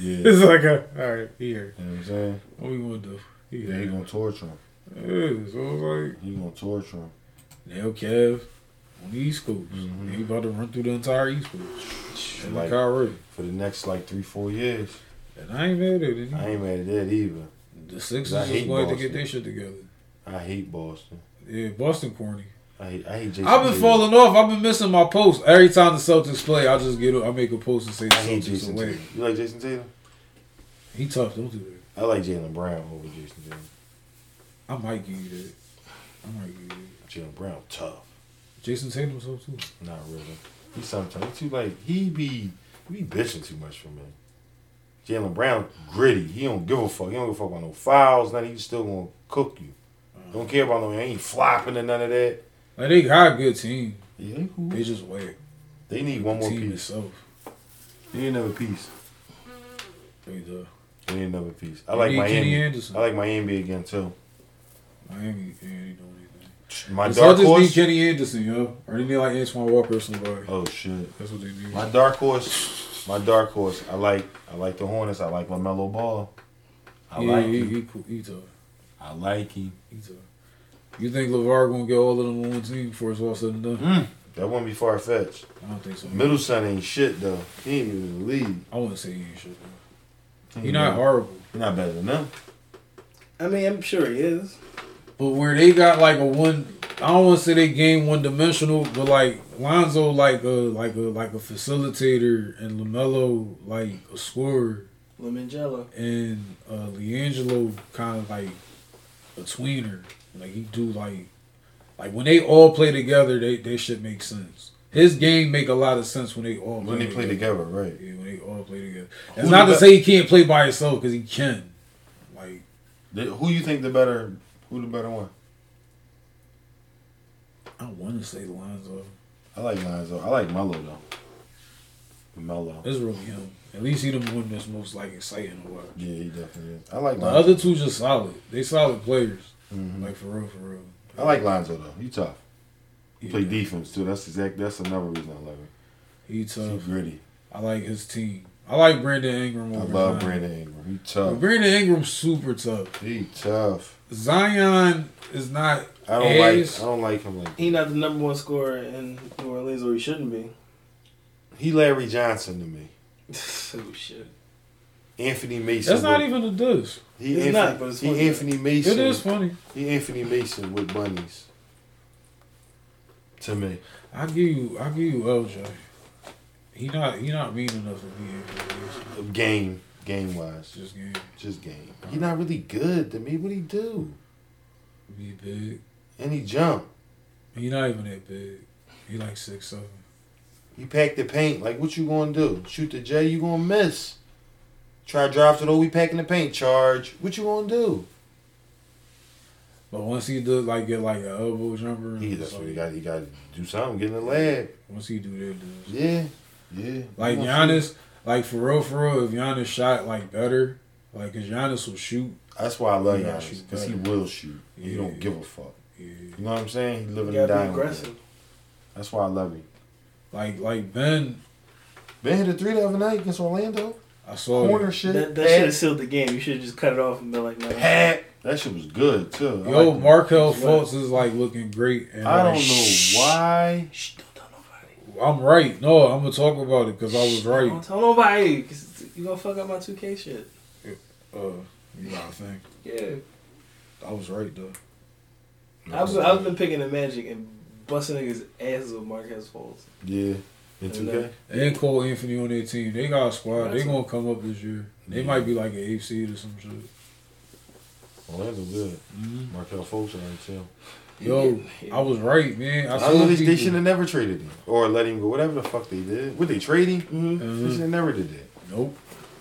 Yeah. it's like, uh, all right, here, You know what I'm saying? what we gonna do? He Yeah, he gonna torture him. yeah, so it's like, He gonna torture him. now Kev on the East Coast, Mhm. he about to run through the entire East Coast. And Like already, for the next like three, four years. and I ain't mad at it. I ain't mad at that either. The Sixers hate going to get their shit together. I hate Boston. Yeah, Boston corny. I hate. I hate Jayson. I've been Tatum. falling off. I've been missing my posts. Every time the Celtics play, I just get I make a post and say the I hate Celtics Jayson away. Tatum. You like Jayson Tatum? He tough. Don't do that. I like Jaylen Brown over Jayson Tatum. I might give you that. I might give you that. Jaylen Brown tough. Jayson Tatum so too. Not really. He sometimes too like he be he be bitching too much for me. Jaylen Brown gritty. He don't give a fuck. He don't give a fuck about no fouls. Nothing. He's still gonna cook you. Don't care about no. He ain't flopping and none of that. Like they got a good team. Yeah, they cool. They just wait. They need one more team piece. itself. They need another piece. They, uh, They need another piece. I They like Miami. I like Miami again too. Miami, yeah, they doing anything. My dark just need horse. Kenny Anderson, yo. Or they need like Antoine Walker or somebody. Oh shit. That's what they need. My dark horse. My dark horse. I like. I like the Hornets. I like Lamelo Ball. I yeah, like he, he, cool. he tough. I like him. He tough. You think LaVar gonna get all of them on one team before it's all said and done? Mm, that wouldn't be far fetched. I don't think so. Middleton ain't shit though. He ain't even in the league. I wouldn't say he ain't shit. Though. He He not horrible. He not better than them. I mean, I'm sure he is. But where they got like a one, I don't want to say they game one dimensional, but like Lonzo like a like a like a facilitator and Lamelo like a scorer Lemon Jello. and uh LiAngelo kind of like a tweener. Like he do like like when they all play together, they they shit make sense. His game make a lot of sense when they all When they play together, right? Yeah, when they all play together. Who not to be- say he can't play by himself because he can. Like The- Who you think the better? Who the better one? I want to say Lonzo. I like Lonzo. I like Melo though. Melo. It's really him. At least he the one that's most like exciting to watch. Yeah, he definitely is. I like The Lonzo. other two just solid. They solid players. Mhm. Like for real, for real. I like Lonzo though. He tough. He Yeah, play defense too. That's exact. That's another reason I love him. He He tough. gritty. I like his team. I like Brandon Ingram. I love Zion. Brandon Ingram. He But tough. Brandon Ingram's super tough. He tough. Zion is not. I don't like. I don't like him like. He not the number one scorer in New Orleans, or he shouldn't be. He Larry Johnson to me. Oh shit! Anthony Mason. That's not with- even a diss. He It's Anthony, not, but it's he. Anthony Mason. It is funny. He Anthony Mason with bunnies. To me, I give you. I give you LJ. He not. He not mean enough to be in game game wise, Just game. just game. He uh-huh. not really good to me. What he do? Be big. And he jump. He not even that big. He like six seven. He pack the paint. Like what you gonna do? Shoot the J? You gonna miss? Try to drive to the O. We packing the paint. Charge. What you gonna do? But once he do like get like an elbow jumper, He that's what he got. He got to do something. Get in the lab. Once he do that, dude. Yeah, yeah. Like He gonna. Giannis, like for real, for real. If Giannis shot like better, like cause Giannis will shoot. That's why I love He Giannis because he will shoot. He don't give a fuck. Yeah. You know what I'm saying? He living You and gotta be dying. aggressive. That's why I love him. Like like Ben, Ben hit a three the other night against Orlando. I saw Corner it. shit. That, that should have sealed the game. You should have just cut it off and been like, no. Pat. That shit was good too. I Yo, like that. Markelle Right. Fultz is like looking great. And I don't like, know why. Shh, don't tell nobody. I'm right. No, I'm gonna talk about it because I was right. Don't right. tell nobody. Cause you gonna fuck up my 2K shit. Uh, you gotta think. Yeah. I was right though. I've, I've been picking the Magic and busting niggas' asses with Marquez Fultz. Yeah. In And, 2K. And Cole Anthony on their team. They got a squad. They gonna come up this year. They Yeah. might be like an eighth seed or some shit. Orlando good. Mhm. Markelle Fultz right too. Yo, Yeah. I was right, man. I I saw know they, they people. should have never traded him or let him go. Whatever the fuck they did. Would they trade him? Mm-hmm. They Mhm. should never did that. Nope,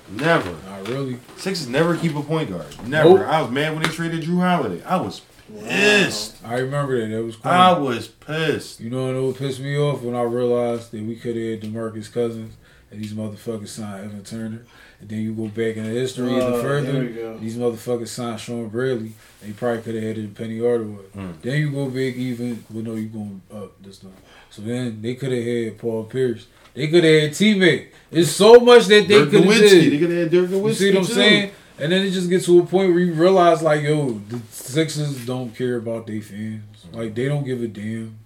Never. not really. Sixers never keep a point guard. Never. Nope. I was mad when they traded Jrue Holiday. I was pissed. I remember that. That was cool. I was pissed. You know what pissed me off when I realized that we could have had DeMarcus Cousins and these motherfuckers signed Evan Turner. And then you go back in the history and Oh, the further, these motherfuckers signed Shawn Bradley. They probably could have had Penny Hardaway. Mm. Then you go big even, well no, you going up this time. So then they could have had Paul Pierce. They could have had T Mac. It's so much that they could have Nowitzki. They could have had Dirk Nowitzki You see what I'm too. saying? And then it just gets to a point where you realize, like, yo, the Sixers don't care about their fans. Like, they don't give a damn.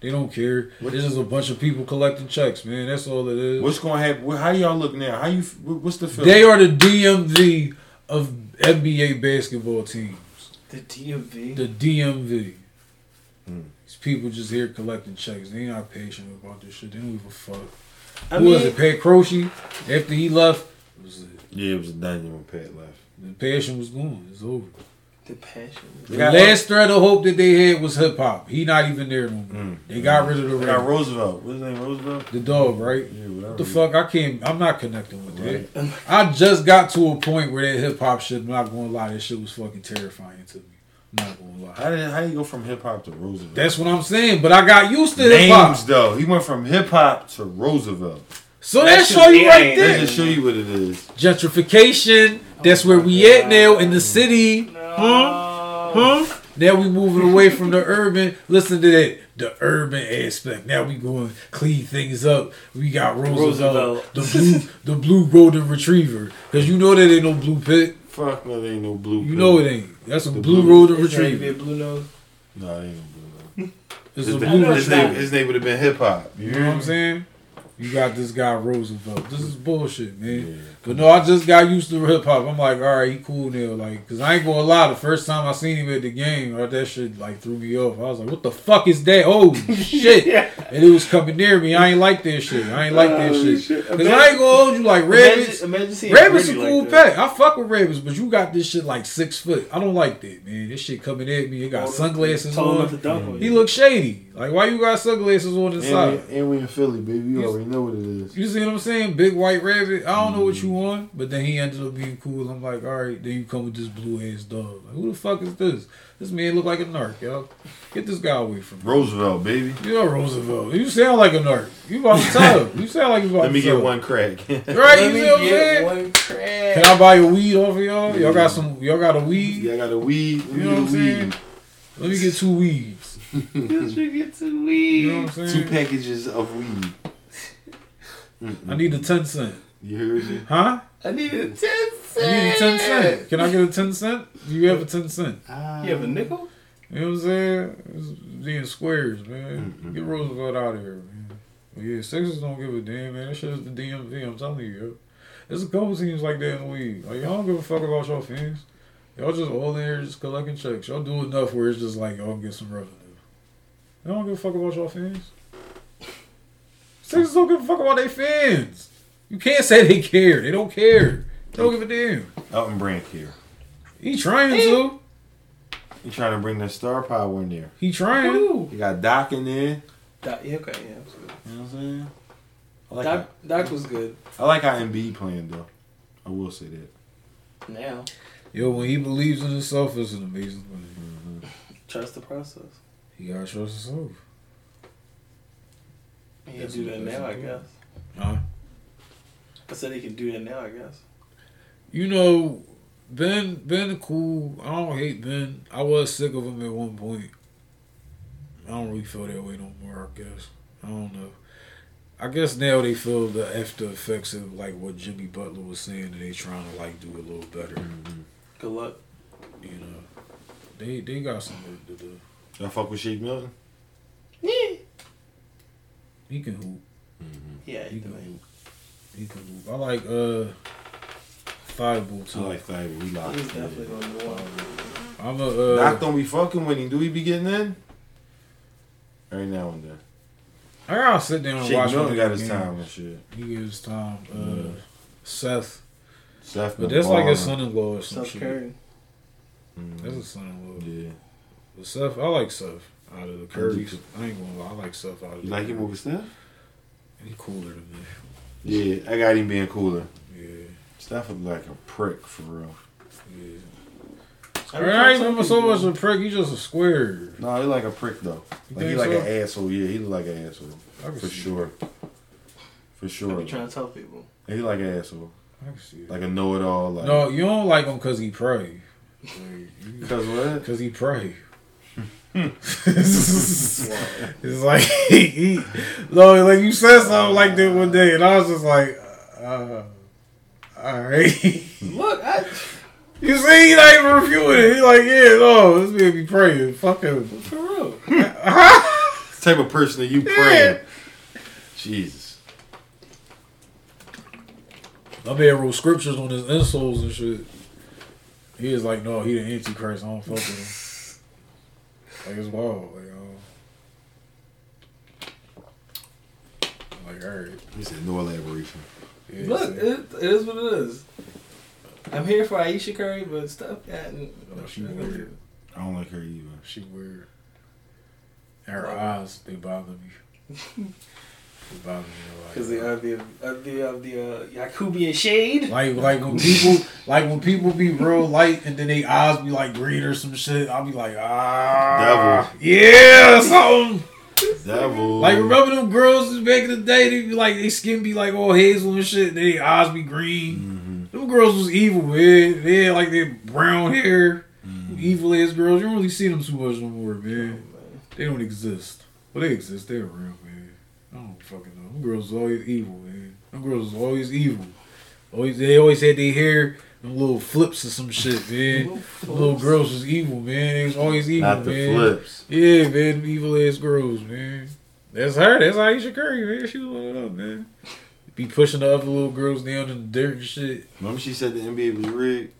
They don't care. What- There's just a bunch of people collecting checks, man. That's all it is. What's going to happen? How y'all look now? How you? What's the feel? They are the DMV of NBA basketball teams. The DMV. The DMV. Hmm. These people just here collecting checks. They not patient about this shit. They don't give a fuck. I Who mean, was it? Pat Croce. After he left, it was it. Yeah, it was a done when Pat left. The passion was gone. It's over. the passion. The got- last thread of hope that they had was hip hop. He not even there no more. Mm. They got rid of the They got. Roosevelt. What's his name? Roosevelt. the dog, right? Yeah, whatever. What the fuck? I can't. I'm not connecting with that. I just got to a point where that hip hop shit. I'm not gonna lie, that shit was fucking terrifying to me. I'm not gonna lie. How did how you go from hip hop to Roosevelt? That's what I'm saying. But I got used to hip hop. names though. He went from hip hop to Roosevelt. So That that show you right ain't- Let there. me just show you what it is. Gentrification. That's oh where we at now in the city. Huh? Huh? Now we moving away from the urban. Listen to that, the urban aspect. Now we going clean things up. We got Roosevelt, Roosevelt. the blue, the blue golden retriever. Cause you know that ain't no blue pit. Fuck no, there ain't no blue. You know it ain't. That's a The blue, blue- golden It's ready be a blue nose. No, it ain't no blue. no. It's His, a name, blue his, retriever. name, his name would have been hip hop. You You hear know what? I'm saying? You got this guy Roosevelt. This is bullshit, man. Yeah. But no, I just got used to hip hop. I'm like, all right, he cool now. Like, cause I ain't gonna lie. The first time I seen him at the game, uh, that shit like threw me off. I was like, what the fuck is that? Oh shit! yeah. And it was coming near me. I ain't like that shit. I ain't like that Oh, shit. shit. Cause I ain't gonna hold you like rabbits. Imagine, imagine seeing Rabbits a Gritty cool like that. pet. I fuck with rabbits, but you got this shit like six foot. I don't like that, man. This shit coming at me. It got sunglasses Tall enough to on. dunk on He you. look shady. Like, why you got sunglasses on the side? And we, and we in Philly, baby. You You- already know what it is. You see what I'm saying? Big white rabbit. I don't know what you want, but then he ended up being cool. I'm like, all right. Then you come with this blue ass dog. Like, who the fuck is this? This man look like a narc, yo. Get this guy away from me. Roosevelt, baby. You know Roosevelt. You sound like a narc. You about to tell him. You sound like you about Let me to tell get him. one crack. Right? Let You me see what I'm get saying? one crack. Can I buy a weed off of y'all? Y'all got some. Y'all got a weed? yeah, I got a weed. Let You know what I'm saying? Let me get two weeds. Just get to You know what I'm saying? Two packages of weed. I need a ten cent. You heard me? Huh? I need a ten cent. I cent. need a ten cent. Can I get a ten cent? Do you have a ten cent? Ah. You have a nickel? You know what I'm saying? It's being squares, man. Mm-mm. Get Roosevelt out of here, man. But yeah, Sixers don't give a damn, man. That shit is the DMV. I'm telling you, yo. There's a couple teams like that in the league. Like y'all don't give a fuck about y'all fans. Y'all just all in here just collecting checks. Y'all do enough where it's just like y'all get some revenue. Y'all don't give a fuck about y'all fans. Sixers don't give a fuck about their fans. You can't say they care. They don't care. They don't give a damn. Elton Brand here. He trying to. You trying to bring that star power in there. He trying. Ooh. You got Doc in there. Doc, yeah, okay, yeah, that's good. You know what I'm saying? I like, Doc, Doc was good. I like how Embiid playing though. I will say that. Now, Yo, when he believes in himself, it's an amazing thing. Mm-hmm. trust the process. He gotta trust himself. He can That's do that now, I guess. Huh? I said he can do that now, I guess. You know, Ben Ben cool. I don't hate Ben. I was sick of him at one point. I don't really feel that way no more, I guess. I don't know. I guess now they feel the after effects of like what Jimmy Butler was saying and they trying to like do a little better. Good luck. You know. They they got some work to do. Y'all fuck with Shake Milton? Yeah. He can hoop. Mm-hmm. Yeah, He he can can. hoop. He can hoop. I like uh Fireball I like that. We locked He's definitely going to one. I'm a uh, Doc don't be fucking with him. Do he be getting in? Every now and then. I gotta sit down and Shake watch Milton one got his these time and shit. He gives his time. Uh, Mhm. Seth, Seth but been that's like his son-in-law or some Steph shit. Curry. Mhm. That's his son-in-law. Yeah. But Seth, I like Seth out of the Currys. I ain't gonna lie, I like Seth out of You the like him Currys. over Steph? He cooler than me. Yeah, I got him being cooler. Yeah, Steph look like a prick for real. yeah. I I, mean, I ain't some even so much a prick. He just a square. No, he like a prick though. You Like he like so? an asshole. Yeah, he look like an asshole I can for sure. For I sure. be trying to tell people. He like an asshole. I can see it. Like a know-it-all. Like, no, you don't like him because he pray. because what? Because he pray. it's like he, he no, like you said something like that one day, and I was just like, uh, all right. Look, I, you see, he not even reviewing it. He like, yeah, no, this man be praying. Fuck him. for real. type of person that you praying. Jesus. My man wrote scriptures on his insoles and shit. He is like, no, he the antichrist. I don't fuck with him. Like it's wild. Like, uh, like all right. He said no elaboration. Yeah, Look, see? it, it is what it is. I'm here for Ayesha Curry, but stuff got. Oh, she weird. I don't like her either. She weird. And her eyes, they bother me. they bother me. Because Like, the uh, the uh, the uh, the uh, Yakubian shade. like, like when people, like when people be real light and then they eyes be like green or some shit, I'll be like, ah, Devil. yeah, something. Devil. Like remember them girls back in the day? They be like, they skin be like all hazel and shit. And their eyes be green. hmm Them girls was evil, man. They had like their brown hair. Evil ass girls, you don't really see them too much no more, man. They don't exist. Well, they exist. They're real, man. I don't fucking know. Them girls is always evil, man. Them girls is always evil. Always, they always had their hair and little flips or some shit, man. Them little girls was evil, man. They was always evil, Not the man. flips. Yeah, man. Evil ass girls, man. That's her. That's Ayesha Curry, man. She was one of them, man. Be pushing the other little girls down in the dirt and shit. Remember she said the NBA was rigged?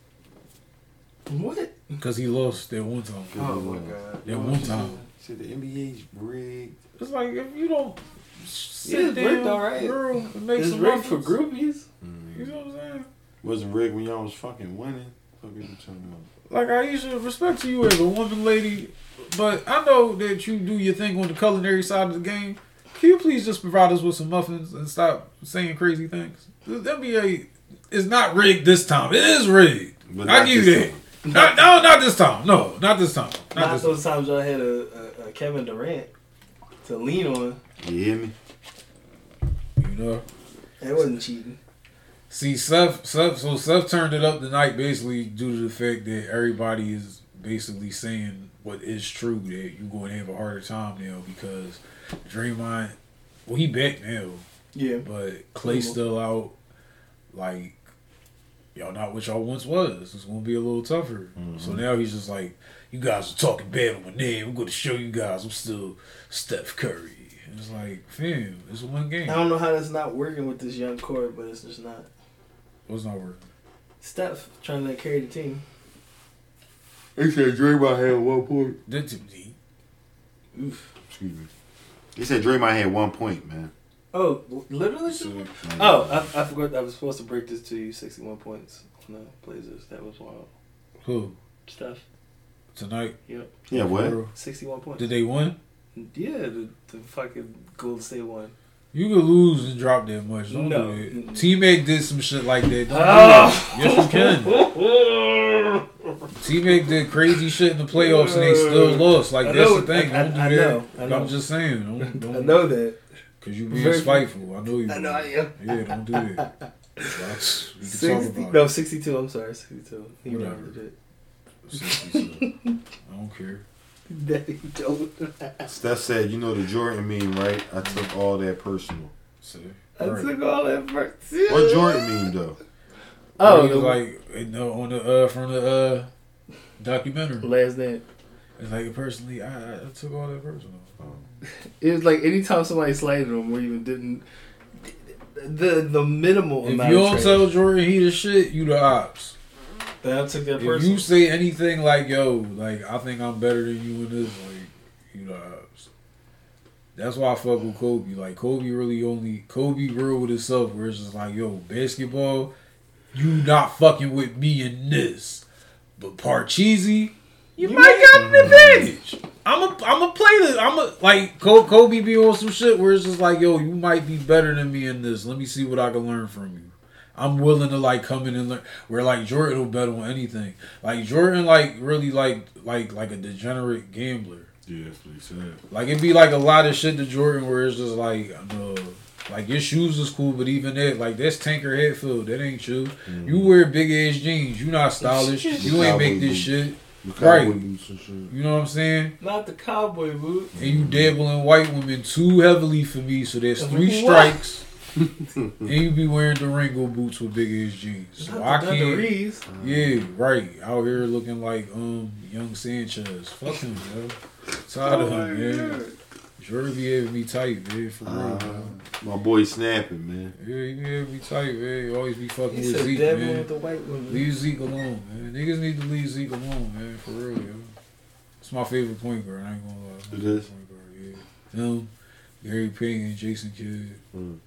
What? Because he lost that one time. Oh my god. That one time. She said the NBA's rigged. It's like if you don't Yeah, sit it's rigged, down, alright. girl, and make It's some rigged for muffins, groupies. Mm. You know what I'm saying? Wasn't rigged when y'all was fucking winning. Fuck you talking about? Like Ayesha, respect to you as a woman, lady, but I know that you do your thing on the culinary side of the game. Can you please just provide us with some muffins and stop saying crazy things? The NBA is not rigged this time. It is rigged. But I give you this that. Not, no, not this time. No, not this time. Not, Not this time. times y'all had a, a, a Kevin Durant to lean on. You hear me? You know. That wasn't cheating. See, Seth, Seth, so Seth turned it up tonight basically due to the fact that everybody is basically saying what is true that you're going to have a harder time now because Draymond, well, he back now, Yeah. but Clay still out. Like, y'all not what y'all once was. It's going to be a little tougher. So mm-hmm. now he's just like, you guys are talking bad on my name. I'm going to show you guys I'm still Steph Curry. It's like, fam, it's one game. I don't know how that's not working with this young core, but it's just not. What's not working? Steph trying to carry the team. They said Draymond had one point. That to me. Excuse me. They said Draymond had one point, man. Oh, literally? So, Oh, I, I forgot I was supposed to break this to you. 61 points on the Blazers. That was wild. who? Steph. Tonight? Yep. Yeah, what? 61 points. Did they win? Yeah, the, the fucking Golden State won. You could lose and drop that much. Don't No. do Mm-mm. T Mac did some shit like that. Don't Ah. do that. Yes, you can. T Mac did crazy shit in the playoffs and they still lost. Like I that's the thing. I- Don't do I that. know, I know. I'm just saying. Don't, don't, I know that. Cause you being Very- spiteful. I know you. I know I am. Yeah, don't do that. That's, we can 60, talk about no, it. 62. I'm sorry, 62. He Whatever. rounded it. 60, so. I don't care. That he told. Steph said, you know the Jordan meme, right? I took all that personal. See? I Right. took all that first. What Jordan meme, though? Oh, He was the like in the, on the uh from the uh documentary. last name. It's like personally, I, I took all that personal. It was like anytime somebody slighted him or even didn't. The the minimal If amount you of don't trash. tell Jordan he the shit, you the ops. Then I took that If person. you say anything like yo, like I think I'm better than you in this, like you know. That's why I fuck with Kobe. Like Kobe really only Kobe real with himself, where it's just like yo, basketball, you not fucking with me in this, but Parcheesi, you, might got an advantage. I'm a I'm a play this. I'm a like Kobe be on some shit where it's just like yo, you might be better than me in this. Let me see what I can learn from you. I'm willing to like come in and learn. Where like Jordan will bet on anything. Like Jordan, like really like like like a degenerate gambler. Yeah, that's what he said. Like it'd be like a lot of shit to Jordan where it's just like no, like your shoes is cool, but even that like that's Tinker Hatfield. That ain't you. Mm-hmm. You wear big ass jeans. You not stylish. You ain't make this shit. Right. cowboy boots and shit. You know what I'm saying? Not the cowboy boot. And you dabbling white women too heavily for me, so there's three What? strikes. and you be wearing Durango boots with big ass jeans. So I Not the can't. dungarees. Yeah, right. Out here looking like um young Sanchez. Fuck him, yo. Tired of Oh him, man. Jordan be able to be tight, man. For real, Uh, man. my boy snapping, man. Yeah, he be able to be tight, man. He always be fucking He with said Zeke, dabbling man. with the white women. Leave Zeke alone, man. Niggas need to leave Zeke alone, man. For real, yo. It's my favorite point guard. I ain't gonna lie. It's my favorite? Point guard, yeah. Him, Gary Payton, Jason Kidd. Mm.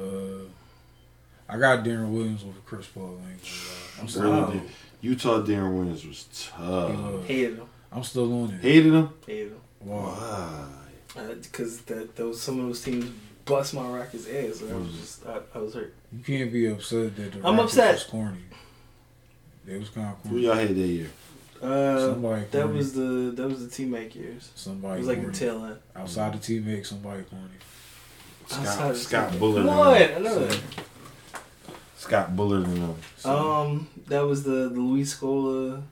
Uh, I got Deron Williams over Chris Paul. I ain't gonna lie. I'm still Really on it. Utah Deron Williams was tough. was. Hated him. I'm still on it. Hated him? Hated him. Why? Because that those some of those teams bust my Rockets ass. And I was just I, I was hurt. You can't be upset that the I'm Rockets upset. was corny. They was kind of corny. Who y'all had that year? Uh, Somebody that corny. was the that was the T Mac years. It Somebody was like the corny. tail end. Outside the T Mac, somebody corny. Scott, Outside Scott the- Bullard. Come and on. I know that. Scott Bullard and them. So, Um, that was the the Luis Scola.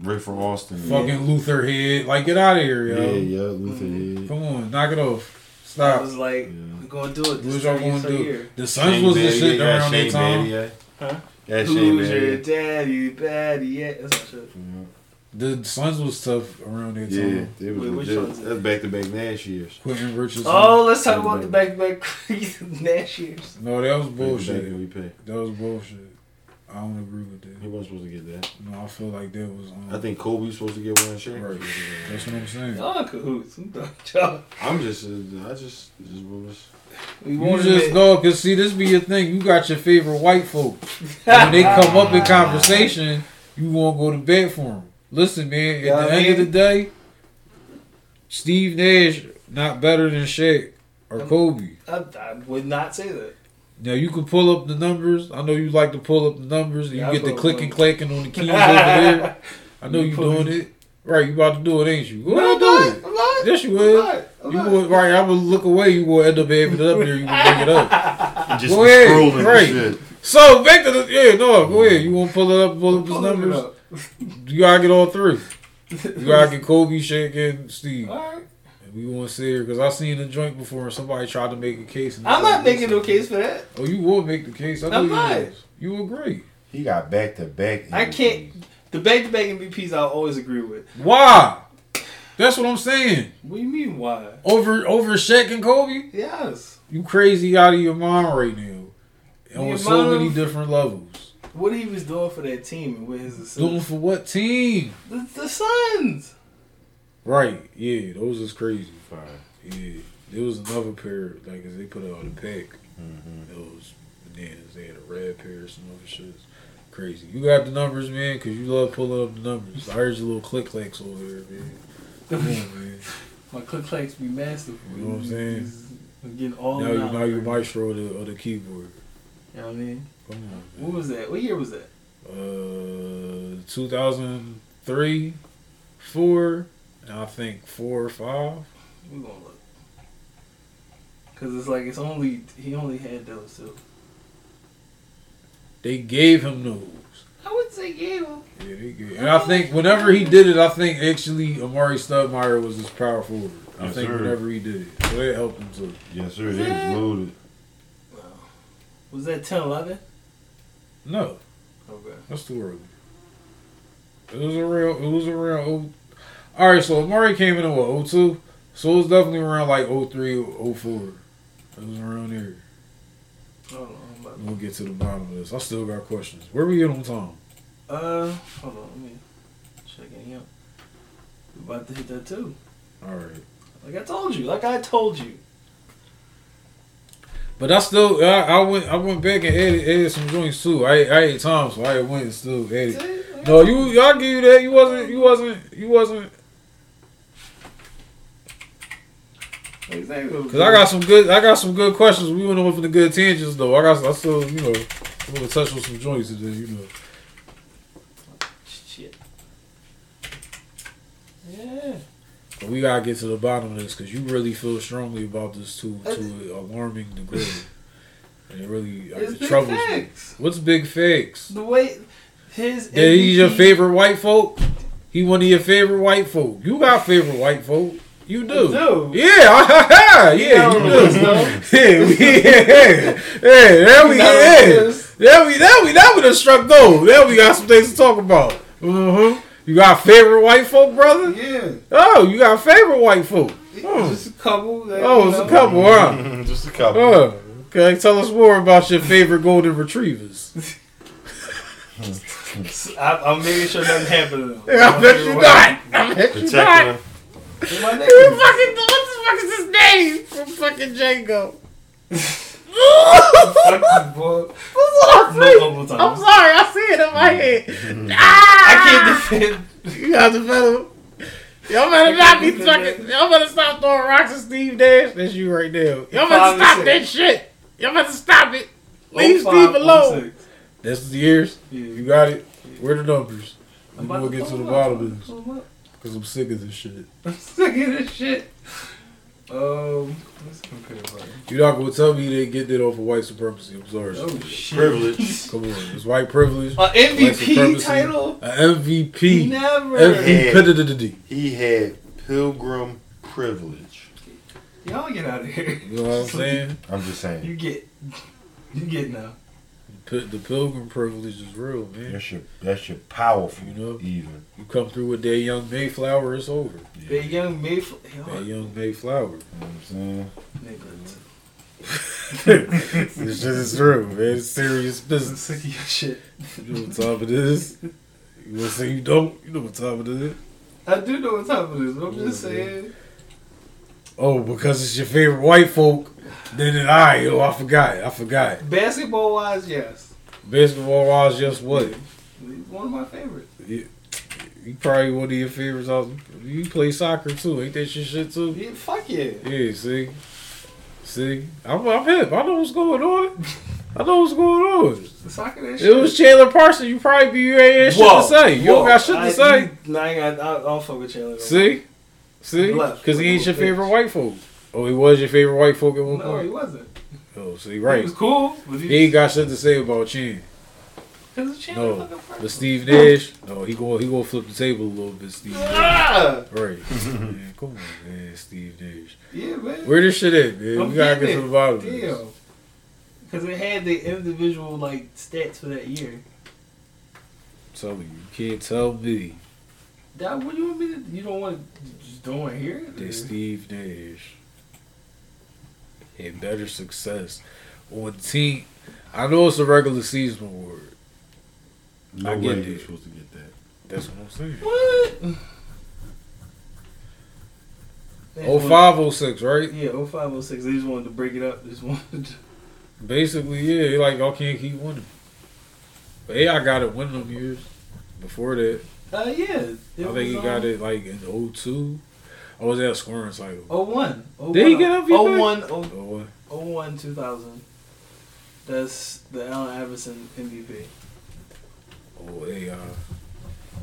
Rafer Alston. Fucking Luther Head. Like, get out of here, Yeah, yo. yeah, yeah, Luther Mm-hmm. Head. Come on, knock it off. Stop. I was like, Yeah. we're gonna do it. What This y'all gonna do? here. The Suns was the Shane shit Battier, around that time. Battier. Huh? Yeah, Shane Who's your Battier. daddy, daddy? Yeah, that's not shit. The Suns was tough around that Yeah, time. it was Wait, which one's? That's back to back Nash years. Quentin Richardson. Oh, let's talk about the back to back Nash years. No, that was Back to back bullshit. MVP. That was bullshit. I don't agree with that. He wasn't supposed to get that. No, I feel like that was. Um, I think Kobe was supposed to get one. Shaq. Right. That's what I'm saying. Y'all in cahoots. I'm done with y'all. I'm just, uh, I just, just was. We You won't just go cause see, this be your thing. You got your favorite white folks. when they come up in conversation, you won't go to bed for them. Listen, man. At Yeah, the I end of the day, Steve Nash not better than Shaq or Kobe. I, I would not say that. Now you can pull up the numbers. I know you like to pull up the numbers. And you I get the pull up clicking, clacking on the keys over there. I know you Pull- doing it. Right, you about to do it, ain't you? Go No, I'm do not. it. I'm not. Yes, you I'm will. not. I'm You not. will, right? I will look away. You will end up having it up there. You will bring it up. Just Go ahead, scrolling right. shit. So back to the yeah, no, go ahead. You want to pull it up, pull up his numbers? up. You gotta get all three. You gotta get Kobe, Shaq, and Steve. All right. And we want to see here because I seen the joint before and somebody tried to make a case. And I'm not making no case for that. Oh, you will make the case. I know I'm you not. will. You agree? He got back to back. I can't. The back to back MVPs, I'll always agree with. Why? That's what I'm saying. What do you mean, why? Over over Shaq and Kobe, Yes. you crazy out of your mind right now. And On so many different levels. What he was doing for that team and with his Doing for what team? The, the Suns. Right. Yeah, those is crazy. Fine. Yeah, there was another pair like as they put out a pack. Mm-hmm. Those bananas. They had a red pair, some other shit. Crazy. You got the numbers, man, because you love pulling up the numbers. I heard your little click clacks over there, man. Come on, man. My click clacks be masterful. You know what I'm saying? He's- I'm getting all now you them now out. you maestro of the, of the keyboard. You know what I mean? Come on, What was that? What year was that? Uh, 2003, four, and I think four or five. We gonna look. Cause it's like it's only he only had those two. They gave him those. I would say yeah. him. Yeah, they gave. And I think whenever he did it, I think actually Amar'e Stoudemire was his power forward. I Yes, think sir. whenever he did it, so that helped him too. Yes, sir. They was loaded. Was that 10 11? No, Okay. that's too early. It was around. It was around. Oh, all right, so Amar'e came in at what 02? So it was definitely around like 03, 04. It was around there. Hold on. I'm about We'll get to the bottom of this. I still got questions. Where we at on time? Uh, hold on. Let me check in here. We about to hit that too. All right. Like I told you. Like I told you. But I still, I, I went, I went back and added, added some joints too. I, I had time, so I went and still added. See? No, you, y'all give you that. You wasn't, you wasn't, you wasn't. Exactly. Cause I got some good, I got some good questions. We went over for the good tangents though. I got, I still, you know, I'm gonna touch on some joints today, you know. shit. Yeah. But we gotta get to the bottom of this because you really feel strongly about this to to alarming degree, and it really It's it troubles me. What's big facts? The way his That he's your favorite white folk. He one of your favorite white folk. You got favorite white folk. You do. do. Yeah, yeah, Yeah, you do. Yeah, we, yeah, yeah, there we yeah. There we, there we, that we done struck gold. There we got some things to talk about. Uh-huh. You got favorite white folk, brother? Yeah. Oh, you got favorite white folk. Oh, Just a couple. That, oh you it's a couple, huh? Just a couple. Oh, okay. Tell us more about your favorite golden retrievers. I, I'm making sure nothing happened to them. I bet you not. I bet you Protecting not. them. Where Who fucking what the fuck is his name from fucking Django? Fuck you. That's what I see. I'm sorry, I see it in my head. I Ah! can't defend. You guys are better. Y'all better not be fucking. Y'all better stop throwing rocks at Steve Nash. That's you right now. Y'all better Five stop that shit. Y'all better stop it. Leave 05, Steve alone. 06. That's the years. Yeah. You got it. Where the numbers? I'm We about gonna get to the bottom of this Pull them up. because I'm sick of this shit. I'm sick of this shit. Um, let's compare. You're not gonna tell me you didn't get that off of white supremacy. I'm sorry. Oh shit! Privilege. Come on, it's white privilege. A White MVP title? A MVP. Never. MVP. He had pilgrim privilege. Y'all get out of here. You know what I'm saying? I'm just saying. You get. You get now. P- The pilgrim privilege is real, man. That's your that's your powerful. You know? even. You come through with that young Mayflower, it's over. That young Mayflower. That young Mayflower. You know what I'm saying? Nigga, this shit is true, man. It's serious I'm business. sick of your shit. You know what time it is? You wanna say you don't? You know what time it is? I do know what time it is. but I'm just saying. man. Saying. Oh, because it's your favorite white folk. Then oh, it, I, yo, I forgot. I forgot. Basketball wise, yes. Basketball wise, yes. what? He's one of my favorites. You probably one of your favorites. out- You play soccer too, ain't that your shit too? Yeah, fuck yeah. Yeah, see, see, I'm, I'm hip. I know what's going on. I know what's going on. Soccer that It was Chandler Parsons. You probably be you ain't shit to say. You don't got shit to I, say. You, nah, I ain't got. I, I don't fuck with Chandler. no See, see, because he ain't your Bitch. favorite white folk. Oh, he was your favorite white folk at one point. No, he wasn't. Oh, see, right. He right. was cool. But He ain't got shit to say about Chin. Cause it's No, fucking but Steve Nash, no, he going he gonna flip the table a little bit. Steve Nash, Ah! right? man, come on, man, Steve Nash. Yeah, man. Where this shit at, man? I'm we gotta get getting to the bottom. of Damn. this. Because it had the individual like stats for that year. I'm telling you, you can't tell me That what you want me to? You don't want to just don't want to hear it. that Steve Nash had better success on team. I know it's a regular season award. No I way you're supposed to get that. That's what I'm saying. What? Oh five, oh six, right? Yeah, 0506. They just wanted to break it up. They just wanted to. Basically, yeah. They like, I can't keep winning. But hey, I got it winning them years. Before that, Uh, yeah. I think he got it like in 02. I was at a scoring cycle. Oh one. Oh, Did he get MVP? Oh one. Oh, Oh, what? oh one. 2000. That's the Allen Iverson MVP. oh, hey, uh,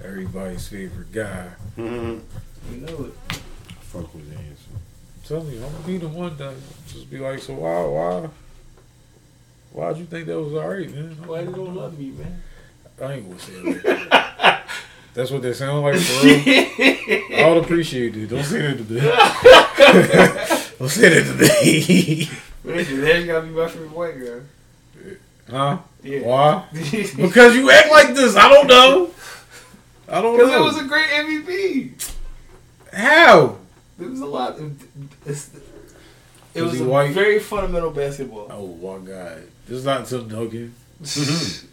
everybody's favorite guy. Mm-hmm. You know it. Fuck with the answer. I'm I'm gonna be the one that just be like, so why, why, why'd you think that was alright, man? Why you don't love me, man? I ain't gonna say that. That's what they sound like for real. I would appreciate it. Don't say that to me. Don't say that to me. Listen, that's gotta be my favorite white girl. huh? Yeah. Why? Because you act like this. I don't know. I don't know. Because it was a great MVP. How? There was a lot. Of, it Was was a white? very fundamental basketball. Oh my God! This is not Tim Duncan.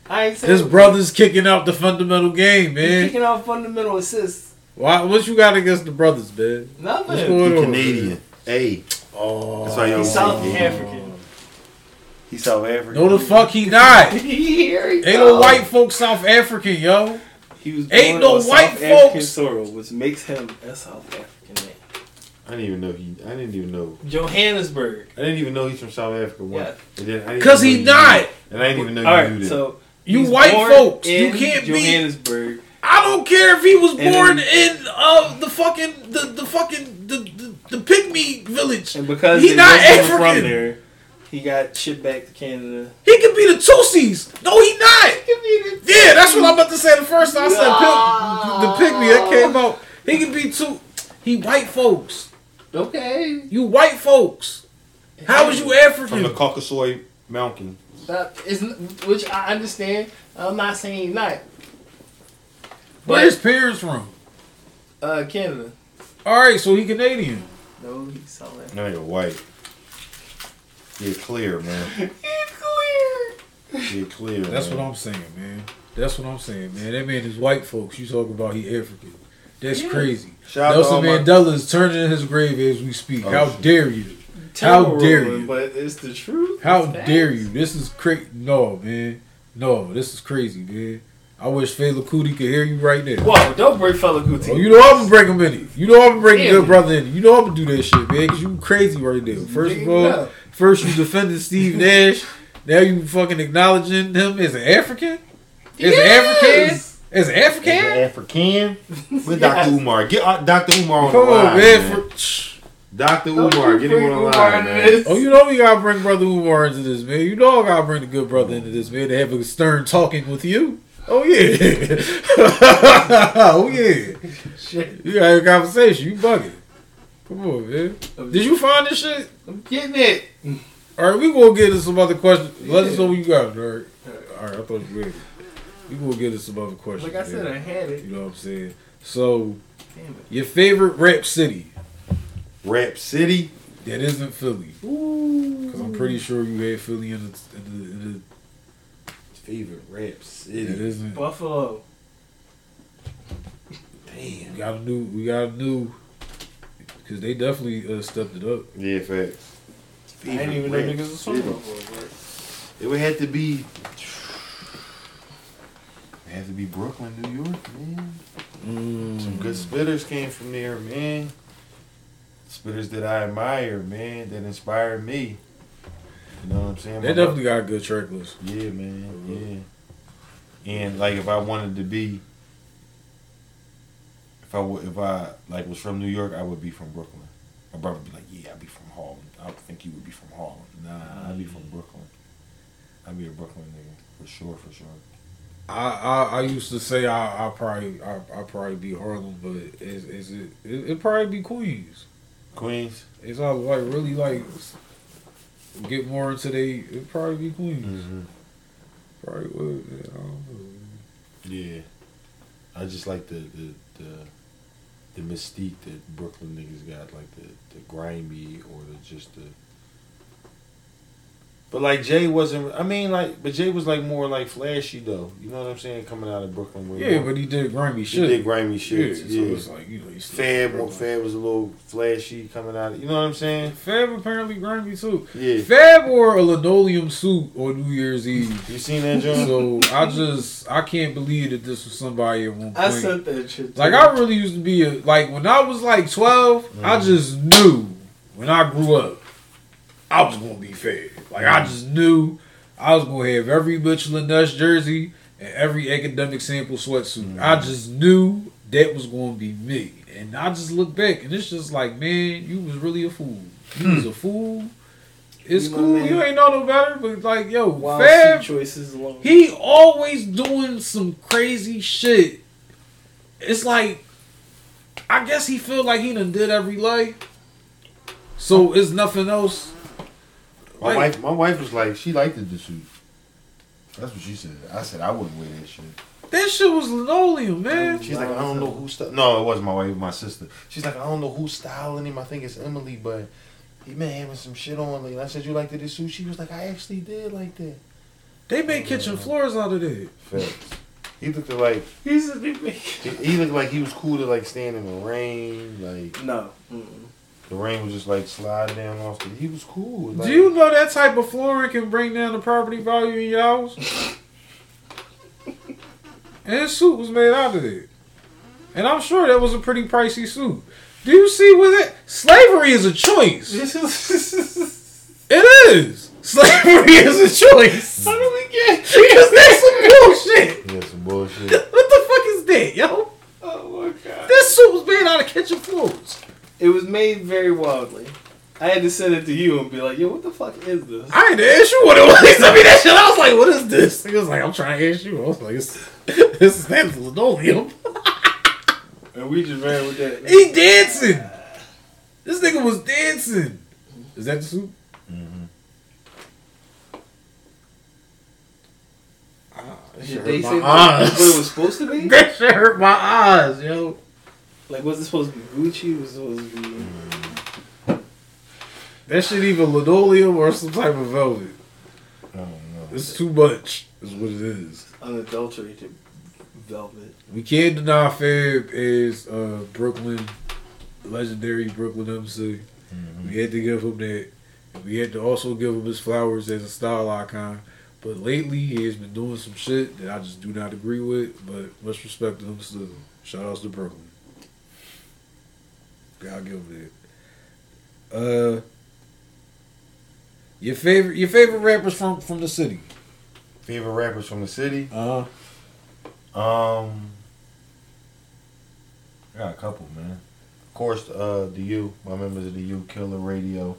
I ain't His brother's kicking out the fundamental game, He's man. kicking out fundamental assists. Why? What you got against the brothers, man? What's Nothing. going He on? Canadian. Hey, Oh, That's why y'all He's South see African. he's South African. No, the fuck he not. Here he Ain't go. no white folks South African, yo. He was Ain't born no on white South African folks. soil, which makes him a South African man. I didn't even know he. I didn't even know. Johannesburg. I didn't even know he's from South Africa. One. Yeah. And then I didn't Cause even he not. knew- And I didn't even know you All knew that. so You he's white born folks, you can't be- I don't care if he was And born then- in uh the fucking the the fucking the the, the pygmy village. And because He not wasn't from African. there, he got shipped back to Canada. He could be the Tutsis. No, he not. Yeah, that's what I'm about to say. The first time I said pig, the pygmy that came out. He could be two. He white folks. Okay. You white folks. How was you African from the Caucasoid Mountain. That is, which I understand. I'm not saying he's not. Where his parents from? Uh, Canada. All right, so he Canadian. No, he's South African. That nigga white. Get clear, man. He's clear. Get clear. That's man. what I'm saying, man. That's what I'm saying, man. That man is white folks. You talking about he African? That's Yeah. crazy. Shout out to Nelson all my- is turning in his grave as we speak. Oh, How shit. dare you? How dare you. But it's the truth. How It's facts. dare you? This is crazy. No, man. No, this is crazy, man. I wish Fela Kuti could hear you right now. Whoa! Don't break Fela Kuti. Oh, you know I'm gonna break him in it. You know I'm gonna break a Yeah. good brother in. You know I'm gonna do that shit, man. Cause you crazy right now. First of all, first you defended Steve Nash. Now you fucking acknowledging him as an African? As an African? Yes. As an African. An African. With Dr. Umar. Get uh, Dr. Umar on Come the on, line, man. man. For, shh. Dr. Umar, get him on the line, man. this. Oh, you know we gotta bring brother Umar into this, man. You know I gotta bring the good brother into this, man. To have a stern talking with you. Oh yeah. oh yeah. Shit. You gotta a conversation. You bugging. Come on, man. Did you find this shit? I'm getting it. All right, we gonna get into some other questions. Let us know what you got. All right. All right. I thought you were ready. We gonna get into some other questions. Like I said, man. I had it. You know what I'm saying? So, Damn it. your favorite rap city Rap City. that isn't Philly? Because I'm pretty sure you had Philly in the, in the, in Favorite rap city. isn't. Buffalo. We got a new. We got a new. Because they definitely uh, stepped it up. Yeah, facts. I didn't even know niggas was from city. Buffalo. It would have to be. It had to be Brooklyn, New York, man. Some good spitters came from there, man. Spitters that I admire, man, that inspire me. You know what I'm saying? They My- definitely got good track list. Yeah, man. Yeah. And like, if I wanted to be, if I would, if I like was from New York, I would be from Brooklyn. My brother would be like, "Yeah, I'd be from Harlem." I would think you would be from Harlem. Nah, I'd be from mm. Brooklyn. I'd be a Brooklyn nigga for sure, for sure. I, I, I used to say I I probably I I probably be Harlem, but is is it it it probably be Queens. Queens. It's all like really like get more into they it probably be Queens. Mm-hmm. Probably would. Yeah, I don't know. Yeah, I just like the the the, the mystique that Brooklyn niggas got, like the the grimy or the just the. But like Jay wasn't. I mean, like, but Jay was like more like flashy though. You know what I'm saying? Coming out of Brooklyn, with Yeah, more- but he did grimy shit. he did grimy yeah, shit. so Yeah, it's like you know he's Fab, more- Fab was a little flashy coming out. Of, you know what I'm saying? Fab apparently grimy too. Yeah. Fab wore a linoleum suit on New Year's Eve. You seen that, John? So I just I can't believe that this was somebody at one point. I sent that shit. Like. I really used to be a like when I was like 12 I Mhm. just knew when I grew up, I was gonna be fed. Like I just knew I was gonna have every Mitchell and Ness jersey and every academic sample sweatsuit. I mm-hmm. just knew that was gonna be me. And I just look back and it's just like, man, you was really a fool. You was hmm. a fool. It's You my cool. man. You ain't know no better, but like, yo, Wild Fab, choices alone. he always doing some crazy shit. It's like, I guess he feel like he done did every lay. So it's nothing else. My Like- wife, my wife was like, she liked the suit. That's what she said. I said I wouldn't wear that shit. That shit was linoleum, man. She's like, I don't know who style. No, it wasn't my wife, my sister. She's like, I don't know who's styling him. I think it's Emily, but he been having some shit on. Like, I said, you liked the suit? She was like, I actually did like that. They made kitchen floors out of that. Facts. He looked like He's a big man. he, he looked like he was cool to like stand in the rain. Like No. Mm-mm. The rain was just like sliding down off. The, he was cool. Like, Do you know that type of flooring can bring down the property value in your house? and his suit was made out of it. And I'm sure that was a pretty pricey suit. Do you see with it? Slavery is a choice. It is. Slavery is a choice. How do we get? Because that's some bullshit. Yeah, some bullshit. What the fuck is that, yo? Oh my god. This suit was made out of kitchen floors. It was made very wildly. I had to send it to you and be like, yo, what the fuck is this? I ain't ask you what it was. I mean, that shit. I was like, "What is this?" He was like, "I'm trying to ask you." I was like, "It's this is that's linoleum." And we just ran with that. He dancing. This nigga was dancing. Is that the suit? Mhm. Ah, that Did shit they hurt say my eyes. what it was supposed to be? That shit hurt my eyes, yo. Like, was it supposed to be Gucci? Was it supposed to be. That shit either linoleum or some type of velvet. I don't know. It's too much. Is what it is. unadulterated velvet. We can't deny Fab is uh, Brooklyn, legendary Brooklyn MC. Mhm. We had to give him that. We had to also give him his flowers as a style icon. But lately, he has been doing some shit that I just do not agree with. But much respect to him still. Shout outs to Brooklyn. Gotta give that. Uh, your favorite, your favorite rappers from from the city. Favorite rappers from the city? Uh Um, I got a couple, man. Of course, uh, the U, my members of the U, Killer Radio,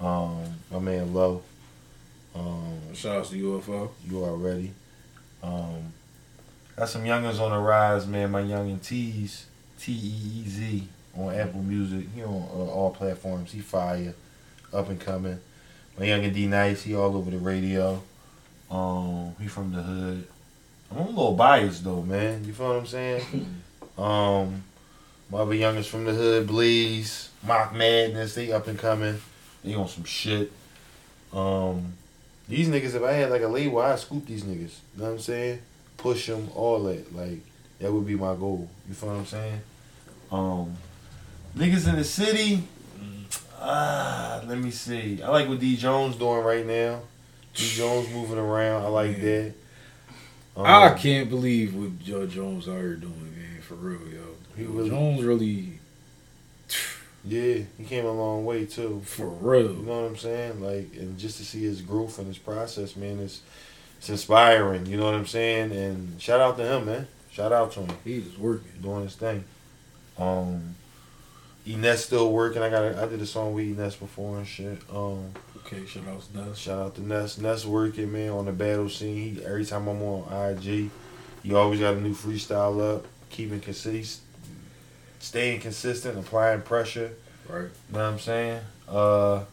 um, my man Low, um, Shout out to UFO. you already. Um, got some youngins on the rise, man. My youngin Tease, T E E Z on Apple Music. He on uh, all platforms. He fire, up and coming. My youngin D Nice, he all over the radio. Um, he from the hood. I'm a little biased though, man. You feel what I'm saying? um, my other youngins from the hood, Bleeze, Mock Madness, they up and coming. They on some shit. Um, these niggas, if I had like a label, I'd scoop these niggas. You know what I'm saying? Push them, all that. Like, that would be my goal. You feel what I'm saying? Um, niggas in the city, ah, let me see. I like what D Jones doing right now. D Jones moving around. I like Yeah. that. Um, I can't believe what Joe Jones out here doing, man. For real, yo. He really- Jones really, Yeah, he came a long way too. for real, You know what I'm saying? Like, and just to see his growth and his process, man, it's it's inspiring. You know what I'm saying? And shout out to him, man. Shout out to him. He's working. doing his thing. Um, Ines still working. I got a, I did a song with Ines before and shit. Um, Okay, shout out to Nas. shout out to Ness. Ness working man on the battle scene. He, every time I'm on IG, you always got a new freestyle up. Keeping consistent, staying consistent, applying pressure. Right. You know what I'm saying? Uh,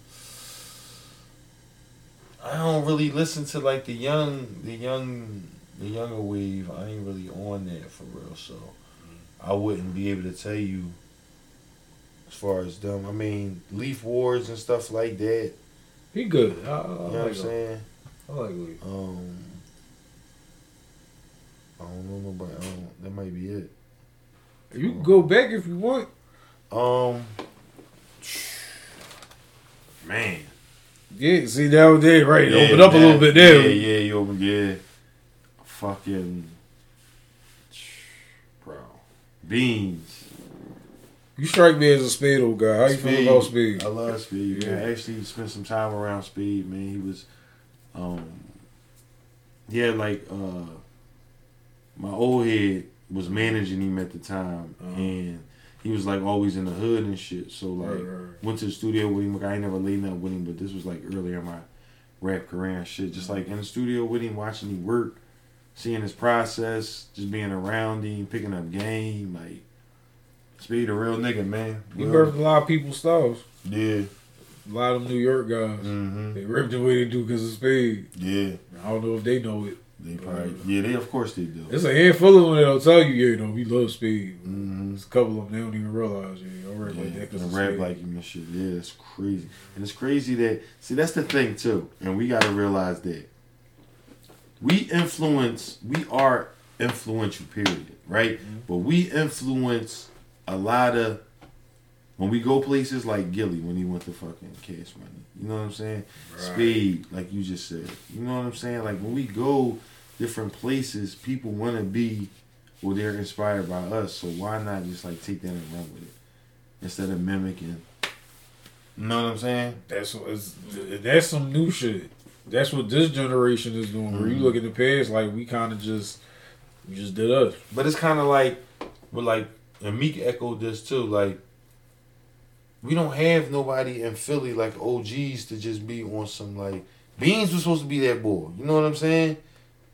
I don't really listen to like the young, the young, the younger wave. I ain't really on that for real, so I wouldn't be able to tell you far as them. I mean, Leaf Wars and stuff like that. He good. I, I, I You know what like I'm saying? I like Lee. Um, I don't know nobody. I don't, that might be it. You can go back if you want. Um, man. Yeah, see that was there, right? Yeah, Open up a little bit there. Yeah, yeah, you open, yeah. Fucking, bro, beans. You strike me as a Speedo guy. How you feel about Speed? I love Speed. Man. Yeah. I actually spent some time around Speed. Man, he was, um, yeah, like uh, my old head was managing him at the time, Uh-huh. and he was like always in the hood and shit. So like, Right, right, right. went to the studio with him. Like, I ain't never laid nothing with him, but this was like earlier in my rap career and shit. Just like in the studio with him, watching him work, seeing his process, just being around him, picking up game, like Speed a real nigga, man. He Real- birthed a lot of people's styles. Yeah. A lot of them New York guys. Mm-hmm. They ripped the way they do because of Speed. Yeah. I don't know if they know it. They probably. Yeah, they of course they do. It's a handful of them that'll tell you, yeah, you know, we love Speed. Mm-hmm. There's a couple of them they don't even realize, yeah, I rap like that and rap Speed. like him and shit. Yeah, it's crazy. And it's crazy that see that's the thing too, and we gotta realize that we influence. We are influential. Period. Right. Mm-hmm. But we influence a lot of when we go places like Gillie when he went to fucking Cash Money. You know what I'm saying? Right. Speed, like you just said. You know what I'm saying? Like when we go different places, people want to be well, they're inspired by us. So why not just like take that and run with it instead of mimicking? You know what I'm saying? That's what that's some new shit. That's what this generation is doing. Where you Mhm. look at the past, like we kind of just we just did us. But it's kind of like, but like, and Meek echoed this too. Like, we don't have nobody in Philly like OGs to just be on some like. Beans was supposed to be that boy. You know what I'm saying?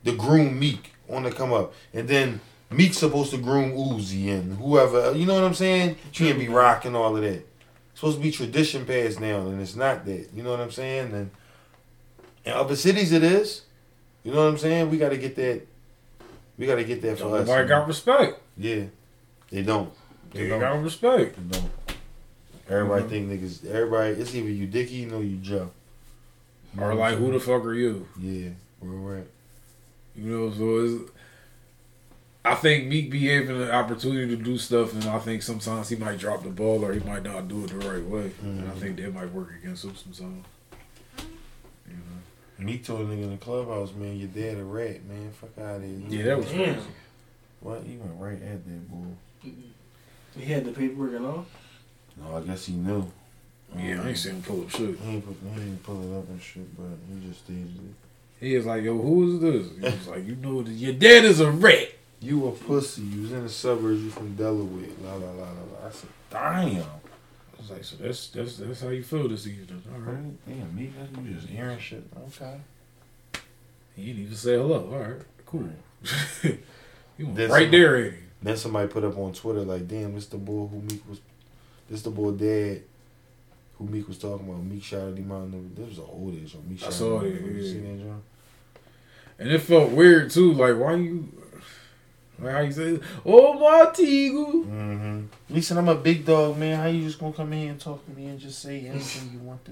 The groom Meek on the come up, and then Meek's supposed to groom Uzi and whoever. You know what I'm saying? Can't be rocking all of that. It's supposed to be tradition passed down, and it's not that. You know what I'm saying? And in other cities, it is. You know what I'm saying? We got to get that. We got to get that for us. Nobody got respect. Yeah, they don't. They They don't. got respect. They don't. Everybody Mhm. think niggas. Everybody, it's either you Dicky or you Joe. You Or what like, who the fuck are you? Yeah, where we're at. You know, so it's. I think Meek be having an opportunity to do stuff, and I think sometimes he might drop the ball or he might not do it the right way. And I Mhm. think that might work against him sometimes. You know? And he told a nigga in the clubhouse, man, your dad a rat, man. Fuck out of here. Yeah, that was Damn. crazy. What? He went right at that bull. He had the paperwork and all. No, I guess he knew. Yeah, I ain't seen him pull up shit. He ain't, put, he ain't pull it up and shit, but he just stated it. He was like, "Yo, who is this?" He was like, "You know, your dad is a rat." You a pussy. You was in the suburbs. You from Delaware. La la la la la. I said, damn. I was like, so that's that's that's how you feel this evening. All right. Right? Damn, me. That's you just hearing shit. Okay. He didn't even say hello. All right, cool. you went right there, ain't he? Then somebody put up on Twitter like, "Damn, this the boy who Meek was, this the boy dad, who Meek was talking about. Meek shot at him out. This was an old age. Meek I saw it, out. You seen that, John? And it felt weird too. Like, why you? Like how you say, "Oh my Tigu." Mm-hmm. Listen, I'm a big dog, man. How you just gonna come in here and talk to me and just say anything you want to?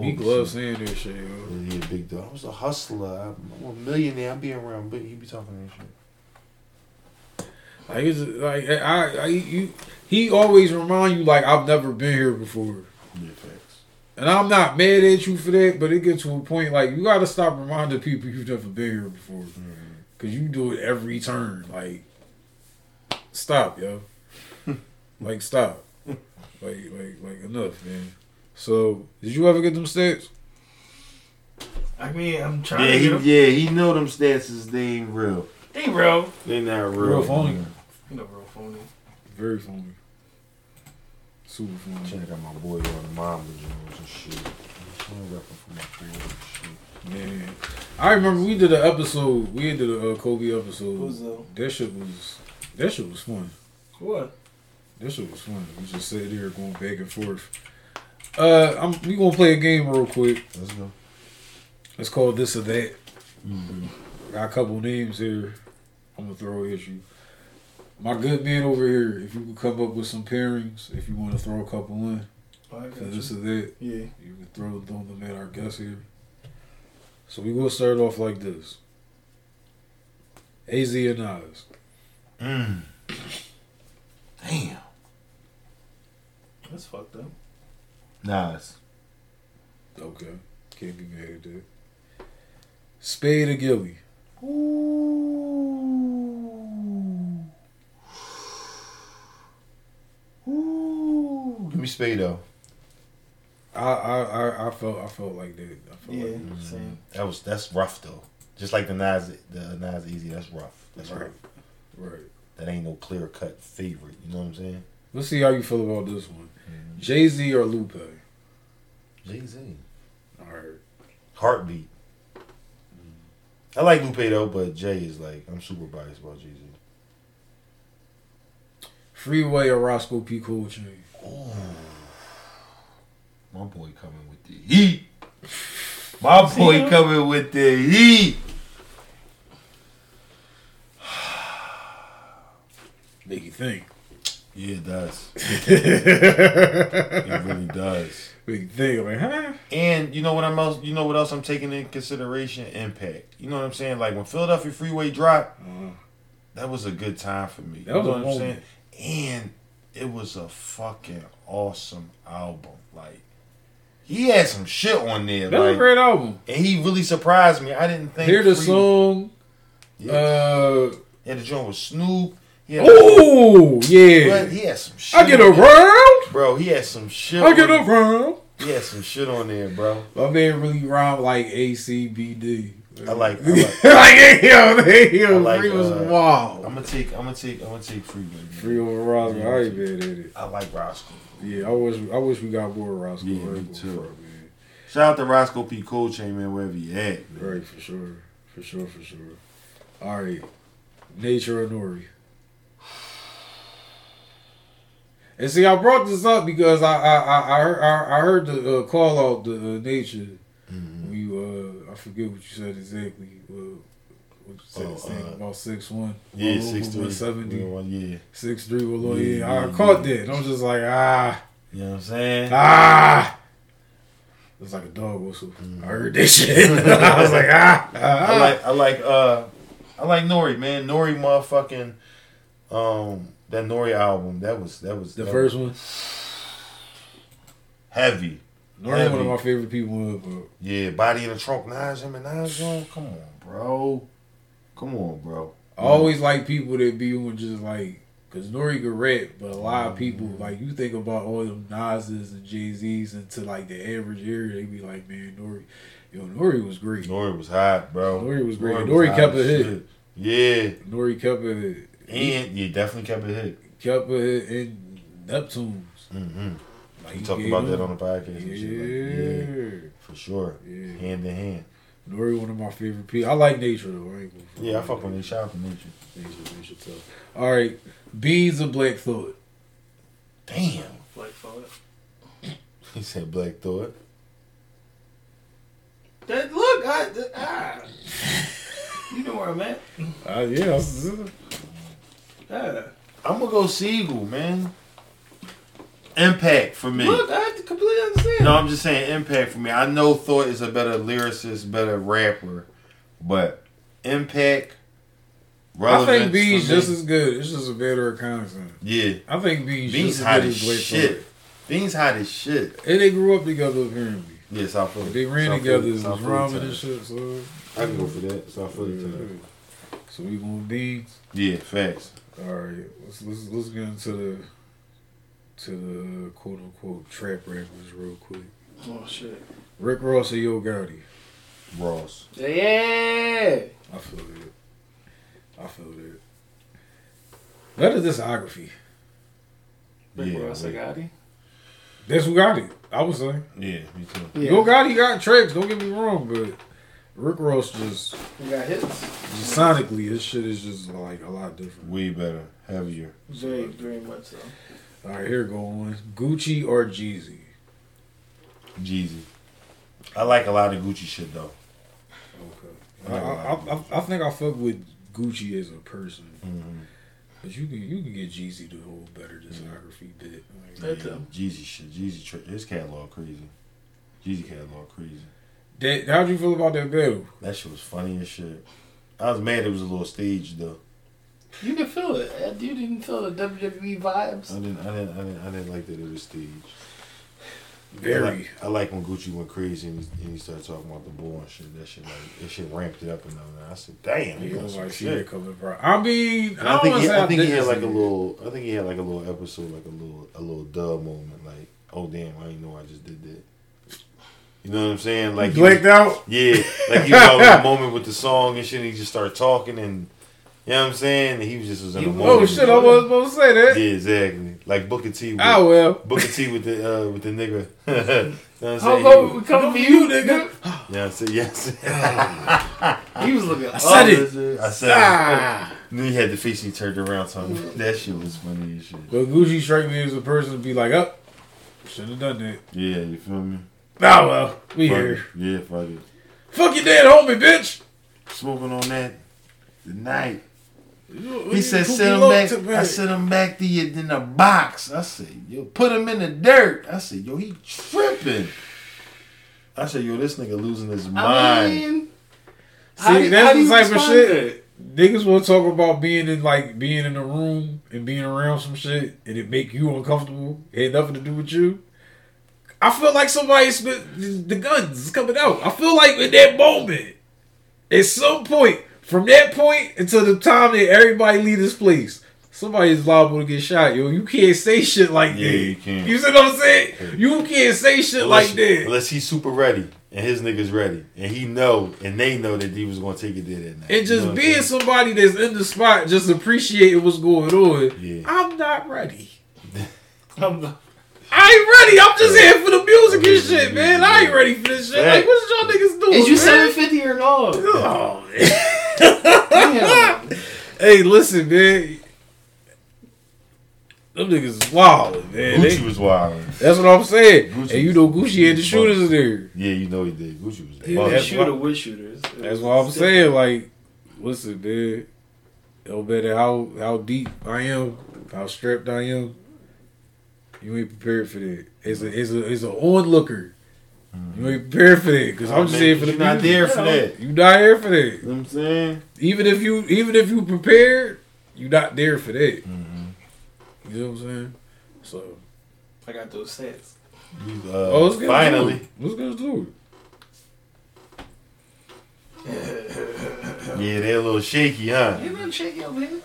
Meek Bullshit. loves saying this shit. Yo. Yeah, he a big dog. I was a hustler. I'm, I'm a millionaire. I be around, but he be talking that shit. Like it's like I, I you, he always remind you like I've never been here before. Yeah. And I'm not mad at you for that, but it gets to a point like you got to stop reminding people you've never been here before, mm-hmm. because you do it every turn. Like, stop, yo. like, stop. Like, like, like enough, man. So, did you ever get them stats? I mean, I'm trying Yeah, to he, get him. yeah, he know them stats. They ain't real. Hey, real. They not real. Real phony. You know, real phony. Very phony. Super phony. Check out my boy on the Mamba Jones and shit. She ain't rapping for my boy and shit. Man, I remember we did an episode. We did a uh, Kobe episode. Who's? That shit was that shit was fun. What? That shit was fun. We just sat there going back and forth. Uh, I'm we gonna play a game real quick. Let's go. It's called this or that. Mm-hmm. Got a couple names here. I'm gonna throw at you. My good man over here, if you could come up with some pairings, if you want to throw a couple in, Oh, I for this you. or that, Yeah. you can throw throw them at our guest here. So we gonna start off like this. Az and Nas. Mm. Damn. That's fucked up. Nas. Okay. Can't be mad at that. Spade or Gillie. Ooh. Ooh. Give me Spado. I, I I I felt I felt like that. I felt Yeah. like Same. That was that's rough though. Just like the Nas the Nas Az, that's rough. That's Right. rough. right. That ain't no clear cut favorite. You know what I'm saying? Let's see how you feel about this one. Mm-hmm. Jay Z or Lupe. Jay Z. All right. Heartbeat. Mm. I like Lupe though, but Jay is like I'm super biased about Jay Z. Freeway or Roscoe P. Coldchain. Oh, my boy coming with the heat. My boy coming with the heat. Make you think. Yeah, it does. It really does. Make you think. Like, huh? And you know what I'm else? You know what else I'm taking in consideration? Impact. You know what I'm saying? Like when Philadelphia Freeway dropped, Uh, that was a good time for me. That you was know a what I'm saying? And it was a fucking awesome album. Like he had some shit on there. that was a great album. and he really surprised me. I didn't think. Hear the Free- song. Yeah. Uh, had the joint with Snoop. Oh yeah. But he had some shit. I get around. Bro, he had some shit. I get around. He had some shit on there, bro. My man really rhymed like ACBD. I like- I like, like yo, they, yo, I like, Free was uh, wild. I'm gonna take. I'm gonna take. I'm gonna take Freeway. man. Free over Roscoe. I ain't mad at it. I like Roscoe. Yeah, I wish I wish we got more Roscoe. Yeah, Right me before, too. man. Shout out to Roscoe P. Cold Chain, man, wherever you at. Man. Right, for sure. For sure, for sure. All right. Nature or Nori? And see, I brought this up because I I I, I heard I, I heard the uh, call out the uh, nature. Mhm. When you uh, I forget what you said exactly. Uh, what you said Oh, uh, about six one. Yeah, six three. seventy. Yeah, Six three with Yeah, yeah, I yeah, caught yeah. that. I'm just like ah you know what I'm saying? ah. It's like a dog whistle. I heard that shit. I was like ah. ah. I like. I like. Uh, I like Nori, man. Nori, motherfucking. Um, that Nori album. That was. That was the that first was one. heavy. Nori, one of my favorite people. But Yeah, body in the trunk. Nas him and Nas. Come on, bro. Come on, bro. I always like people that be on just like, cause Nori could rap, but a lot of people like you think about all them Nas's and Jay Z's and to like the average area, they be like, man, Nori, yo, Nori was great. Nori was hot, bro. Nori was great. was Nori hot kept it hit. Yeah, Nori kept it. and you definitely kept it hit. kept it in Neptunes. Mm-hmm. Like, You he talked gave about that on the podcast. and shit, like, Yeah. yeah, for sure. Yeah. Hand in hand. Nori, one of my favorite people. I like nature though. I ain't. Yeah, I fuck with they shout out to nature. nature. Nature tough. All right, Beans of black thought. Damn. Black thought. He said Black Thought. That look, I, that, ah. You know where I'm at. Uh, yeah, Yeah. I'm gonna go Sigel, man. Impact for me. Look, I completely understand. No, I'm just saying impact for me. I know Thought is a better lyricist, better rapper, but impact. I think beans just as good. It's just a better content. yeah. I think beans, Beans just as hot good as as shit. thought. Beans hot as shit. And they grew up together apparently. Yeah, South Philly. They ran South together. Philly- It was South Philly ramen and shit. So, I can go for that. South Philly time. so we going beans. Yeah, facts. All right, let's let's let's get into the to the quote unquote trap rappers real quick. Oh shit. Rick Ross or Yo Gotti. Ross. Yeah. I feel it. I feel it. Better discography. Rick Yeah, Ross, I wait. got him. That's who got it. I would say. Yeah, me too. Yo Gotti got tracks. Don't get me wrong, but Rick Ross just, He got hits. just sonically, his shit is just like a lot different. Way better, heavier. Very, very much so. All right, here go on. Gucci or Jeezy. Jeezy. I like a lot of Gucci shit though. Okay. I, I, I, I think I fuck with Gucci as a person, Mm-hmm. but you can you can get Jeezy to hold better discography bit. Like, That too. Jeezy shit. Jeezy, tra- his catalog crazy. Jeezy catalog crazy. that, how'd you feel about that battle? That shit was funny as shit. I was mad it was a little staged though. You can feel it. You didn't feel the WWE vibes. I didn't, I didn't, I didn't, I didn't like that it was staged. I Very. like, I like when Gucci went crazy and he, and he started talking about the bull and shit. That shit like that shit ramped it up and all that. I said, damn, he You got know, some like see that shit. coming, bro. I mean, And I, I don't think he, I think he had like a little. I think he had like a little episode, like a little, a little dub moment. Like, oh damn, I didn't know I just did that. You know what I'm saying? Like, he was- blacked out. Yeah, like he was having a moment with the song and shit. And he just started talking and you know what I'm saying. He was just was in a moment. Oh shit! I was supposed to say that. Yeah, exactly. Like Booker T. With, Oh well. Booker T with the uh, with the nigga. you know what I'm saying? we come for you, nigga? Yeah, I said yes. He was looking. I said it. I said. it. Ah. Then he had the face he turned around. So that shit was funny as shit. But Gucci strike me as a person to be like, up. Should have done that. Yeah, you feel me? Oh well, we Fuck here. it. Yeah, fuck it. Fuck your dead homie, bitch. Smoking on that tonight. You- He said, "Send him back." took I sent him back to you in the box. I said, "Yo, put him in the dirt." I said, "Yo, he tripping." I said, "Yo, this nigga losing his I mind." mean, See, how that's the type of shit. Niggas will talk about being in like being in a room and being around some shit and it make you uncomfortable. It had nothing to do with you. I feel like somebody spit the guns is coming out. I feel like in that moment, at some point, from that point until the time that everybody leave this place, somebody is liable to get shot. Yo, you can't say shit like Yeah, that. you can't. You see what I'm saying? You can't say shit Unless, like that. unless he's super ready and his niggas ready and he know and they know that he was gonna take it there that night. And You just know being somebody that's in the spot, just appreciating what's going on. Yeah. I'm not ready. I'm the- I ain't ready. I'm just here for the music and shit, man. I ain't ready for this shit. Like, what y'all niggas doing? Is you man? seven fifty or no? Oh, Damn. Hey, listen, man. Them niggas is wild, man. Gucci They- was wild. that's what I'm saying. Gucci and you know Gucci had the shooters in there. Yeah, you know he did. Gucci was He bugging. was that's shooter with shooters. That's what I'm different. saying. Like, listen, man. No matter how how deep I am, how strapped I am, you ain't prepared for that. It's a it's a it's an onlooker. You ain't prepared for that because I'm just Man, saying for the you're not music. there for that. You not here for that. You know what I'm saying? Even if you even if you prepared, you're not there for that. Mm-hmm. You know what I'm saying? So I got those sets. Uh, oh, let's get finally. into it. let's get into it. Yeah, they're a little shaky, huh? You know, shaky over here.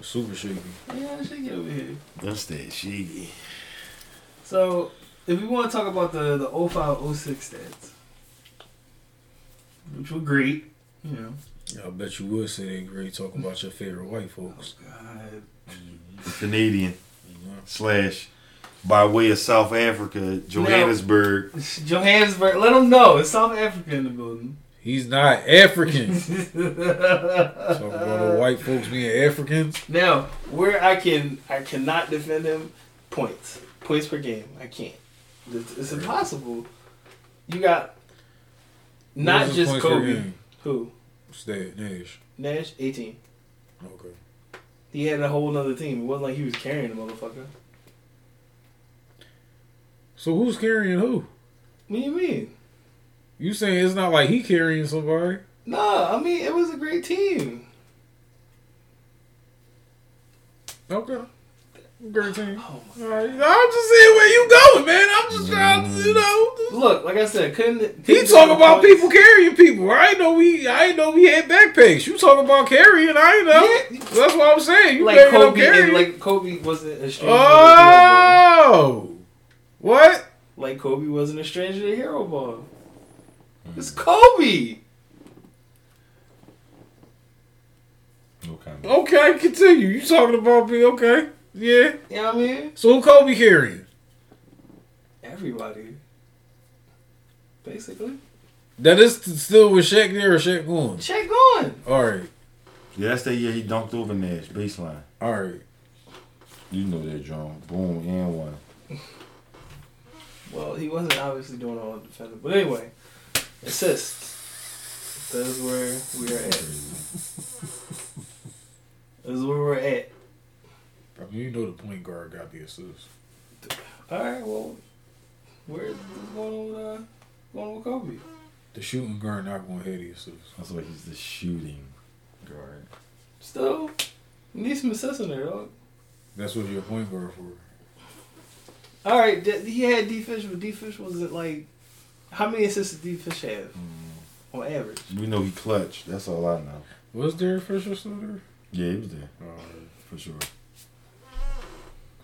Super shaky. Yeah, shaky over here. That's that shaky. So, if we want to talk about the the 05 06 stats, which were great, you know, I bet you would say they're great talking about your favorite white folks. Oh, God. Canadian You know? slash by way of South Africa, Johannesburg. Johannesburg. Let them know it's South Africa in the building. He's not African. Talking about the white folks being Africans. Now, where I can I cannot defend him, points. Points per game. I can't. It's, it's impossible. You got not just Kobe. Who? Stay Nash. Nash, 18. Okay. He had a whole nother team. It wasn't like he was carrying the motherfucker. So who's carrying who? What do you mean? You saying it's not like he carrying somebody? Nah, I mean it was a great team. Okay. Great team. Oh All right. I'm just saying where you going, man. I'm just trying to, mm. you know. Look, like I said, couldn't He couldn't talk about points. people carrying people. I ain't know we. I ain't know we had backpacks. You talk about carrying. I ain't know. Yeah. That's what I'm saying. You like bringing up Kobe and like Kobe wasn't a stranger to hero ball. oh, what? Like Kobe wasn't a stranger to hero ball. Mm. It's Kobe. Okay. Okay, continue. You talking about me? Okay, yeah. You know what I mean? So who Kobe carrying? Everybody. Basically. That is still with Shaq there or Shaq going? Check on. All right, Yeah, that's the year he dunked over Nash baseline. all right. You know that, John. Boom and one. Well, he wasn't obviously doing all the defending. But anyway, assists. That is where we are at. That is where we're at. I mean, you know the point guard got the assist. Alright, well, where's what's going on with, uh, going on with Kobe? The shooting guard not going to have the assist. That's why he's the shooting guard. Still, you need some assists in there, dog. That's what your point guard for. All right, D- he had D Fish, but D Fish wasn't like. How many assists did D Fish have on average? We know he clutched. That's all I know. Was Derek Fisher still there? Yeah, he was there All right. for sure.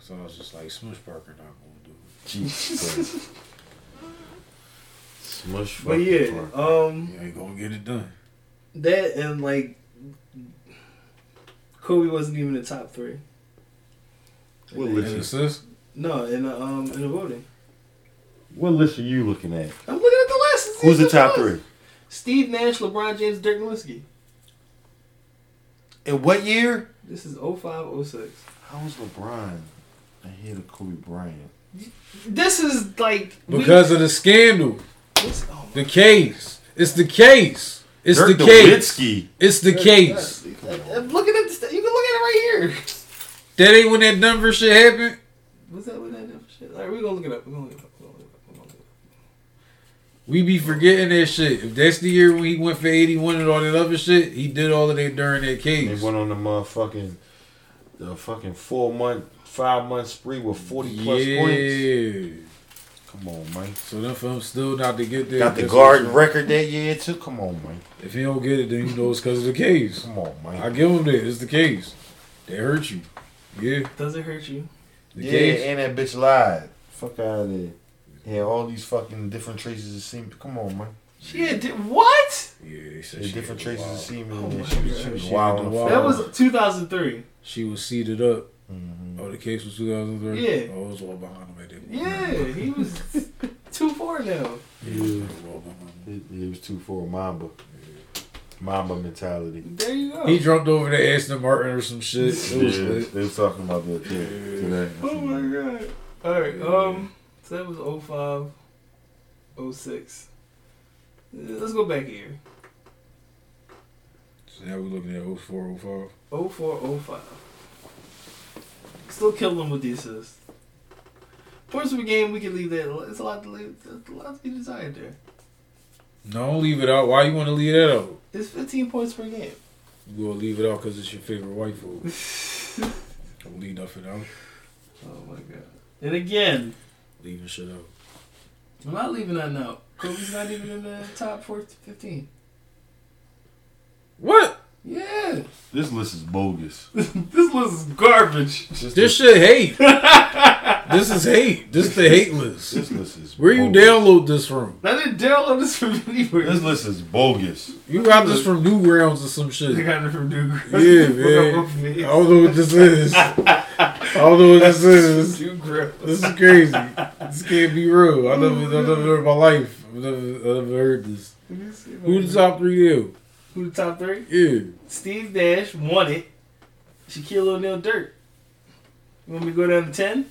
So I was just like, Smush Parker not going to do it. Jesus. Smush. But yeah, Parker. um, He ain't going to get it done. that and like Kobe wasn't even in the top three. What list? you- assist? No, in the um in the voting. What list are you looking at? I'm looking at the list. Who's the top the three? Steve Nash, LeBron James, Dirk Nowitzki. In what year? This is 05, 06. How was LeBron ahead of Kobe Bryant? This is like we- Because of the scandal. this, oh The case. It's the case. It's Dirk the case. Nowitzki. It's the case. Uh, uh, my- I'm looking at this. You can look at it right here. That ain't when that Denver shit happened. What's that with that different shit? All right, we're gonna look it up. We're gonna look it up. We're gonna look it up. We're gonna look it up. We be forgetting that shit. If that's the year when he went for 81 and all that other shit, he did all of that during that They case. went on the motherfucking the fucking four month, five month spree with forty plus points. Yeah. Come on, man. So them for him still not to get there. Got the Garden record that year too. Come on, man. If he don't get it, then you know it's because of the case. Come on, man. I give him that. It's the case. They hurt you. Yeah. Does it hurt you? The yeah, case. and that bitch lied. Fuck out of there. Yeah, all these fucking different traces of semen. Come on, man. She had di- what? Yeah, they said Had she different had traces wild. of semen. Oh and she was, she was She wild. had on the fuck. That was 2003. She was seated up. Mhm. Oh, the case was 2003? Yeah. Oh, it was all behind him at that Yeah, he was two four now. Yeah. it was all behind him. It, it was too for a Mamba. Mamba mentality. There you go. He jumped over to Aston Martin or some shit. It was Yeah, lit. they was talking about that too, Yeah. today. oh my god. All right. Um. So that was 05, 06. Let's go back here. So now we're looking at 04, 05. 04, 05. Still killing them with the assists. Points per game, we can leave that. It's a lot to leave. It's a lot to be desired there. No, leave it out. Why you want to leave that out? It's 15 points per game. You gonna leave it out because it's your favorite white food. Don't leave nothing out. Oh my god. And again, Leaving shit out. I'm not leaving that out. Kobe's not even in the top 4 15. What? Yeah. This list is bogus. this list is garbage. This shit hate. This is hate. This is the hate list. This list is Where you download this from? I didn't download this from anywhere. This list is bogus. You got this from Newgrounds or some shit. shit. got it from Newgrounds. Yeah, man. I don't know what this is. I don't know what this is. Duke This is crazy. This can't be real. I never, I never heard in my life. I've never, I never heard this. Who the top three there? Who the top three? Yeah. Steve Nash won it. Shaquille O'Neal Dirk. You want me to go down to ten?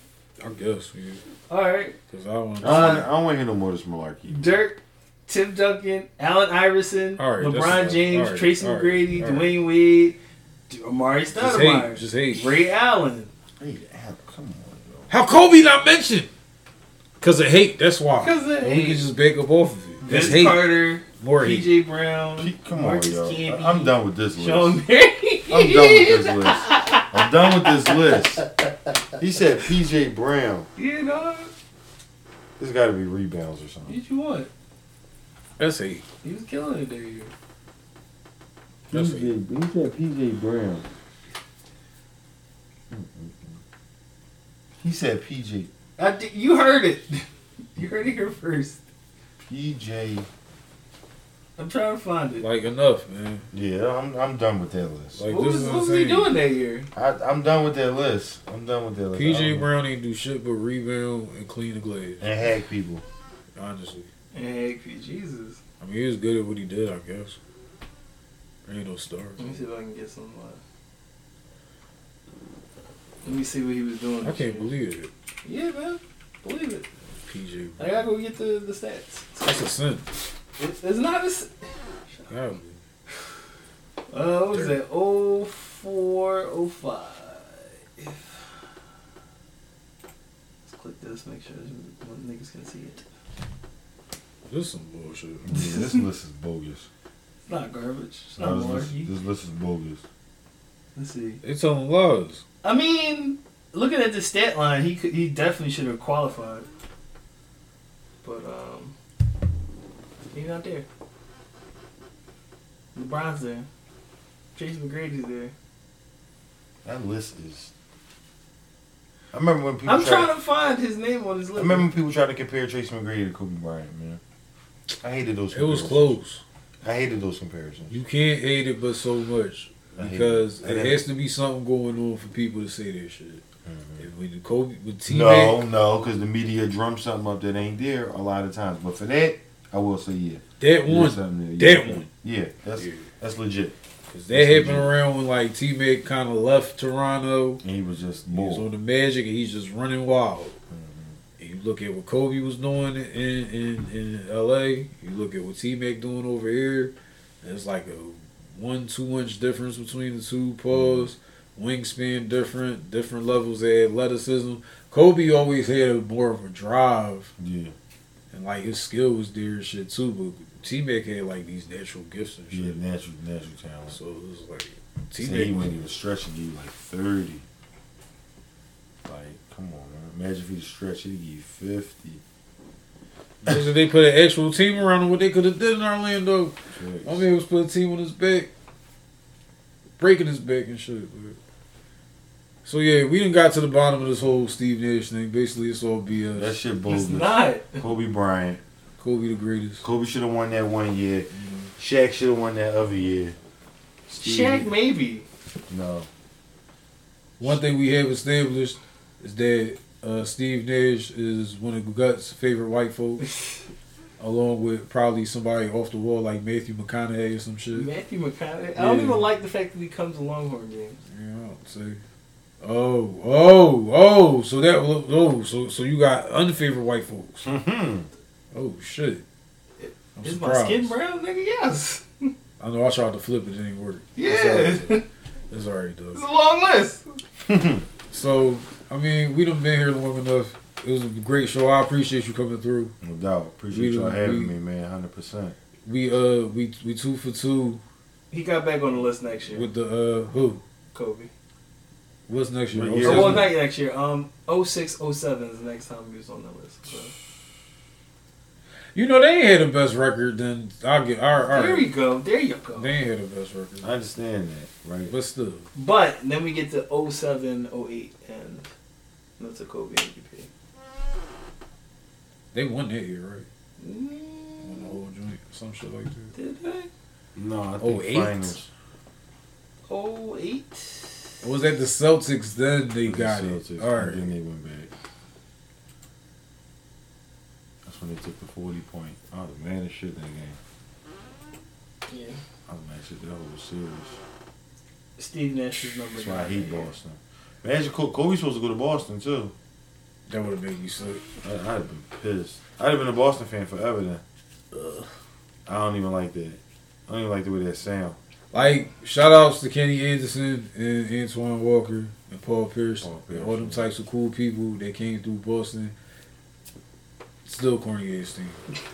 I guess, yeah. All right. Because I don't I don't, want, I don't want to hear no more of this malarkey. Dirk, Tim Duncan, Allen Iverson, All right, LeBron. James, All right, Tracy all right, McGrady, all right. Dwyane Wade, D- Amar'e Just hate. Stoudemire, Just hate. Ray Allen. Hey, Al, come on, yo. How Kobe not mentioned? Because of hate. That's why. 'Cause of And We can just bake up off of it. That's Vince hate. Carter, More hate. PJ Brown, Pete, come on, Marcus yo. I'm done with this list. Sean Mary. I'm done with this list. I'm done with this list. He said PJ Brown. You know, This got to be rebounds or something. what you want? That's hate. He was killing it that year. That's hate. he said PJ Brown. He said PJ. I you heard it. You heard it here first. PJ. I'm trying to find it. Like, enough, man. Yeah, I'm, I'm done with that list. Like, what this was, is what was he doing that year? I, I'm done with that list. I'm done with that list. I PJ don't- Brown ain't do shit but rebound and clean the glaze. and hack people. Honestly. Hey, Jesus. I mean, he was good at what he did, I guess. There ain't no stars. Let me see if I can get some. Uh, let me see what he was doing. I can't year. believe it. Yeah, man. Believe it. PJ I gotta go get the, the stats. That's a sin. It's, it's not a. s- God, man. Uh, what was that? Oh four, oh five. Let's click this. Make sure one niggas can see it. This is some bullshit. Yeah, this list is bogus. It's not garbage. It's No, not this, list, this list is bogus. Let's see. They telling lies. I mean, looking at the stat line, he could, he definitely should have qualified. But um, he's not there. LeBron's there. Tracy McGrady's there. That list is. I remember when people. I'm tried trying to find his name on his list. I remember when people tried to compare Tracy McGrady to Kobe Bryant, man. I hated those. It was close. I hated those comparisons. You can't hate it but so much. Because it. it has to be something going on for people to say that shit. Mhm. And when Kobe with T No, no, because the media drums something up that ain't there a lot of times. But for that, I will say yeah. that one, that Yeah. one. Yeah, that's Yeah. that's legit. Cause that happened around when like T Mac kind of left Toronto. And he was just He was on the Magic and he's just running wild. Mm-hmm. And you look at what Kobe was doing in in, in L.A. You look at what T Mac doing over here. It's like a one two inch difference between the two. Pause. Mm-hmm. Wingspan different, different levels of athleticism. Kobe always had more of a drive, Yeah, and like his skill was there and shit too. But T Mac had like these natural gifts and shit. yeah, natural, natural talent. So it was like T See, he Mac. wasn't even stretching. He was like thirty. Like, come on, man. Imagine if he stretched, he'd give you fifty. Imagine they put an actual team around him, what they could have did in Orlando. Facts. My man was put a team on his back, breaking his back and shit. But. So yeah, we didn't got to the bottom of this whole Steve Nash thing. Basically, it's all BS. That shit it's not. Kobe Bryant. Kobe the greatest. Kobe should have won that one year. Shaq should have won that other year. Steve- Shaq, maybe. No. One thing we have established is that uh, Steve Nash is one of Gut's favorite white folks, along with probably somebody off the wall like Matthew McConaughey or some shit. Matthew McConaughey. I don't even like the fact that he comes to Longhorn games. Yeah, I don't say. Oh, oh, oh! So that was oh, so so you got unfavored white folks. Mm-hmm. Oh shit! I'm Is my skin surprised. brown, nigga? Yes. I know I tried to flip it, it didn't work. Yeah. It's alright, it's alright It's a long list. So I mean, we done been here long enough. It was a great show. I appreciate you coming through. No doubt. Appreciate We- y'all having we- me, man. Hundred percent. We uh we we two for two He got back on the list next year. with the uh who? Kobe. What's next year? What Oh, year Oh, well, seven? not next year. Um, 06, 07 is the next time he was on that list. So. You know they ain't had the best record. Then I'll get all right. All There we go. There you go. They ain't had the best record, I understand that, right? but still. But then we get to 07, 08, and the went to Kobe MVP. They won that year, right? Mm, Won the whole joint, some shit like that. did they? No, I Oh, think eight? finals. Oh eight. It was at the Celtics, then they got Celtics, it. All and. Then they went back. That's when they took the 40 point. I was mad as shit that game. Yeah. I was mad as shit that whole series. Steve Nash's number. That's why I nine. hate Boston. Imagine Kobe, Kobe's supposed to go to Boston too. That would have made me sick. I, I'd have been pissed. I'd have been a Boston fan forever then. I don't even like that. I don't even like the way that sound. Like, shout outs to Kenny Anderson and Antoine Walker and Paul Pierce. Paul and all them types of cool people that came through Boston. Still corny ass team.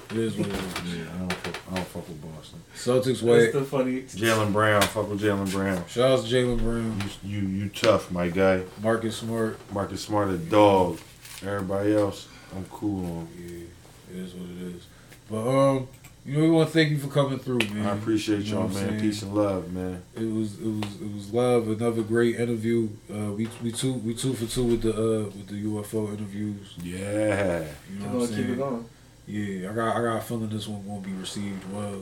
It is what it is. Yeah, I don't fuck, I don't fuck with Boston. Celtics That's the funny. Jaylen Brown, fuck with Jaylen Brown. Shout outs to Jaylen Brown, You, you you tough, my guy. Marcus Smart. Marcus Smart a dog. Everybody else, I'm cool on. Yeah, it is what it is. But um, you know, we want to thank you for coming through, man. I appreciate You know y'all, what man. saying? Peace and love, man. It was it was it was love. Another great interview. Uh, we we two we two for two with the uh with the UFO interviews. Yeah. You know what I'm saying? keep it going. Yeah, I got I got a feeling this one gonna be received well.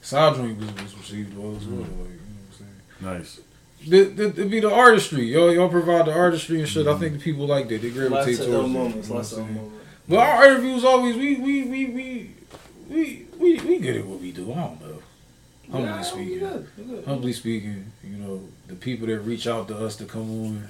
Side Joint was, was received well as well. Mm. Like, you know what I'm saying? Nice. The, the, it be the artistry. Y'all y'all provide the artistry and shit. I think the people like that. They gravitate Lots of towards ill it, moments. you know Lots what of I'm ill saying? moments. But our interviews always we we we we we we, we good at what we do. I don't know. Humbly Yeah, speaking. we good. We good. Humbly speaking, you know, the people that reach out to us to come on,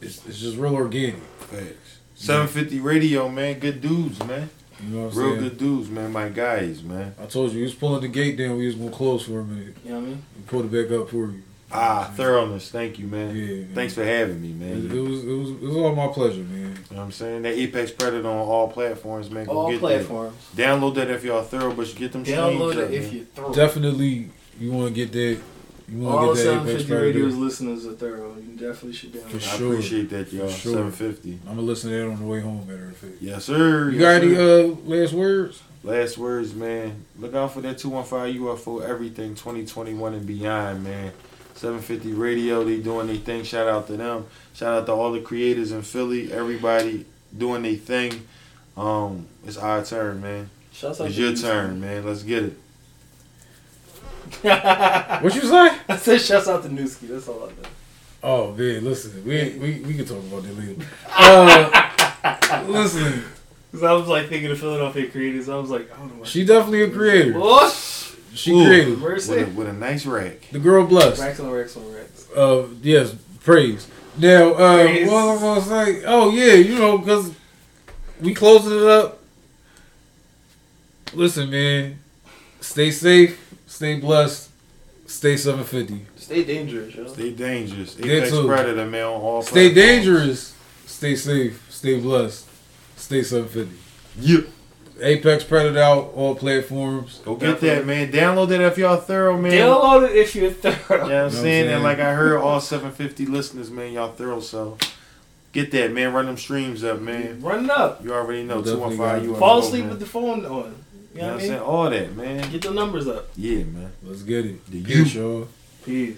it's, it's just real organic. Facts. 750 radio, man. Good dudes, man. You know what I'm Real saying? good dudes, man. My guys, man. I told you, we was pulling the gate down. We was gonna close for a minute. You know what I mean? We pulled it back up for you. Ah, thoroughness. Thank you, man. Yeah, man. Thanks for having me, man. it You was it was it was all my pleasure, man. know what I'm saying? That Apex Predator on all platforms, man. Go All get platforms. that. Download that if y'all thorough, but you get them Download it up, if man. you throw. Definitely, you want to get that. You All want to get that 750 Apex Predator. Radios listeners are thorough. You definitely should download. For it. I appreciate that, y'all. Sure. 750. I'm gonna listen to that on the way home. Matter of fact. Yes, sir. You Yes, got any uh last words? Last words, man. Look out for that 215 UFO Everything 2021 and beyond, man. 750 Radio, they doing their thing. Shout out to them. Shout out to all the creators in Philly. Everybody doing their thing. Um, it's our turn, man. Shouts out It's to your you, turn, man. Let's get it. What you say? I said shouts out to Newski. That's all I did. Oh man, listen, we we we can talk about that later. Uh, listen, Because I was like thinking of Philadelphia creators. I was like, I don't know. What she definitely a creator. What? She Ooh. creative. With Mercy. a, with a nice rack. The girl blessed. Racks on racks on racks. Uh, yes, praise. Now, uh, Praise. what was I gonna say? Oh yeah, you know, because we closing it up. Listen, man, stay safe, stay blessed, stay 750. Stay dangerous, yo. Stay dangerous. That Apex too. Predator, man, on all Stay platforms. dangerous, stay safe, stay blessed, stay 750. Yep. Apex Predator out all platforms. Go get that, man. Download that if y'all thorough, man. Download it if you're thorough. You know what I'm Know what I'm saying? saying? And like I heard all 750 listeners, man, y'all thorough. So get that, man. Run them streams up, man. Run it up. You already know. Definitely 215 you Fall asleep man. with the phone on. You You know know what what I I'm mean? saying? All that, man. Get the numbers up. Yeah, man. Let's get it. The Peace, you. y'all. Peace.